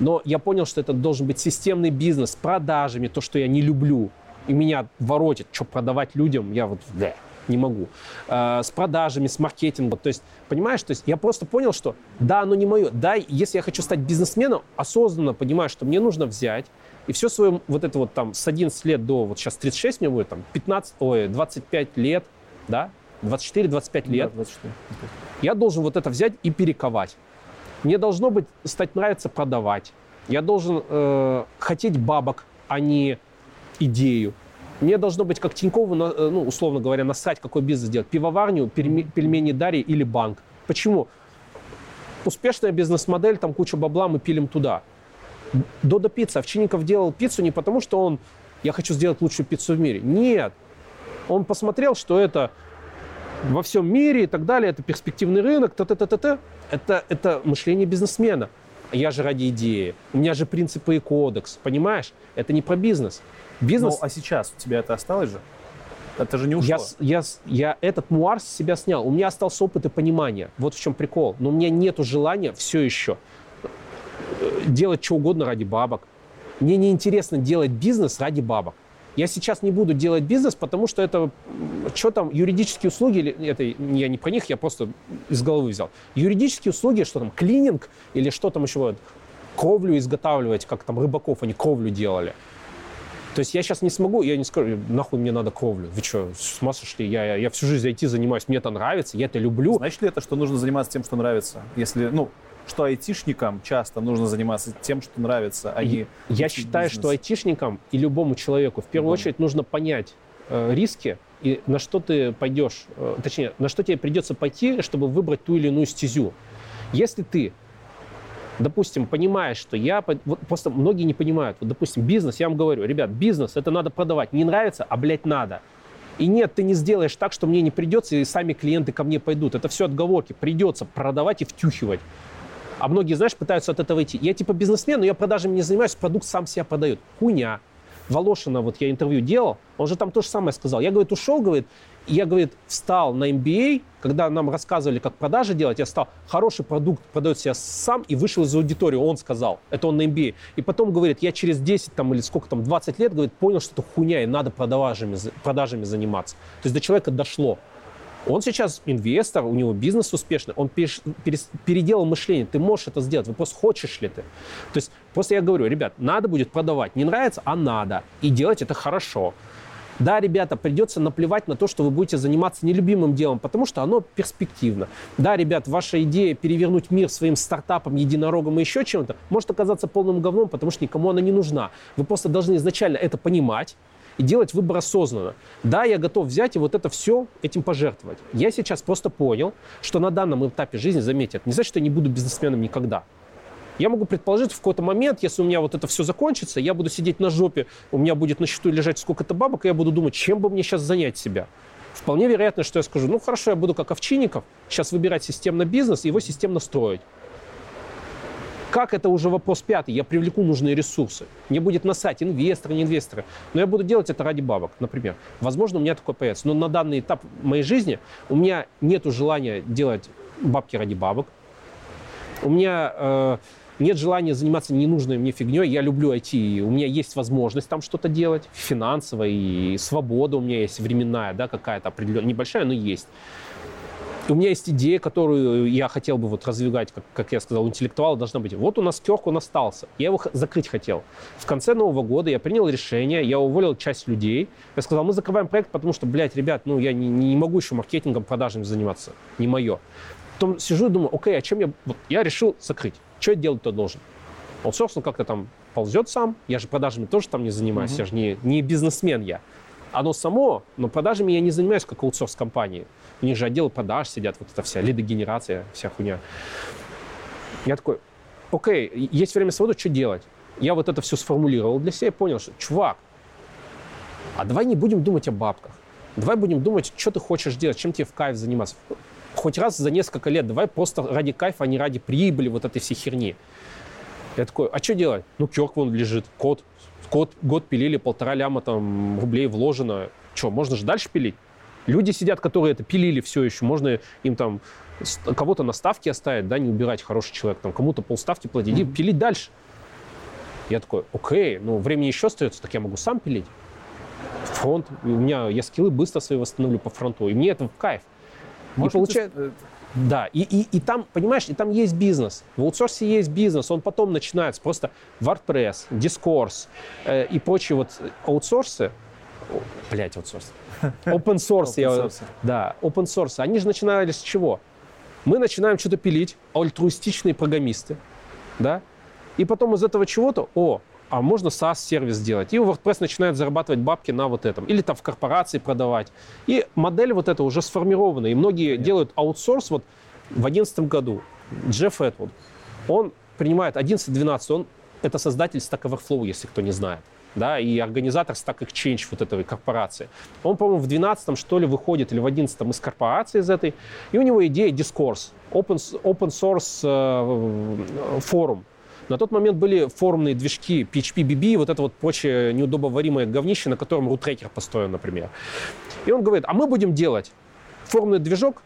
Но я понял, что это должен быть системный бизнес с продажами, то, что я не люблю. И меня воротит, что продавать людям, я вот... Да не могу. Э, с продажами, с маркетингом. То есть, понимаешь, то есть я просто понял, что да, оно не мое. Да, если я хочу стать бизнесменом, осознанно понимаю, что мне нужно взять и все свое вот это вот там с 11 лет до, вот сейчас 36 мне будет, там 15, ой, 25 лет, да, 24-25 лет, да, 24. я должен вот это взять и перековать. Мне должно быть, стать нравиться продавать. Я должен э, хотеть бабок, а не идею. Мне должно быть как Тинькову, э, ну, условно говоря, насрать, какой бизнес делать. Пивоварню, пельмени Дарьи или банк. Почему? Успешная бизнес-модель, там куча бабла, мы пилим туда. Додо пицца. Овчинников делал пиццу не потому, что он, я хочу сделать лучшую пиццу в мире. Нет. Он посмотрел, что это во всем мире и так далее, это перспективный рынок, т -т -т -т -т. Это, это мышление бизнесмена. Я же ради идеи. У меня же принципы и кодекс. Понимаешь? Это не про бизнес. Бизнес... Ну, а сейчас у тебя это осталось же? Это же не ушло. Я, я, я этот муар с себя снял. У меня остался опыт и понимание. Вот в чем прикол. Но у меня нет желания все еще э, делать что угодно ради бабок. Мне неинтересно делать бизнес ради бабок. Я сейчас не буду делать бизнес, потому что это, что там, юридические услуги, это я не про них, я просто из головы взял. Юридические услуги, что там, клининг или что там еще, кровлю изготавливать, как там рыбаков они кровлю делали. То есть я сейчас не смогу, я не скажу, нахуй мне надо кровлю. Вы что, с ума сошли? Я, я, я всю жизнь IT занимаюсь, мне это нравится, я это люблю. Значит ли это, что нужно заниматься тем, что нравится? Если, ну, что айтишникам часто нужно заниматься тем, что нравится, а не Я считаю, бизнес. что айтишникам и любому человеку в первую очередь нужно понять э, риски и на что ты пойдешь, э, точнее, на что тебе придется пойти, чтобы выбрать ту или иную стезю. Если ты допустим, понимаешь, что я... Вот просто многие не понимают. Вот, допустим, бизнес, я вам говорю, ребят, бизнес, это надо продавать. Не нравится, а, блядь, надо. И нет, ты не сделаешь так, что мне не придется, и сами клиенты ко мне пойдут. Это все отговорки. Придется продавать и втюхивать. А многие, знаешь, пытаются от этого идти. Я типа бизнесмен, но я продажами не занимаюсь, продукт сам себя продает. Хуйня. Волошина, вот я интервью делал, он же там то же самое сказал. Я, говорит, ушел, говорит, я, говорит, встал на MBA, когда нам рассказывали, как продажи делать, я стал, хороший продукт продает себя сам и вышел из аудитории, он сказал, это он на MBA. И потом, говорит, я через 10 там, или сколько там, 20 лет, говорит, понял, что это хуйня, и надо продажами, продажами заниматься. То есть до человека дошло. Он сейчас инвестор, у него бизнес успешный, он переш, перес, переделал мышление. Ты можешь это сделать, вопрос, хочешь ли ты. То есть просто я говорю, ребят, надо будет продавать. Не нравится, а надо. И делать это хорошо. Да, ребята, придется наплевать на то, что вы будете заниматься нелюбимым делом, потому что оно перспективно. Да, ребят, ваша идея перевернуть мир своим стартапом, единорогом и еще чем-то может оказаться полным говном, потому что никому она не нужна. Вы просто должны изначально это понимать, и делать выбор осознанно. Да, я готов взять и вот это все этим пожертвовать. Я сейчас просто понял, что на данном этапе жизни, заметьте, это не значит, что я не буду бизнесменом никогда. Я могу предположить, в какой-то момент, если у меня вот это все закончится, я буду сидеть на жопе, у меня будет на счету лежать сколько-то бабок, и я буду думать, чем бы мне сейчас занять себя. Вполне вероятно, что я скажу, ну хорошо, я буду как Овчинников, сейчас выбирать системно бизнес и его системно строить. Как это уже вопрос пятый. Я привлеку нужные ресурсы. Мне будет насать, инвесторы, не инвесторы. Но я буду делать это ради бабок, например. Возможно, у меня такое появится. Но на данный этап моей жизни у меня нет желания делать бабки ради бабок. У меня э, нет желания заниматься ненужной мне фигней. Я люблю IT, у меня есть возможность там что-то делать, финансово, и свобода у меня есть временная, да, какая-то определенная, небольшая, но есть у меня есть идея, которую я хотел бы вот развивать, как, как я сказал, интеллектуал должна быть. Вот у нас Керк, он остался. Я его закрыть хотел. В конце Нового года я принял решение, я уволил часть людей. Я сказал, мы закрываем проект, потому что, блядь, ребят, ну я не, не могу еще маркетингом, продажами заниматься. Не мое. Потом сижу и думаю, окей, а чем я... Вот я решил закрыть. Что я делать-то должен? Он, собственно, как-то там ползет сам. Я же продажами тоже там не занимаюсь. Uh-huh. Я же не, не бизнесмен я. Оно само, но продажами я не занимаюсь как аутсорс компании. У них же отделы продаж сидят, вот эта вся лидогенерация, вся хуйня. Я такой, окей, есть время свободы, что делать? Я вот это все сформулировал для себя и понял, что, чувак, а давай не будем думать о бабках. Давай будем думать, что ты хочешь делать, чем тебе в кайф заниматься. Хоть раз за несколько лет, давай просто ради кайфа, а не ради прибыли вот этой всей херни. Я такой, а что делать? Ну, Керк вон лежит, код. Код, год пилили, полтора ляма там рублей вложено. Что, можно же дальше пилить? Люди сидят, которые это пилили все еще, можно им там кого-то на ставке оставить, да, не убирать хороший человек, там кому-то полставки платить, mm-hmm. пилить дальше. Я такой, окей, ну времени еще остается, так я могу сам пилить. Фронт, у меня, я скиллы быстро свои восстановлю по фронту, и мне это в кайф. Может, и получается... Ты... Да, и, и, и там, понимаешь, и там есть бизнес. В аутсорсе есть бизнес, он потом начинается просто WordPress, Discourse э, и прочие вот аутсорсы, блять, аутсорс, Open *laughs* source. open source. Я, да, open source. Они же начинали с чего? Мы начинаем что-то пилить, альтруистичные программисты, да, и потом из этого чего-то, о, а можно SaaS-сервис сделать. И WordPress начинает зарабатывать бабки на вот этом. Или там в корпорации продавать. И модель вот эта уже сформирована. И многие Нет. делают аутсорс. Вот в 2011 году Джефф Этвуд, он принимает 11-12, он это создатель Stack Overflow, если кто не знает да, и организатор Stack Exchange вот этой корпорации. Он, по-моему, в 12 что ли выходит, или в 11 из корпорации из этой, и у него идея Discourse, open, open source э, форум. На тот момент были форумные движки PHP, BB, вот это вот прочее неудобоваримое говнище, на котором рутрекер построен, например. И он говорит, а мы будем делать форумный движок,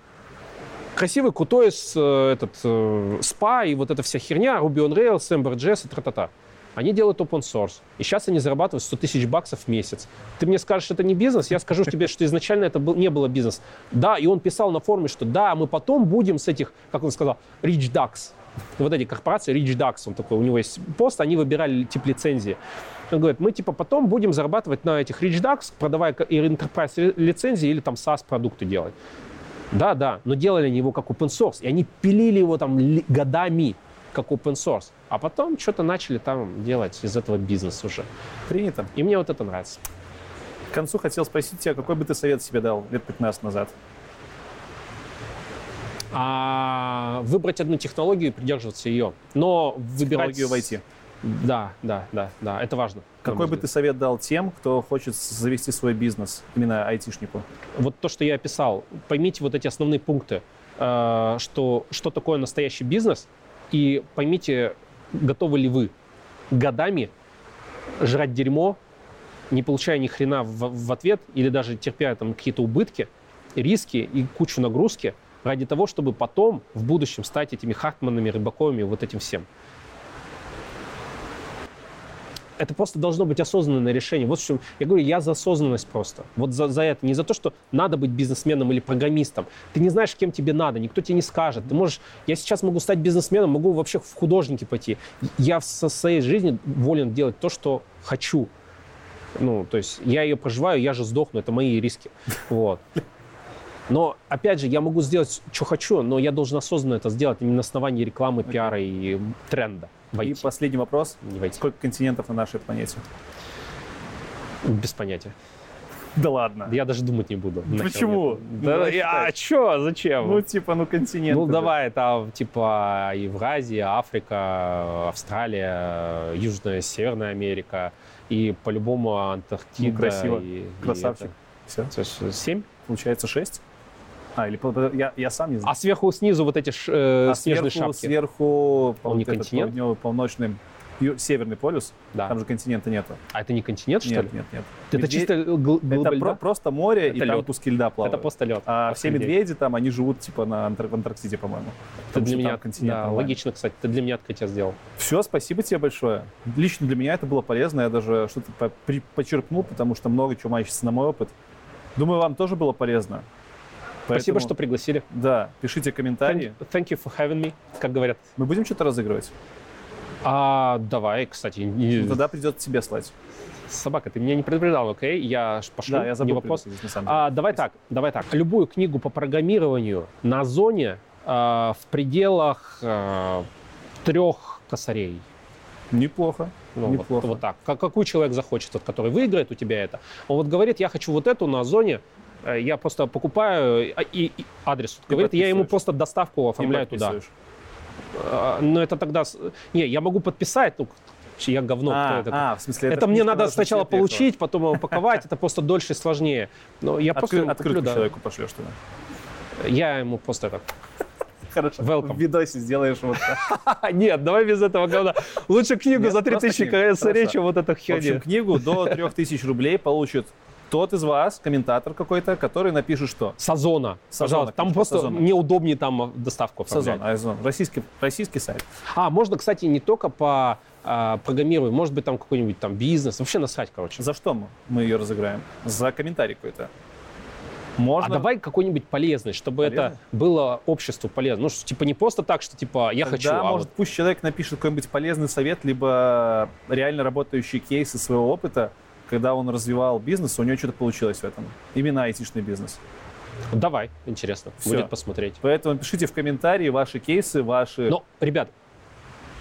красивый, крутой, с, э, этот, э, SPA и вот эта вся херня, Ruby on Rails, Ember.js и тра-та-та. Они делают open source. И сейчас они зарабатывают 100 тысяч баксов в месяц. Ты мне скажешь, это не бизнес? Я скажу тебе, что изначально это не было бизнес. Да, и он писал на форуме, что да, мы потом будем с этих, как он сказал, rich ducks. Вот эти корпорации Rich Ducks, он такой, у него есть пост, они выбирали тип лицензии. Он говорит, мы типа потом будем зарабатывать на этих Rich Ducks, продавая enterprise лицензии или там SaaS продукты делать. Да, да, но делали они его как open source, и они пилили его там годами как open source. А потом что-то начали там делать из этого бизнес уже. Принято. И мне вот это нравится. К концу хотел спросить тебя, какой бы ты совет себе дал лет 15 назад? А, выбрать одну технологию и придерживаться ее. Но выбирать... Технологию войти. Да, да, да, да, это важно. Какой бы ты совет дал тем, кто хочет завести свой бизнес, именно айтишнику? Вот то, что я описал. Поймите вот эти основные пункты, э, что, что такое настоящий бизнес, и поймите, готовы ли вы годами жрать дерьмо, не получая ни хрена в, в ответ, или даже терпя там какие-то убытки, риски и кучу нагрузки, ради того, чтобы потом в будущем стать этими Хартманами, Рыбаковыми, вот этим всем это просто должно быть осознанное решение. Вот в чем я говорю, я за осознанность просто. Вот за, за это. Не за то, что надо быть бизнесменом или программистом. Ты не знаешь, кем тебе надо, никто тебе не скажет. Ты можешь, я сейчас могу стать бизнесменом, могу вообще в художники пойти. Я в своей жизни волен делать то, что хочу. Ну, то есть я ее проживаю, я же сдохну, это мои риски. Вот. Но, опять же, я могу сделать, что хочу, но я должен осознанно это сделать, не на основании рекламы, пиара и тренда. Войти. И последний вопрос. Не войти. Сколько континентов на нашей планете? Без понятия. Да ладно. Я даже думать не буду. Почему? Ну, Да, я- а чё, зачем? Ну, типа, ну, континент. Ну, давай, это типа Евразия, Африка, Австралия, Южная, Северная Америка и по-любому Антарктида. Ну, красиво. и- и Красавчик. Все. это. То есть семь? Получается 6? А, или я, я сам не знаю. А сверху снизу вот эти ш- э, А снежные сверху, шапки. сверху Он не вот этот континент? полночный северный полюс, Да. там же континента нету. А это не континент, что нет, ли? нет, нет. Это Медведь- чисто гл- Это про- просто море, и Это там лед. куски льда плавают. Это просто лед. А все Охренеть. медведи там, они живут типа на Антар- в Антарктиде, по-моему. Это для что меня, там континент да, логично, кстати, ты для меня открытие сделал. Все, спасибо тебе большое. Лично для меня это было полезно, я даже что-то по- при- почерпнул, потому что много чего мачится на мой опыт. Думаю, вам тоже было полезно. Спасибо, Поэтому, что пригласили. Да, пишите комментарии. Thank, thank you for having me, как говорят. Мы будем что-то разыгрывать? А, давай, кстати, не- Ну, тогда придется тебе слать. собака, ты меня не предупреждал, окей? Я ж пошлю, Да, я не забыл вопрос. предупредить, на самом деле. А, давай так, давай так. Любую книгу по программированию на зоне а, в пределах а, трех косарей. Неплохо. Ну, вот, Неплохо. вот так. Как, какой человек захочет, тот, который выиграет у тебя это. Он вот говорит, я хочу вот эту на зоне, я просто покупаю а, и, и адрес. Говорит, я ему просто доставку оформляю туда. А, Но это тогда... Не, я могу подписать, ну, я говно, кто а, это? а, в смысле, это эта мне надо сначала получить, потом его упаковать, это просто дольше и сложнее. Но я просто Откры- ему Открытку куплю, да. человеку пошлешь туда. Я ему просто это... Хорошо. Welcome. В видосе сделаешь вот так. *laughs* Нет, давай без этого говна. Лучше книгу Нет, за просто 3000 книгу. косарей, Хорошо. чем вот эта В общем, книгу до 3000 рублей получит тот из вас, комментатор какой-то, который напишет что? Сазона, Сазона, пожалуйста. Там книжка просто Сазона. мне удобнее там доставку Сазон, оформлять. Айзон. Российский, российский сайт. А, можно, кстати, не только по а, программированию, может быть, там какой-нибудь там бизнес, вообще насрать, короче. За что мы, мы ее разыграем? За комментарий какой-то. Можно. А давай какой-нибудь полезный, чтобы это Полезный? было обществу полезно. Ну, что, типа, не просто так, что, типа, я Тогда, хочу, а может, пусть человек напишет какой-нибудь полезный совет, либо реально работающие кейсы своего опыта, когда он развивал бизнес, у него что-то получилось в этом. Именно айтишный бизнес. давай, интересно, Всё. будет посмотреть. Поэтому пишите в комментарии ваши кейсы, ваши... Но, ребят,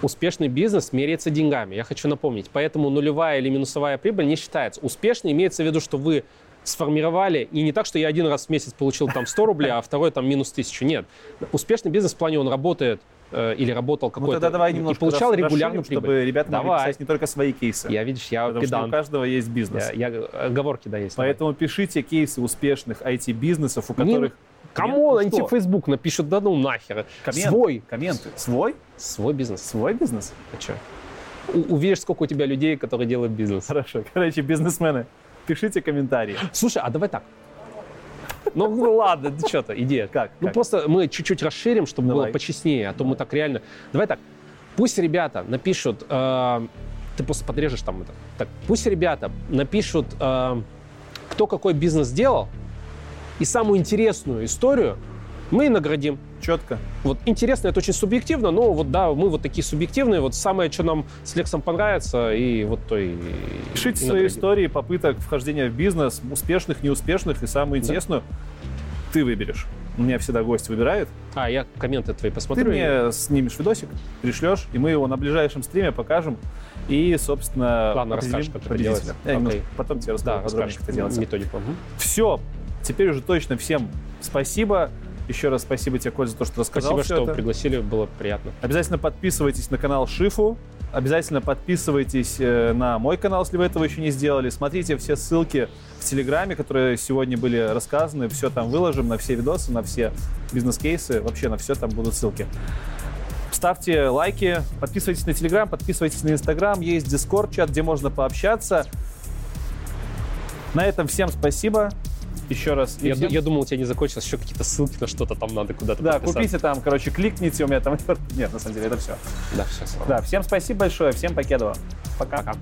успешный бизнес меряется деньгами. Я хочу напомнить. Поэтому нулевая или минусовая прибыль не считается. Успешный имеется в виду, что вы сформировали, и не так, что я один раз в месяц получил там 100 рублей, а второй там минус 1000. Нет. Успешный бизнес в плане он работает э, или работал Ну какой-то тогда давай и немножко получал рас- регулярную расширим, прибыль. чтобы ребята могли Давай. писать не только свои кейсы. Я, видишь, я потому что у педант. каждого есть бизнес. Я, я оговорки, да, есть. Поэтому пишите кейсы успешных IT-бизнесов, у Не- которых... Кому Ну они что? тебе Facebook напишут, да ну нахер. Комменты. Свой. Комменты. Свой? Свой бизнес. Свой бизнес? А чё? У- увидишь, сколько у тебя людей, которые делают бизнес. Хорошо. Короче, бизнесмены, пишите комментарии. Слушай, а давай так. Ну, ну ладно, ты что-то, идея. Как? Ну Как? просто мы чуть-чуть расширим, чтобы Давай. было почестнее, а то мы так реально... Давай так, пусть ребята напишут... э, ты просто подрежешь там это. Так, пусть ребята напишут, э, кто какой бизнес делал, и самую интересную историю мы и наградим. Четко. Вот интересно, это очень субъективно, но вот да, мы вот такие субъективные. Вот самое, что нам с Лексом понравится, и вот то и... Пишите и свои наградим. истории попыток вхождения в бизнес, успешных, неуспешных, и самую интересную ты выберешь. У меня всегда гость выбирает. А, я комменты твои Ты посмотрю. и- мне снимешь видосик, пришлешь, и мы его на ближайшем стриме покажем. И, собственно, Ладно, расскажешь, как это делается. Я потом тебе Да, расскажу подробнее, расскажешь как это делается. методику. Все, теперь уже точно всем спасибо. Еще раз спасибо тебе, Коль, за то, что рассказал Спасибо, что это. пригласили, было приятно. Обязательно подписывайтесь на канал Шифу. Обязательно подписывайтесь э, на мой канал, если вы этого еще не сделали. Смотрите все ссылки в Телеграме, которые сегодня были рассказаны. Все там выложим, на все видосы, на все бизнес-кейсы. Вообще на все там будут ссылки. Ставьте лайки, подписывайтесь на Телеграм, подписывайтесь на Инстаграм. Есть Дискорд-чат, где можно пообщаться. На этом всем спасибо. Еще раз. Я, всем- я думал, у тебя не закончилось, еще какие-то ссылки на что-то там надо куда-то Да, подписаться. купите там, короче, кликните, у меня там... *laughs* Нет, на самом деле, это все. Да, все, Да, всем спасибо большое, всем покедова. Пока. Пока.